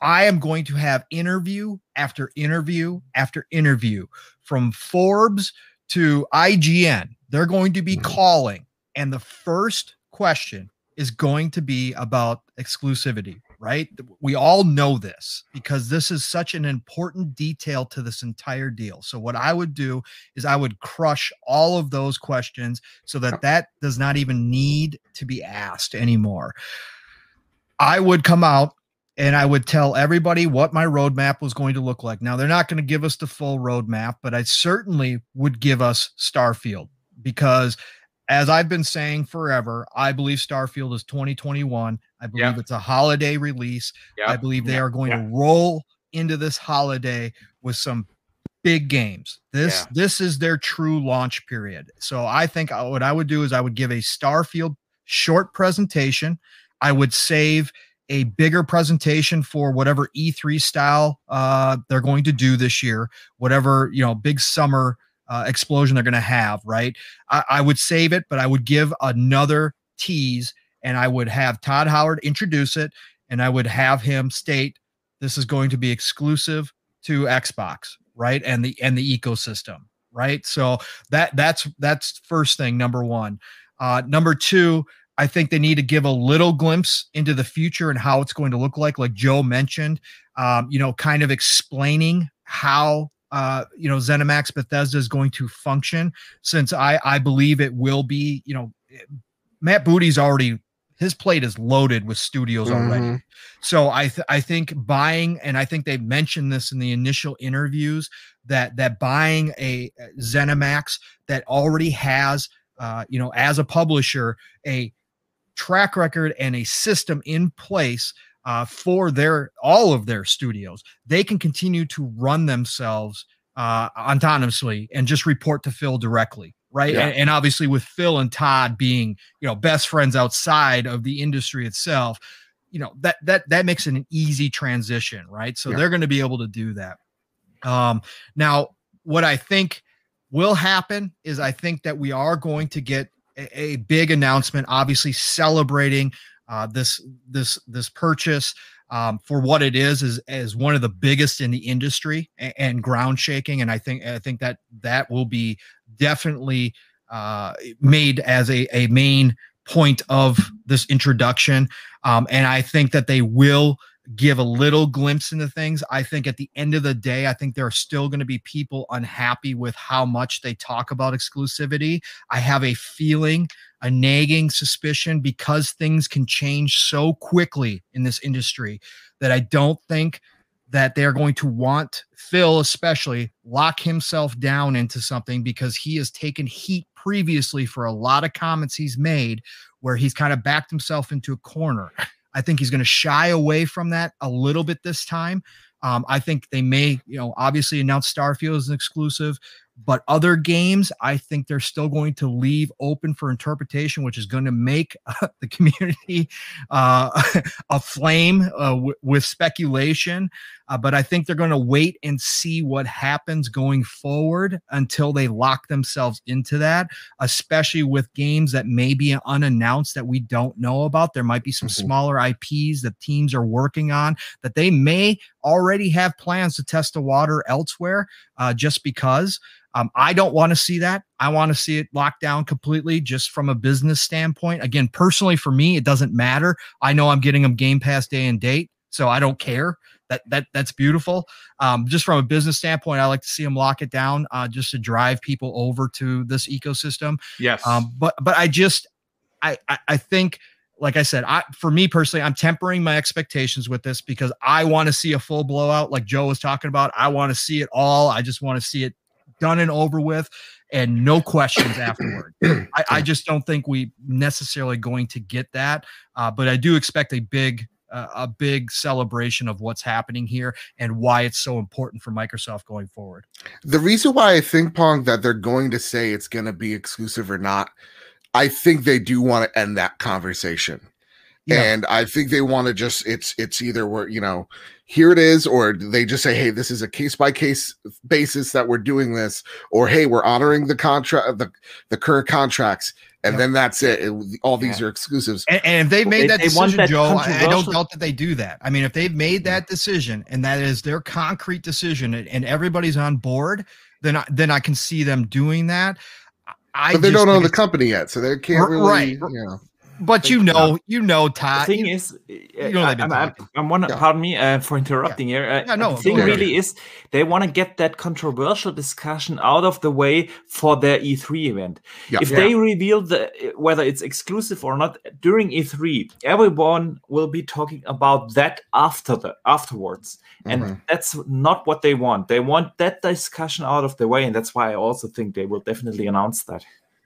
I am going to have interview after interview after interview from Forbes to IGN. They're going to be Mhm. calling, and the first question is going to be about exclusivity, right? We all know this because this is such an important detail to this entire deal. So, what I would do is I would crush all of those questions so that that does not even need to be asked anymore. I would come out and I would tell everybody what my roadmap was going to look like. Now, they're not going to give us the full roadmap, but I certainly would give us Starfield because, as I've been saying forever, I believe Starfield is 2021. I believe Yeah. it's a holiday release. I believe they are going to roll into this holiday with some big games. This Yeah. this is their true launch period. So I think I- what I would do is I would give a Starfield short presentation. I would save a bigger presentation for whatever E3 style uh, they're going to do this year, whatever you know, big summer uh, explosion they're going to have. Right, I, I would save it, but I would give another tease, and I would have Todd Howard introduce it, and I would have him state this is going to be exclusive to Xbox, right, and the and the ecosystem, right. So that that's that's first thing, number one. Uh, number two, I think they need to give a little glimpse into the future and how it's going to look like, like Joe mentioned, um, you know, kind of explaining how, uh, you know, ZeniMax Bethesda is going to function since I, I believe it will be, you know, Matt Booty's already, his plate is loaded with studios already. Mhm. So I th- I think buying, and I think they mentioned this in the initial interviews that that buying a ZeniMax that already has, uh, you know, as a publisher, a track record and a system in place uh, for their all of their studios, they can continue to run themselves uh, autonomously and just report to Phil directly. Right. Yeah. And, and obviously with Phil and Todd being, you know, best friends outside of the industry itself, you know, that that that makes it an easy transition, right? So Yeah. they're going to be able to do that. Um now what I think will happen is I think that we are going to get a, a big announcement, obviously celebrating uh, this this this purchase um, for what it is is as one of the biggest in the industry and, and ground shaking. And I think I think that that will be definitely uh, made as a, a main point of this introduction. Um, and I think that they will give a little glimpse into things. I think at the end of the day, I think there are still going to be people unhappy with how much they talk about exclusivity. I have a feeling, a nagging suspicion, because things can change so quickly in this industry that I don't think that they're going to want Phil, especially, lock himself down into something because he has taken heat previously for a lot of comments he's made where he's kind of backed himself into a corner. I think he's going to shy away from that a little bit this time. Um, I think they may, you know, obviously announce Starfield as an exclusive, but other games, I think they're still going to leave open for interpretation, which is going to make uh, the community uh, aflame uh, w- with speculation. Uh, but I think they're going to wait and see what happens going forward until they lock themselves into that, especially with games that may be unannounced that we don't know about. There might be some Mhm. smaller IPs that teams are working on that they may already have plans to test the water elsewhere uh, just because. Um, I don't want to see that. I want to see it locked down completely just from a business standpoint. Again, personally, for me, it doesn't matter. I know I'm getting them Game Pass day and date. so I don't care. That that that's beautiful. Um, just from a business standpoint, I like to see them lock it down, uh, just to drive people over to this ecosystem. Yes. Um, but but I just I I, I think like I said, I for me personally, I'm tempering my expectations with this because I want to see a full blowout, like Joe was talking about. I want to see it all. I just want to see it done and over with, and no questions afterward. I, I, just don't think we necessarily going to get that, uh, but I do expect a big. Uh, a big celebration of what's happening here and why it's so important for Microsoft going forward. The reason why I think Pong that they're going to say it's going to be exclusive or not I think they do want to end that conversation. Yeah. And I think they want to just it's it's either where you know here it is or they just say hey this is a case by case basis that we're doing this or hey we're honoring the contract the the current contracts and yeah. then that's it. it all these yeah. are exclusives. And, and if they've made that decision, that Joe, I don't doubt that they do that. I mean, if they've made that decision and that is their concrete decision, and, and everybody's on board, then I, then I can see them doing that. I but they don't own the company yet, so they can't really. Right. You know. But you know, you know, Todd. The thing you, is, you know, I, I'm, I'm, I'm one. Yeah. Pardon me uh, for interrupting yeah. here. Uh, yeah, no, the thing really is, they want to get that controversial discussion out of the way for their E3 event. Yeah. If yeah. they reveal the whether it's exclusive or not during E3, everyone will be talking about that after the afterwards, and mm-hmm. that's not what they want. They want that discussion out of the way, and that's why I also think they will definitely announce that.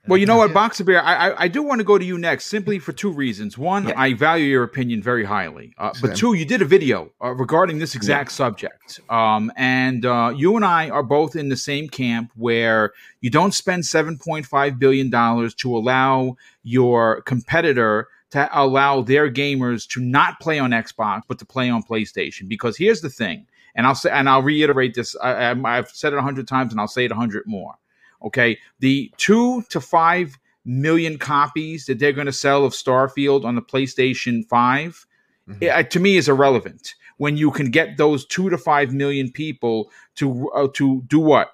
Well, you know what, Boxer Bear, I, I, I do want to go to you next, simply for two reasons. One, yeah. I value your opinion very highly, uh, but two, you did a video uh, regarding this exact yeah. subject, um, and uh, you and I are both in the same camp where you don't spend seven point five billion dollars to allow your competitor to allow their gamers to not play on Xbox but to play on PlayStation. Because here's the thing, and I'll say, and I'll reiterate this. I, I've said it a hundred times, and I'll say it a hundred more Okay. The two to five million copies that they're going to sell of Starfield on the PlayStation 5 mm-hmm. it, to me is irrelevant when you can get those two to five million people to uh, to do what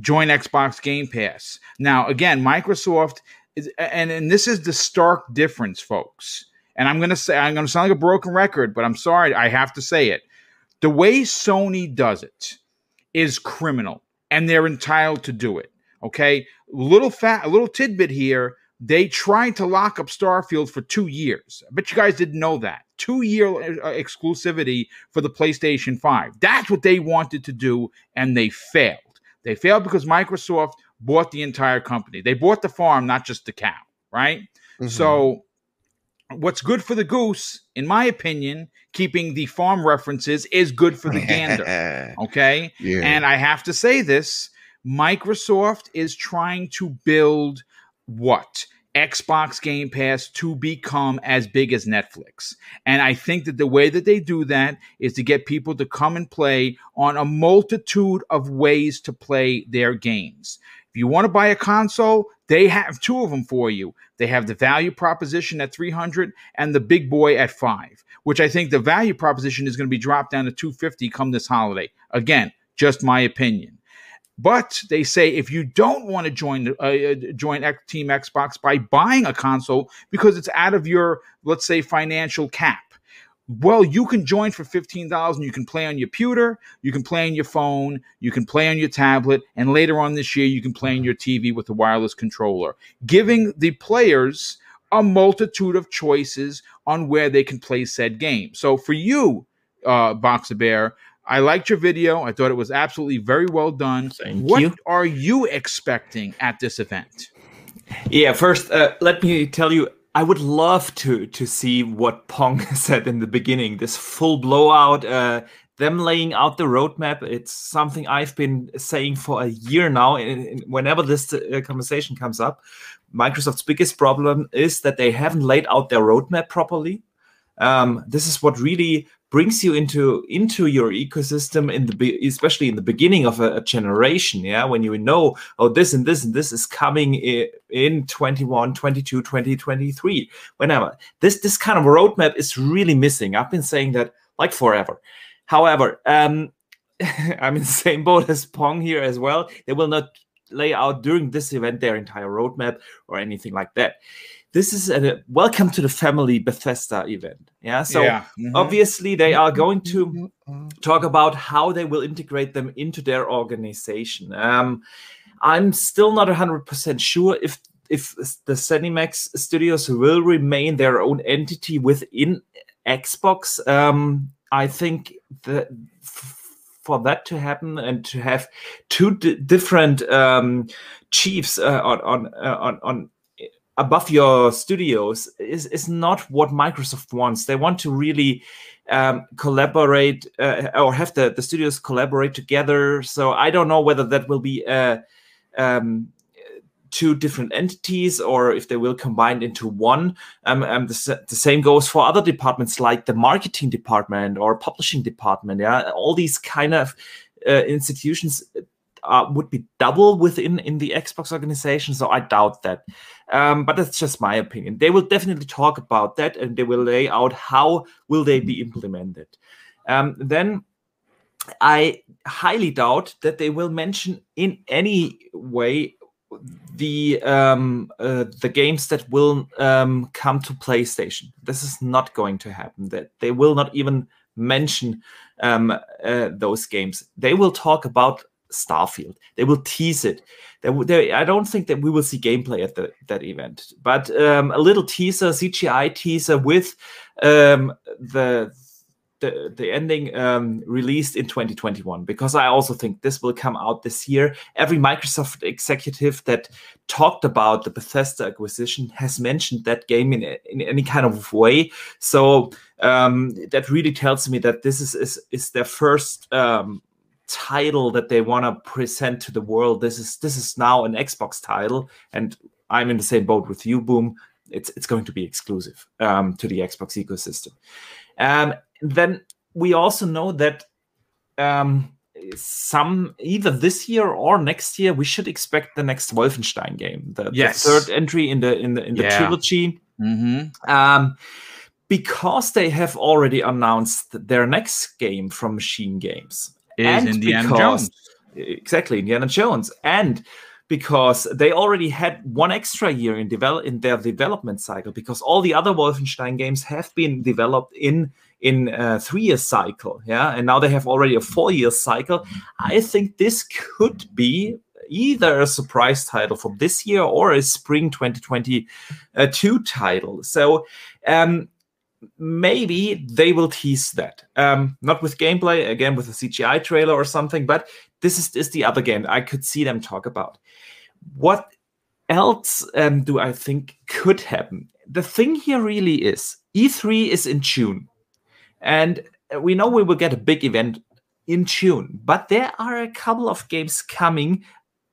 join Xbox Game Pass. Now again, Microsoft is and and this is the stark difference folks. And I'm going to say I'm going to sound like a broken record, but I'm sorry I have to say it. The way Sony does it is criminal and they're entitled to do it. Okay, little fat, a little tidbit here. They tried to lock up Starfield for two years. I bet you guys didn't know that. Two year uh, exclusivity for the PlayStation 5. That's what they wanted to do, and they failed. They failed because Microsoft bought the entire company. They bought the farm, not just the cow, right? Mm-hmm. So, what's good for the goose, in my opinion, keeping the farm references, is good for the gander. Okay. Yeah. And I have to say this Microsoft is trying to build what? Xbox Game Pass to become as big as Netflix. And I think that the way that they do that is to get people to come and play on a multitude of ways to play their games. If you want to buy a console, they have two of them for you. They have the value proposition at 300 and the big boy at 5, which I think the value proposition is going to be dropped down to 250 come this holiday. Again, just my opinion. But they say if you don't want to join uh, uh join Team Xbox by buying a console because it's out of your let's say financial cap, well, you can join for fifteen dollars and you can play on your computer, you can play on your phone, you can play on your tablet, and later on this year you can play on your TV with a wireless controller, giving the players a multitude of choices on where they can play said game. So for you, uh, Boxer Bear, I liked your video. I thought it was absolutely very well done. Thank what you. are you expecting at this event? Yeah, first, uh, let me tell you, I would love to to see what Pong said in the beginning. This full blowout, uh, them laying out the roadmap. It's something I've been saying for a year now. Whenever this uh, conversation comes up, Microsoft's biggest problem is that they haven't laid out their roadmap properly. Um, this is what really brings you into into your ecosystem in the especially in the beginning of a, a, generation yeah? When you know oh this and this and this is coming in, in 21 22 20 23 whenever. This this kind of roadmap is really missing. I've been saying that like forever. However um i'm in the same boat as pong here as well. They will not lay out during this event their entire roadmap or anything like that. This is a welcome to the family Bethesda event. Yeah. So yeah. Mhm. obviously they are going to talk about how they will integrate them into their organization. Um, I'm still not 100% sure if if the Zenimax studios will remain their own entity within Xbox. Um, I think that for that to happen and to have two d- different um, chiefs uh, on on uh, on on above your studios is is not what Microsoft wants. They want to really um, collaborate uh, or have the, the studios collaborate together. So I don't know whether that will be uh, um, two different entities or if they will combine into one. Um, um, the, the same goes for other departments like the marketing department or publishing department. Yeah, all these kind of uh, institutions uh, would be double within in the Xbox organization. So I doubt that. Um, but that's just my opinion. They will definitely talk about that and they will lay out how will they be implemented. Um, then I highly doubt that they will mention in any way the um, uh, the games that will um, come to PlayStation. This is not going to happen. That they will not even mention um, uh, those games. They will talk about Starfield. They will tease it. They, they, I don't think that we will see gameplay at the, that event, but um, a little teaser, CGI teaser with um, the the the ending um, released in 2021 because I also think this will come out this year. Every Microsoft executive that talked about the Bethesda acquisition has mentioned that game in, in any kind of way. So um, that really tells me that this is is, is their first um, title that they want to present to the world. This is this is now an Xbox title, and I'm in the same boat with you, Boom. It's it's going to be exclusive um, to the Xbox ecosystem. Um, then we also know that um, some either this year or next year we should expect the next Wolfenstein game, the, the third entry in the in the in the Yeah. trilogy Mhm. um, because they have already announced their next game from Machine Games. Is And Indiana because- Jones. Exactly, Indiana Jones. And because they already had one extra year in develop in their development cycle, because all the other Wolfenstein games have been developed in in a three year cycle, yeah, and now they have already a four year cycle. I think this could be either a surprise title for this year or a spring 2022 title. So um, maybe they will tease that. Um, not with gameplay, again with a CGI trailer or something, but this is, is the other game I could see them talk about. What else um, do I think could happen? The thing here really is E3 is in June, and we know we will get a big event in June, but there are a couple of games coming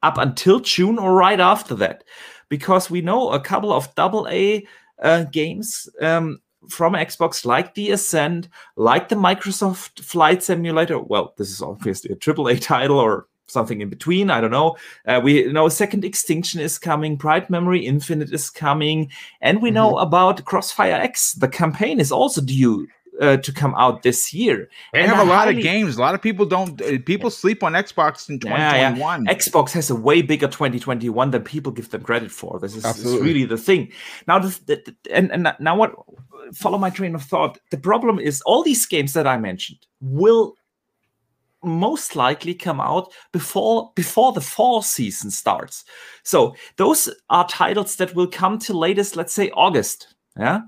up until June or right after that, because we know a couple of double A uh, games um, from Xbox, like the Ascent, like the Microsoft Flight Simulator. Well, this is obviously a AAA title or something in between. I don't know. Uh, we know Second Extinction is coming, Bright Memory Infinite is coming, and we know about Crossfire X. The campaign is also due. Uh, to come out this year. They And have a lot highly- of games. A lot of people don't. uh, People sleep on Xbox in Yeah, yeah. 2021. Xbox has a way bigger 2021 than people give them credit for. This is, is really the thing. Now, this, the, the- and, and now what? Follow my train of thought. The problem is all these games that I mentioned will most likely come out before before the fall season starts. So those are titles that will come to latest, let's say August. Yeah.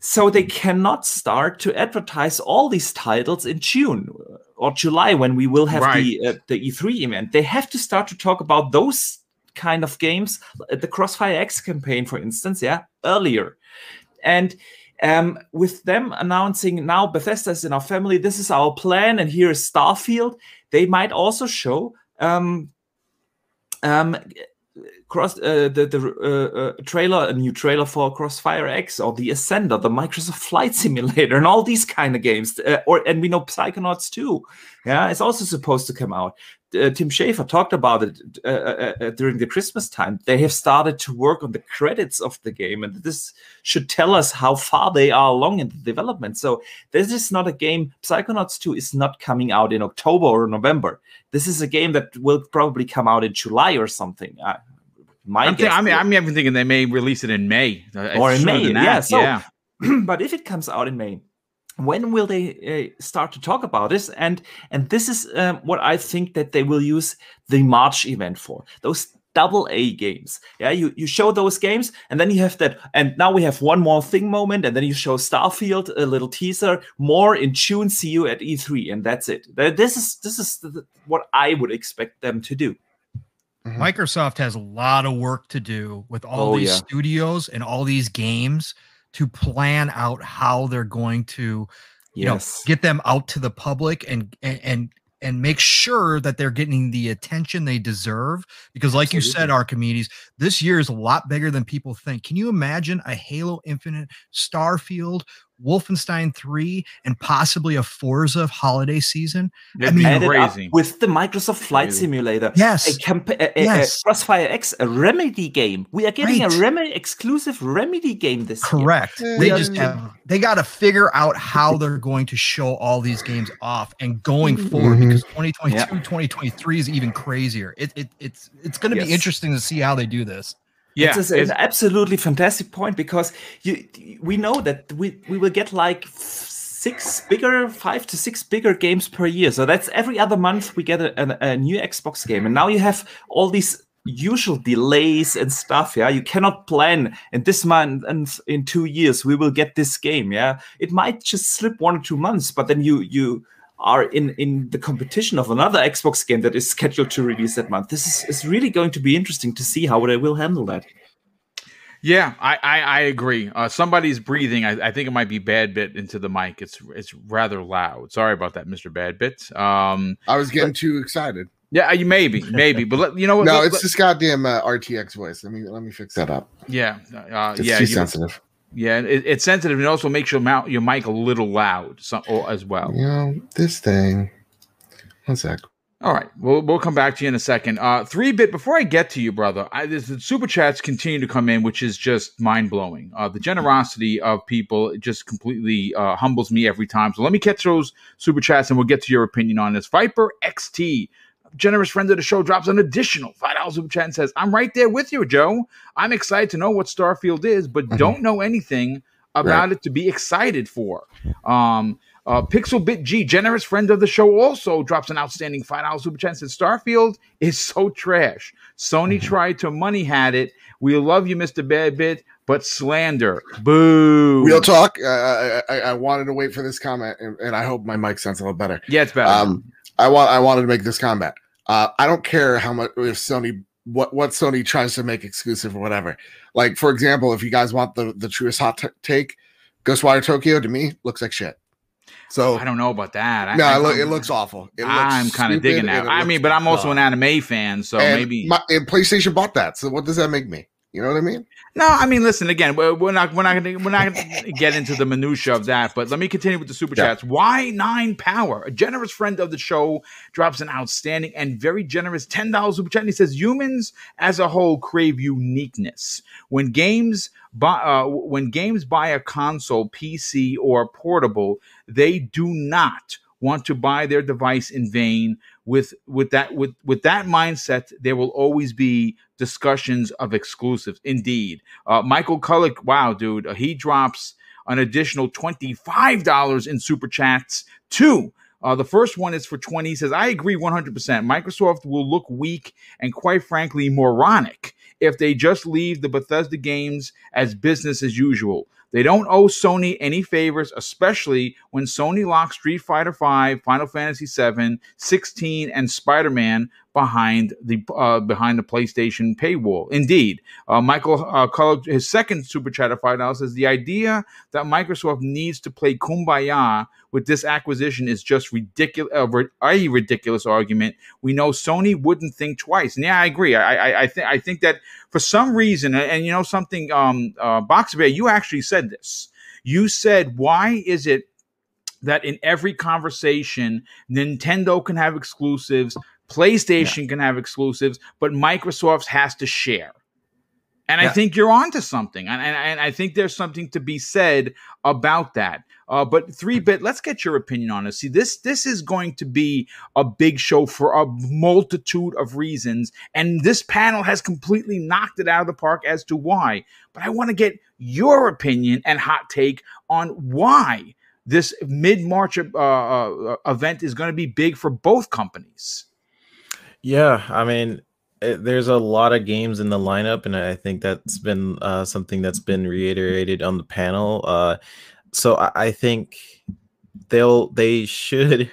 So they cannot start to advertise all these titles in June or July when we will have the uh, the E3 event. They have to start to talk about those kind of games, uh, the Crossfire X campaign, for instance, yeah, earlier. And um, with them announcing now Bethesda is in our family, this is our plan, and here is Starfield. They might also show um, um, cross uh, the the uh, uh, trailer, a new trailer for Crossfire X or the Ascender, the Microsoft Flight Simulator, and all these kind of games. Uh, or and we know Psychonauts 2. Yeah, it's also supposed to come out. Uh, Tim Schafer talked about it uh, uh, uh, during the Christmas time. They have started to work on the credits of the game, and this should tell us how far they are along in the development. So this is not a game. Psychonauts 2 is not coming out in October or November. This is a game that will probably come out in July or something. Uh, my I'm, thi- guess I mean, I'm even thinking they may release it in May uh, or in May. Yeah. So, yeah. but if it comes out in May, when will they uh, start to talk about this? And and this is um, what I think that they will use the March event for. Those double A games. Yeah, you you show those games, and then you have that. And now we have one more thing moment, and then you show Starfield, a little teaser. More in June. See you at E3, and that's it. This is this is the, what I would expect them to do. Microsoft has a lot of work to do with all Oh, these yeah. studios and all these games to plan out how they're going to you know get them out to the public and and and, make sure that they're getting the attention they deserve because like you said archimedes this year is a lot bigger than people think. Can you imagine a halo infinite starfield wolfenstein 3 and possibly a forza holiday season That'd I be mean, add up crazy. with the Microsoft Flight Crazy. Simulator. yes a, camp- a, a- Yes. a Crossfire X, a Remedy game. We are getting Right. a Remedy exclusive Remedy game this year. Correct. Yeah, They yeah, just yeah. have they got to figure out how they're going to show all these games off and going Mm-hmm. forward Mhm. because 2022 Yeah. 2023 is even crazier. It, it it's it's going to be interesting to see how they do this. Yeah. it's, an absolutely fantastic point because you we know that we we will get like six bigger, five to six bigger games per year. So that's every other month we get a, a, a new Xbox game, and now you have all these usual delays and stuff yeah you cannot plan and this month and in two years we will get this game yeah it might just slip one or two months but then you you are in in the competition of another xbox game that is scheduled to release that month this is, is really going to be interesting to see how they will handle that Yeah, I, I, I agree. Uh, somebody's breathing. I, I think it might be Bad Bit into the mic. It's it's rather loud. Sorry about that, Mister Bad Bit. Um, I was getting too excited. yeah, you maybe, maybe, but let, you know what? No, let- it's let- this goddamn uh, RTX voice. Let me let me fix that up. yeah, uh, It's yeah, too you- sensitive. Yeah. It, it's sensitive and also makes your mouth, your mic a little loud, so, or, as well. You know this thing. One sec. All right, we'll we'll come back to you in a second. Uh, three bit. Before I get to you, brother, I, this, the super chats continue to come in, which is just mind blowing. Uh, the generosity of people just completely uh, humbles me every time. So let me catch those super chats, and we'll get to your opinion on this. Viper XT, generous friend of the show, drops an additional five dollars super chat and says, "I'm right there with you, Joe. I'm excited to know what Starfield is, but Mhm. don't know anything about it to be excited for." Um, uh, Pixel Bit G, generous friend of the show, also drops an outstanding five dollars super chat. and Says Starfield is so trash. Sony tried to money had it. We love you, Mister Bad Bit, but slander. Boo. Real talk. Uh, I, I, I wanted to wait for this comment, and, and I hope my mic sounds a little better. Yeah, it's better. Um, I want I wanted to make this comment. Uh, I don't care how much if Sony what what Sony tries to make exclusive or whatever. Like for example, if you guys want the the truest hot t- take, Ghostwire Tokyo to me looks like shit. So I don't know about that. I, no, I, it, look, it looks awful. It looks I'm kind of digging that. I mean, but I'm also an anime fan, so and maybe my, and PlayStation bought that. So what does that make me? You know what I mean? No, I mean, listen again. We're, we're not we're not gonna we're not gonna get into the minutia of that. But let me continue with the super Yeah. chats. Why nine power? A generous friend of the show drops an outstanding and very generous ten dollars super chat. And he says humans as a whole crave uniqueness. When games buy uh, when games buy a console, PC, or portable, they do not want to buy their device in vain with with that with with that mindset there will always be discussions of exclusives indeed. Uh, michael Kullick, wow dude uh, he drops an additional $25 in super chats too. uh, the first one is for 20 he says i agree 100% microsoft will look weak and quite frankly moronic if they just leave the bethesda games as business as usual. They don't owe Sony any favors, especially when Sony locked Street Fighter V, Final Fantasy VII, 16, and Spider-Man behind the uh, behind the PlayStation paywall. Indeed, uh, Michael uh, Cullen, his second super chat of five dollars says the idea that Microsoft needs to play kumbaya with this acquisition is just ridiculous. Uh, a ridiculous argument. We know Sony wouldn't think twice, and yeah, I agree. I I, I think I think that for some reason, and, and you know something, um, uh, Boxer Bear, you actually said this. You said, why is it that in every conversation, Nintendo can have exclusives, PlayStation yeah. can have exclusives, but Microsoft has to share. And yeah. I think you're onto something, and, and, and, I think there's something to be said about that. Uh, but three bit, let's get your opinion on this. See, this this is going to be a big show for a multitude of reasons, and this panel has completely knocked it out of the park as to why. But I want to get your opinion and hot take on why this mid March uh, uh, event is going to be big for both companies. Yeah, I mean, it, there's a lot of games in the lineup, and I think that's been uh, something that's been reiterated on the panel. Uh, so I, I think they'll they should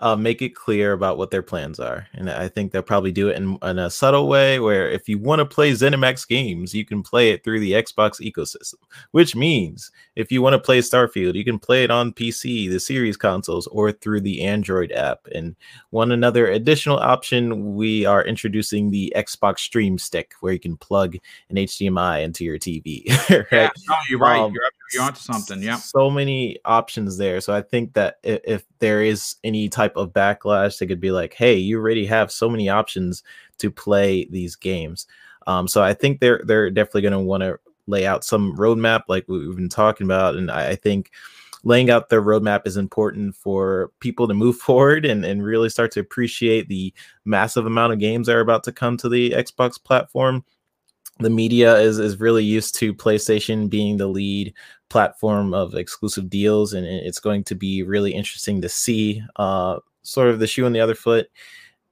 uh, make it clear about what their plans are. And I think they'll probably do it in, in a subtle way where if you want to play ZeniMax games, you can play it through the Xbox ecosystem, which means if you want to play Starfield, you can play it on PC, the series consoles, or through the Android app. And one another additional option, we are introducing the Xbox Stream Stick where you can plug an HDMI into your TV. right? Yeah, no, you're right. Um, you're you're onto something. Yeah. So many options there. So I think that if, if, there is any type of backlash, they could be like, hey, you already have so many options to play these games. Um, so I think they're they're definitely going to want to lay out some roadmap like we've been talking about. And I, I think laying out their roadmap is important for people to move forward and, and really start to appreciate the massive amount of games that are about to come to the Xbox platform the media is is really used to PlayStation being the lead platform of exclusive deals, and it's going to be really interesting to see uh, sort of the shoe on the other foot.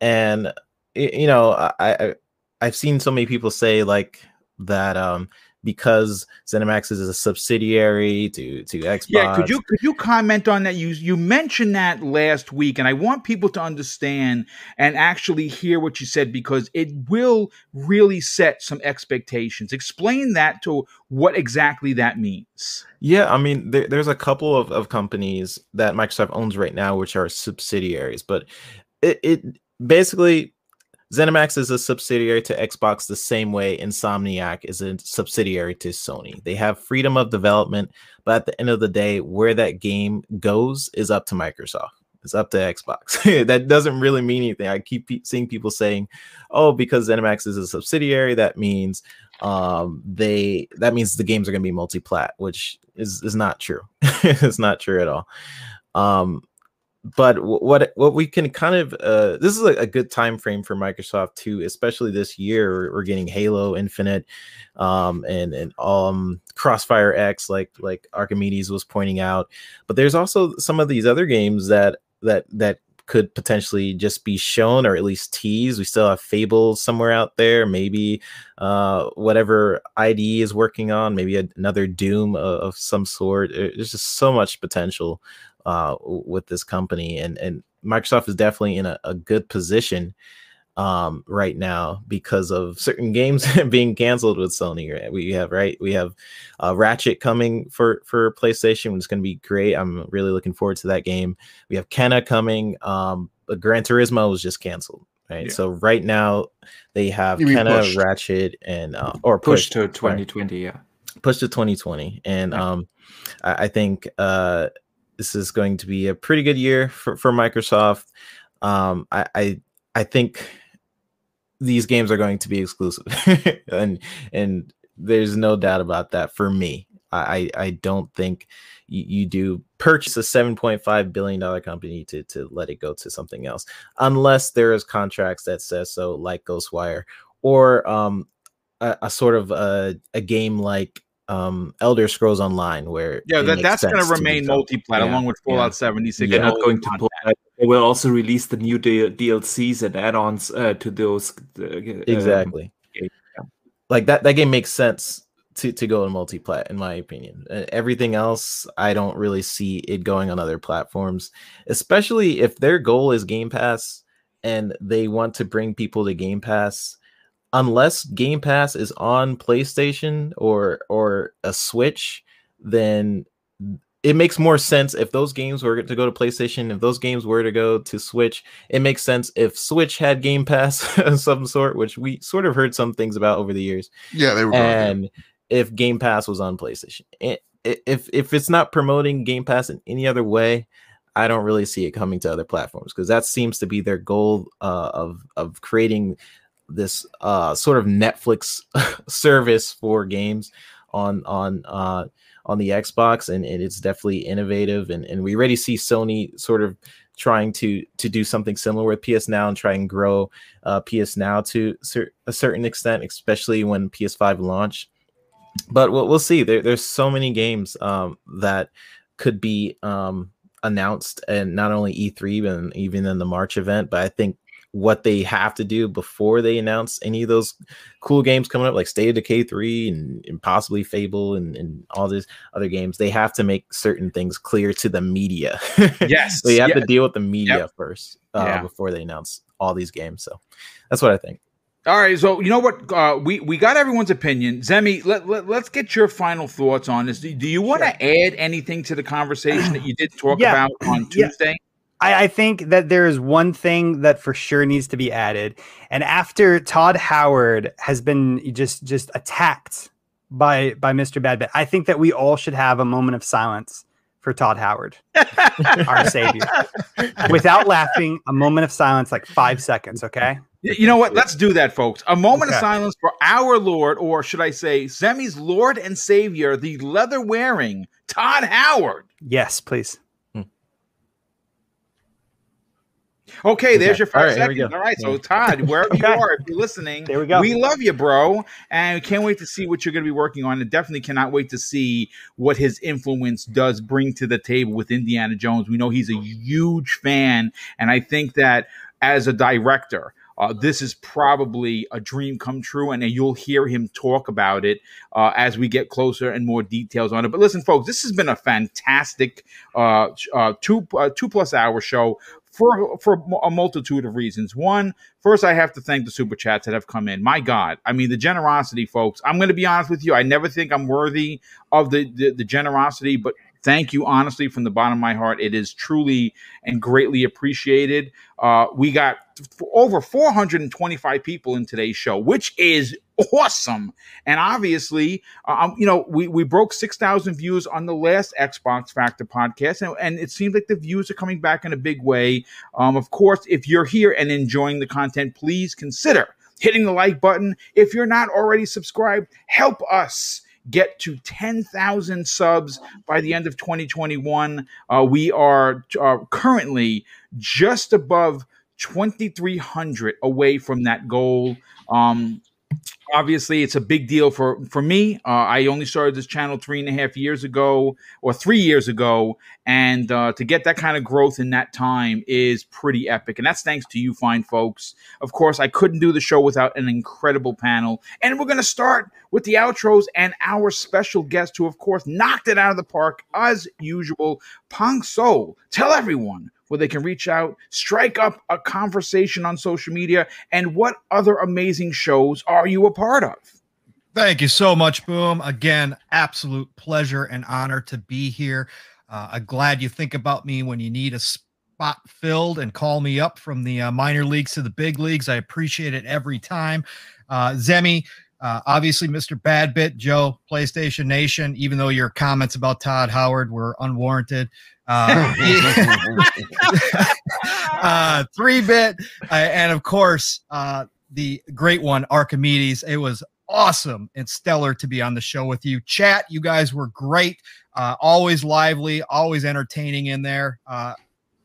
And you know, I, I I've seen so many people say like that um, because ZeniMax is a subsidiary to to Xbox. Yeah, could you could you comment on that? You you mentioned that last week, and I want people to understand and actually hear what you said because it will really set some expectations. Explain that to what exactly that means. Yeah, I mean, there, there's a couple of, of companies that Microsoft owns right now, which are subsidiaries, but it, it basically ZeniMax is a subsidiary to Xbox the same way Insomniac is a subsidiary to Sony. They have freedom of development, but at the end of the day, where that game goes is up to Microsoft. It's up to Xbox. that doesn't really mean anything. I keep seeing people saying, "Oh, because ZeniMax is a subsidiary, that means um, they that means the games are going to be multi-plat," which is is not true. it's not true at all. Um, but what what we can kind of uh, this is a, a, good time frame for Microsoft too, especially this year. We're, getting Halo Infinite, um, and and um Crossfire X, like like Archimedes was pointing out. But there's also some of these other games that that that could potentially just be shown or at least teased. We still have Fable somewhere out there, maybe uh, whatever ID is working on, maybe another Doom of, of some sort. There's just so much potential uh, with this company, and and Microsoft is definitely in a, a good position um, right now because of certain games being canceled with Sony. Right? We have right, we have uh, Ratchet coming for for PlayStation, which is going to be great. I'm really looking forward to that game. We have Kena coming. Um, Gran Turismo was just canceled. Right, yeah. so right now they have Kena, Ratchet, and uh, or pushed push to 2020. Yeah, push to 2020, and yeah. um, I, I think uh this is going to be a pretty good year for, for Microsoft. Um, I, I, I think these games are going to be exclusive, and and there's no doubt about that for me. I I don't think you, you do purchase a 7.5 billion dollar company to to let it go to something else unless there is contracts that says so, like Ghostwire, or um a, a sort of a, a game like um Elder Scrolls Online, where yeah, that, that's going to remain multi-plat yeah, along with Fallout yeah. 76. They're not going to pull They will also release the new D- DLCs and add-ons uh, to those. Uh, exactly. Um, like that. That game makes sense to to go in multi-plat, in my opinion. Uh, everything else, I don't really see it going on other platforms, especially if their goal is Game Pass and they want to bring people to Game Pass unless Game Pass is on PlayStation or or a Switch, then it makes more sense if those games were to go to PlayStation, if those games were to go to Switch, it makes sense if Switch had Game Pass of some sort, which we sort of heard some things about over the years. Yeah, they were. And if Game Pass was on PlayStation, if if it's not promoting Game Pass in any other way, I don't really see it coming to other platforms because that seems to be their goal uh, of of creating this uh, sort of Netflix service for games on on uh, on the Xbox, and, and it's definitely innovative. And, and we already see Sony sort of trying to to do something similar with PS Now and try and grow uh, PS Now to cer- a certain extent, especially when PS5 launch. But we'll, we'll see. There, there's so many games um, that could be um, announced, and not only E3, but even in the March event. But I think what they have to do before they announce any of those cool games coming up, like State of Decay 3 and, and possibly Fable and, and all these other games, they have to make certain things clear to the media. Yes. so you have yeah. to deal with the media Yep. first uh, Yeah. before they announce all these games. So that's what I think. All right, so you know what? Uh, we we got everyone's opinion. Zemi, let, let us get your final thoughts on this. Do, do you want to add anything to the conversation that you did talk Yeah. about on. Tuesday? I, I think that there is one thing that for sure needs to be added, and after Todd Howard has been just just attacked by by Mr. Badbit, I think that we all should have a moment of silence for Todd Howard, our savior, without laughing. A moment of silence, like five seconds, okay? You know what? Let's do that, folks. A moment of silence for our Lord, or should I say, Zemi's Lord and Savior, the leather wearing Todd Howard. Yes, please. Okay, there's Okay. your five All right, seconds. All right, so Todd, wherever you are, if you're listening, There we go. We love you, bro, and we can't wait to see what you're going to be working on. And definitely cannot wait to see what his influence does bring to the table with Indiana Jones. We know he's a huge fan, and I think that as a director. Uh, this is probably a dream come true, and you'll hear him talk about it uh, as we get closer and more details on it. But listen, folks, this has been a fantastic uh, uh, two uh, two plus hour show for for a multitude of reasons. One, first, I have to thank the super chats that have come in. My God, I mean the generosity, folks. I'm going to be honest with you. I never think I'm worthy of the, the the generosity, but thank you honestly from the bottom of my heart. It is truly and greatly appreciated. Uh, we got f- over 425 people in today's show, which is awesome. And obviously, um, you know, we, we broke 6,000 views on the last Xbox Factor podcast, and, and it seems like the views are coming back in a big way. Um, of course, if you're here and enjoying the content, please consider hitting the like button. If you're not already subscribed, help us get to 10,000 subs by the end of 2021. Uh, we are uh, currently just above 2,300 away from that goal. Um, obviously it's a big deal for for me. Uh, i only started this channel three and a half years ago or three years ago and uh, to get that kind of growth in that time is pretty epic and that's thanks to you fine folks. Of course i couldn't do the show without an incredible panel and we're going to start with the outros and our special guest who of course knocked it out of the park as usual pong soul tell everyone where they can reach out, strike up a conversation on social media, and what other amazing shows are you a part of? Thank you so much, Boom. Again, absolute pleasure and honor to be here. Uh, I'm glad you think about me when you need a spot filled and call me up from the uh, minor leagues to the big leagues. I appreciate it every time. Uh, Zemi, uh, obviously, Mr. Badbit, Joe, PlayStation Nation, even though your comments about Todd Howard were unwarranted. Uh, uh, three bit, uh, and of course, uh, the great one, Archimedes. It was awesome and stellar to be on the show with you. Chat, you guys were great. Uh, always lively, always entertaining in there. Uh,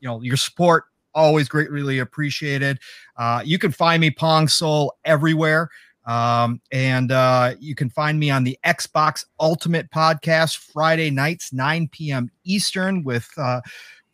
you know, your support always greatly appreciated. Uh, you can find me Pong Soul everywhere. Um, and uh, you can find me on the Xbox Ultimate Podcast Friday nights, 9 p.m. Eastern, with uh,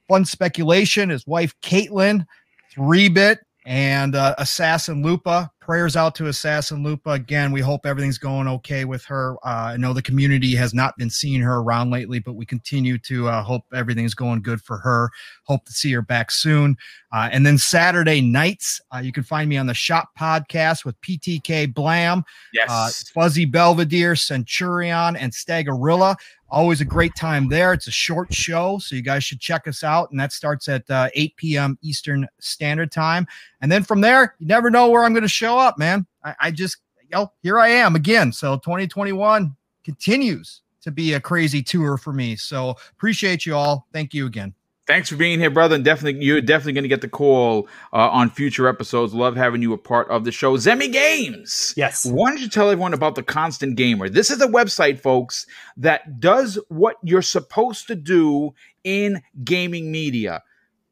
fun speculation. His wife Caitlin, three bit, and uh, Assassin Lupa. Prayers out to Assassin Lupa. Again, we hope everything's going okay with her. Uh, I know the community has not been seeing her around lately, but we continue to uh, hope everything's going good for her. Hope to see her back soon. Uh, and then Saturday nights, uh, you can find me on the Shop Podcast with PTK Blam, Yes. uh, Fuzzy Belvedere, Centurion, and Stagorilla. Always a great time there. It's a short show, so you guys should check us out. And that starts at uh, 8 p.m. Eastern Standard Time. And then from there, you never know where I'm going to show up, man. I, I just, you know, here I am again. So 2021 continues to be a crazy tour for me. So appreciate you all. Thank you again. Thanks for being here, brother. And definitely, you're definitely going to get the call uh, on future episodes. Love having you a part of the show. Zemi Games. Yes. Why don't you tell everyone about the Constant Gamer? This is a website, folks, that does what you're supposed to do in gaming media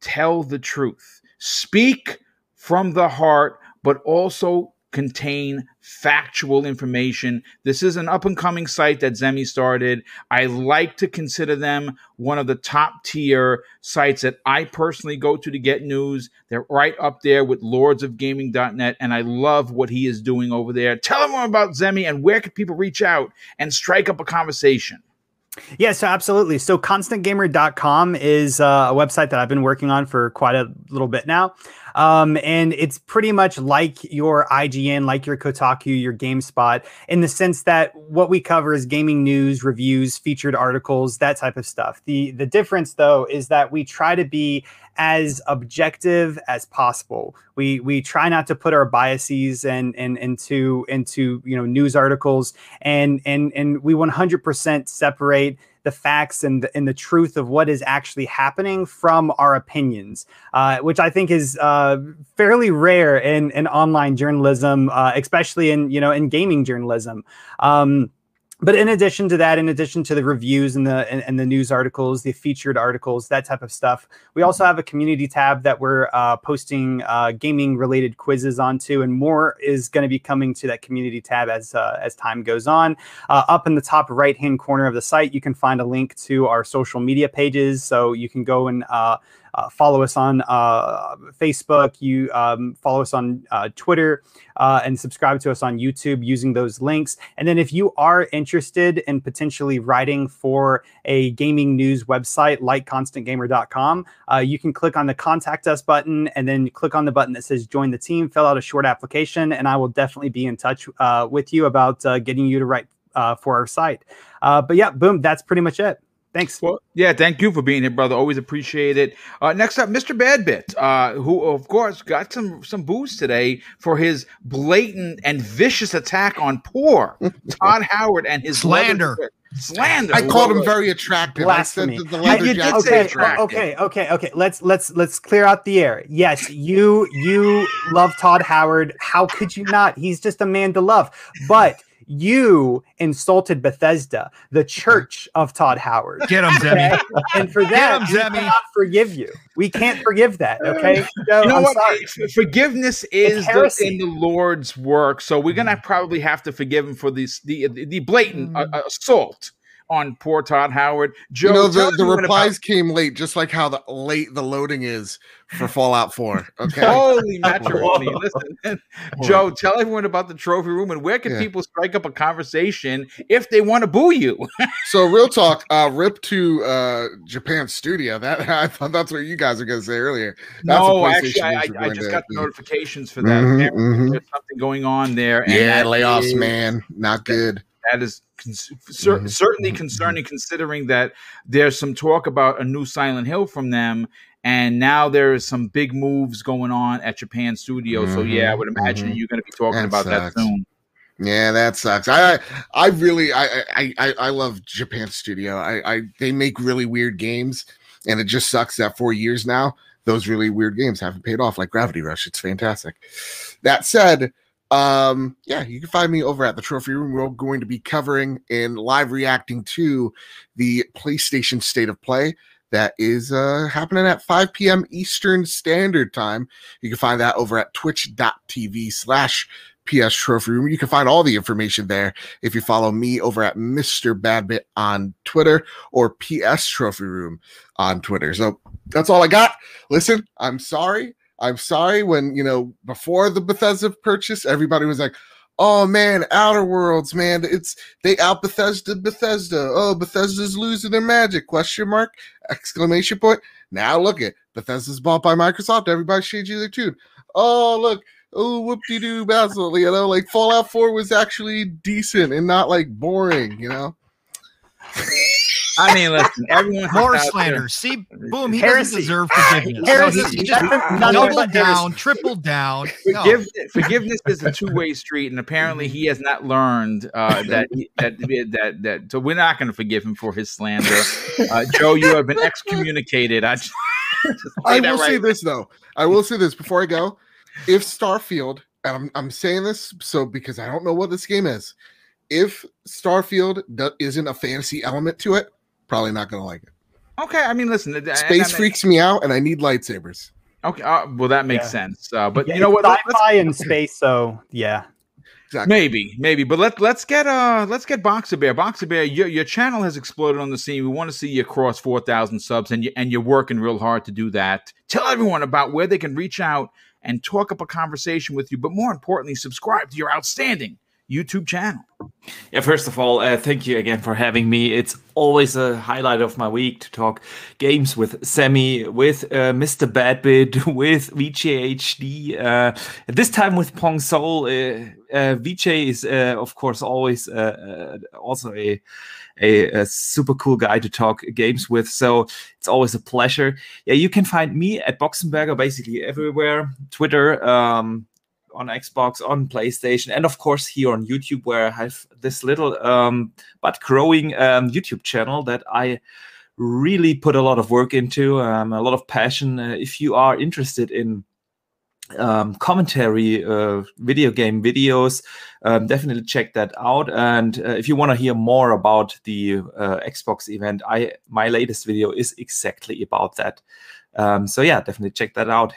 tell the truth, speak from the heart, but also contain factual information. This is an up and coming site that Zemi started. I like to consider them one of the top tier sites that I personally go to to get news. They're right up there with lordsofgaming.net, and I love what he is doing over there. Tell them more about Zemi and where can people reach out and strike up a conversation. Yeah, so absolutely. So constantgamer.com is uh, a website that I've been working on for quite a little bit now. Um, and it's pretty much like your IGN, like your Kotaku, your GameSpot, in the sense that what we cover is gaming news, reviews, featured articles, that type of stuff. The the difference though is that we try to be as objective as possible. We we try not to put our biases and and into into you know news articles and and and we 100% separate the facts and the, and the truth of what is actually happening from our opinions, uh, which I think is uh, fairly rare in, in online journalism, uh, especially in you know in gaming journalism. Um, but in addition to that, in addition to the reviews and the and, and, the news articles, the featured articles, that type of stuff, we also have a community tab that we're uh, posting uh, gaming related quizzes onto, and more is going to be coming to that community tab as uh, as time goes on. Uh, up in the top right hand corner of the site, you can find a link to our social media pages, so you can go and uh, follow us on uh, Facebook. You um, follow us on uh, Twitter uh, and subscribe to us on YouTube using those links. And then if you are interested in potentially writing for a gaming news website like ConstantGamer.com, uh, you can click on the contact us button and then click on the button that says join the team, fill out a short application, and I will definitely be in touch uh, with you about getting you to write for our site. but yeah, boom, that's pretty much it. Thanks. Well, yeah, thank you for being here, brother. Always appreciate it. Uh, next up, Mr. Badbit, uh, who of course got some some booze today for his blatant and vicious attack on poor Todd Howard and his slander. Slander. I called him very attractive. Blasphemy. I said that the leather you did say okay, attractive. okay, okay, okay. Let's let's let's clear out the air. Yes, you you love Todd Howard. How could you not? He's just a man to love. But you insulted Bethesda, the church of Todd Howard. Get him, Zemi. Okay? And for that, him, we Zemi. cannot forgive you. We can't forgive that. Okay, so, You know I'm what? sorry. Forgiveness is the, in the Lord's work, so we're gonna probably have to forgive him for this the the, blatant uh, uh, assault on poor Todd Howard. Joe, you know the, the everyone about- replies came late, just like how the late the loading is for Fallout 4. Okay. Holy matrimony! Listen, Joe, tell everyone about the trophy room and where can Yeah. people strike up a conversation if they want to boo you? So real talk, uh rip to uh Japan studio. That I thought that's what you guys were gonna say earlier. That's no, actually, I, I, I just to got the do. notifications for that. Mhm, Apparently mhm. There's something going on there. and Yeah, layoffs, is- man. Not good. That is cons- cer- Mhm, certainly mhm, concerning, considering that there's some talk about a new Silent Hill from them, and now there is some big moves going on at Japan Studio. So yeah, I would imagine you're going to be talking That about that soon. Yeah, that sucks. I I, really I, I I I love Japan Studio. I, I they make really weird games, and it just sucks that for years now those really weird games haven't paid off like Gravity Rush. It's fantastic. That said, um, yeah, you can find me over at the Trophy Room. We're going to be covering and live reacting to the PlayStation State of Play that is uh happening at 5 p.m. Eastern Standard Time. You can find that over at twitch.tv slash PS Trophy Room. You can find all the information there if you follow me over at Mr. Badbit on Twitter or PS Trophy Room on Twitter. So that's all I got. Listen, I'm sorry. I'm sorry when, you know, before the Bethesda purchase, everybody was like, oh man, Outer Worlds, man, it's they out Bethesda Bethesda. Oh, Bethesda's losing their magic. Question mark, exclamation point. Now look at Bethesda's bought by Microsoft. Everybody's changing their tune. Oh, look, oh whoop de doo basil you know like fallout 4 was actually decent and not like boring you know I mean, listen, everyone More has out there- slander. See, boom, he Heresy. doesn't deserve forgiveness. Heresy. No, he, he just Nothing- nothing doubled down, tripled down. No. Forgive, forgiveness is a two-way street, and apparently he has not learned uh, that, that that that. So we're not going to forgive him for his slander. Uh, Joe, you have been excommunicated. I, I will right. say this though. I will say this before I go. If Starfield, and I'm I'm saying this so because I don't know what this game is. If Starfield isn't a fantasy element to it, probably not going to like it. Okay, I mean, listen, space freaks me out, and I need lightsabers. Okay, uh, well that makes yeah. sense. Uh, but yeah, you know what? Sci-fi in space, so yeah. Exactly. Maybe, maybe, but let let's get uh let's get Boxer Bear. Boxer Bear, your your channel has exploded on the scene. We want to see you cross four thousand subs, and you and you're working real hard to do that. Tell everyone about where they can reach out and talk up a conversation with you, but more importantly, subscribe to your outstanding YouTube channel. Yeah, first of all, uh, thank you again for having me. It's always a highlight of my week to talk games with Sammy, with uh, Mr. Badbit, with VJHD. Uh, this time with Pong Soul. Uh, uh VJ is, uh, of course, always also a, a, a, super cool guy to talk games with. So it's always a pleasure. Yeah, you can find me at Boxenberger basically everywhere Twitter, um, on Xbox, on PlayStation, and of course here on YouTube, where I have this little um, but growing um, YouTube channel that I really put a lot of work into, um, a lot of passion. Uh, if you are interested in um, commentary uh, video game videos, um, definitely check that out. And uh, if you want to hear more about the uh, Xbox event, I my latest video is exactly about that. Um, so yeah, definitely check that out.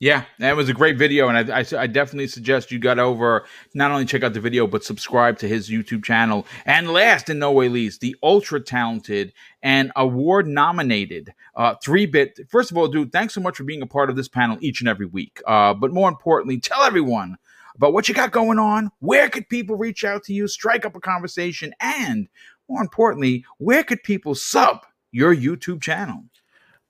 Yeah, that was a great video, and I, I, I, definitely suggest you got over not only check out the video but subscribe to his YouTube channel. And last and no way least, the ultra talented and award nominated uh, three bit. First of all, dude, thanks so much for being a part of this panel each and every week. Uh, but more importantly, tell everyone about what you got going on. Where could people reach out to you, strike up a conversation, and more importantly, where could people sub your YouTube channel?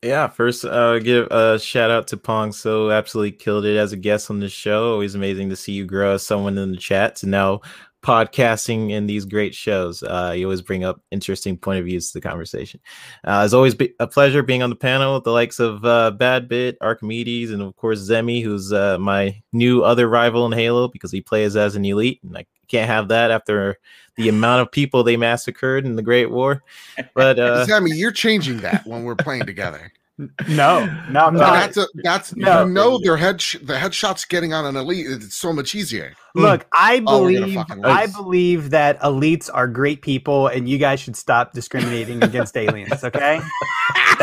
Yeah, first, uh, give a shout out to Pong. So absolutely killed it as a guest on the show. Always amazing to see you grow as someone in the chat to now podcasting in these great shows. Uh, you always bring up interesting point of views to the conversation. Uh, it's always a pleasure being on the panel with the likes of uh, Bad Bit, Archimedes, and of course Zemi, who's uh, my new other rival in Halo because he plays as an elite, and I can't have that after the amount of people they massacred in the Great War. But uh, Zemi, you're changing that when we're playing together. No, no, I'm not. That's a, that's no. you know their head sh- the headshots getting on an elite. It's so much easier. Look, I oh, believe oh, I believe that elites are great people, and you guys should stop discriminating against aliens. Okay,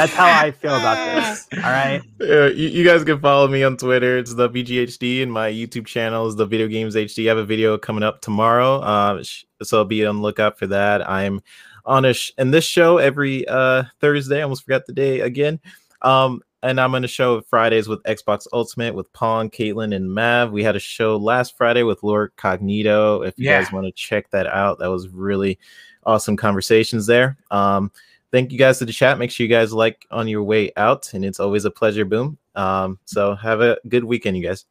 that's how I feel about this. All right. Yeah, you, you, guys can follow me on Twitter. It's the VGHD, and my YouTube channel is the Video Games HD. I have a video coming up tomorrow, uh, so be on the lookout for that. I'm on a sh- in this show every uh, Thursday. I almost forgot the day again. Um, and I'm on a show Fridays with Xbox Ultimate with Pong, Caitlin, and Mav. We had a show last Friday with Lord Cognito. If you yeah. guys want to check that out, that was really awesome conversations there. Um, thank you guys to the chat. Make sure you guys like on your way out, and it's always a pleasure. Boom. Um, so have a good weekend, you guys.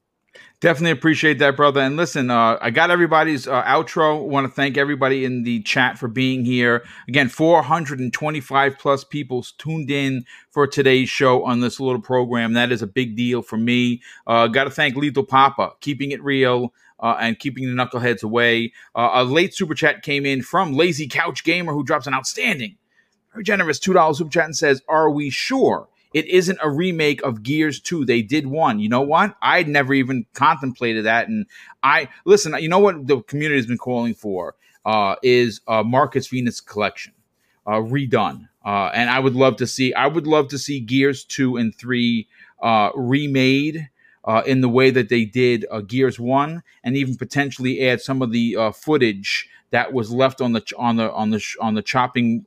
Definitely appreciate that, brother. And listen, uh, I got everybody's uh, outro. Want to thank everybody in the chat for being here. Again, 425 plus people tuned in for today's show on this little program. That is a big deal for me. Uh, got to thank Lethal Papa, keeping it real. Uh, and keeping the knuckleheads away. Uh, a late super chat came in from Lazy Couch Gamer, who drops an outstanding, very generous $2 super chat and says, Are we sure it isn't a remake of Gears 2. They did one. You know what? I'd never even contemplated that. And I listen, you know what the community has been calling for uh, is uh, Marcus Fenix collection uh, redone. Uh, and I would love to see, I would love to see Gears 2 and 3 uh, remade. Uh, in the way that they did uh, Gears One, and even potentially add some of the uh, footage that was left on the on the on the on the chopping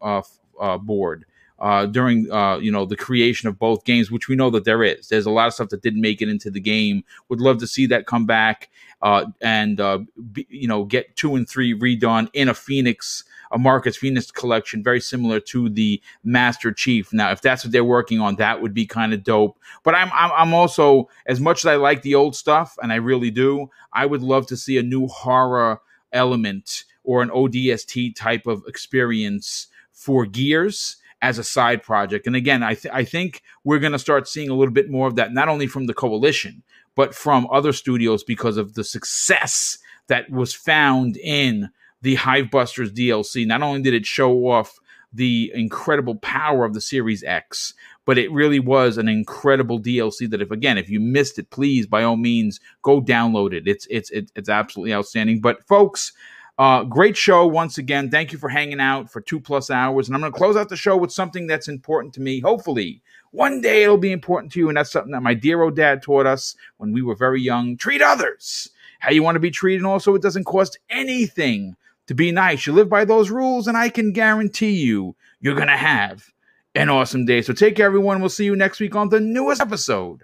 uh, board uh, during uh, you know the creation of both games, which we know that there is. There's a lot of stuff that didn't make it into the game. Would love to see that come back uh, and uh, be, you know get two and three redone in a Fenix, a Marcus Fenix collection, very similar to the Master Chief. Now, if that's what they're working on, that would be kind of dope. But I'm, I'm I'm also as much as I like the old stuff, and I really do. I would love to see a new horror element or an ODST type of experience for Gears as a side project. And again, I, th- I think we're going to start seeing a little bit more of that, not only from the coalition, but from other studios because of the success that was found in the Hivebusters DLC. Not only did it show off the incredible power of the Series X, but it really was an incredible DLC. That if again, if you missed it, please by all means go download it. It's it's it's, it's absolutely outstanding. But folks. Uh, great show once again. Thank you for hanging out for two plus hours. And I'm going to close out the show with something that's important to me. Hopefully, one day it'll be important to you. And that's something that my dear old dad taught us when we were very young. Treat others how you want to be treated. And also, it doesn't cost anything to be nice. You live by those rules, and I can guarantee you, you're going to have an awesome day. So take care, everyone. We'll see you next week on the newest episode,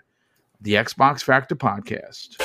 the Xbox Factor Podcast.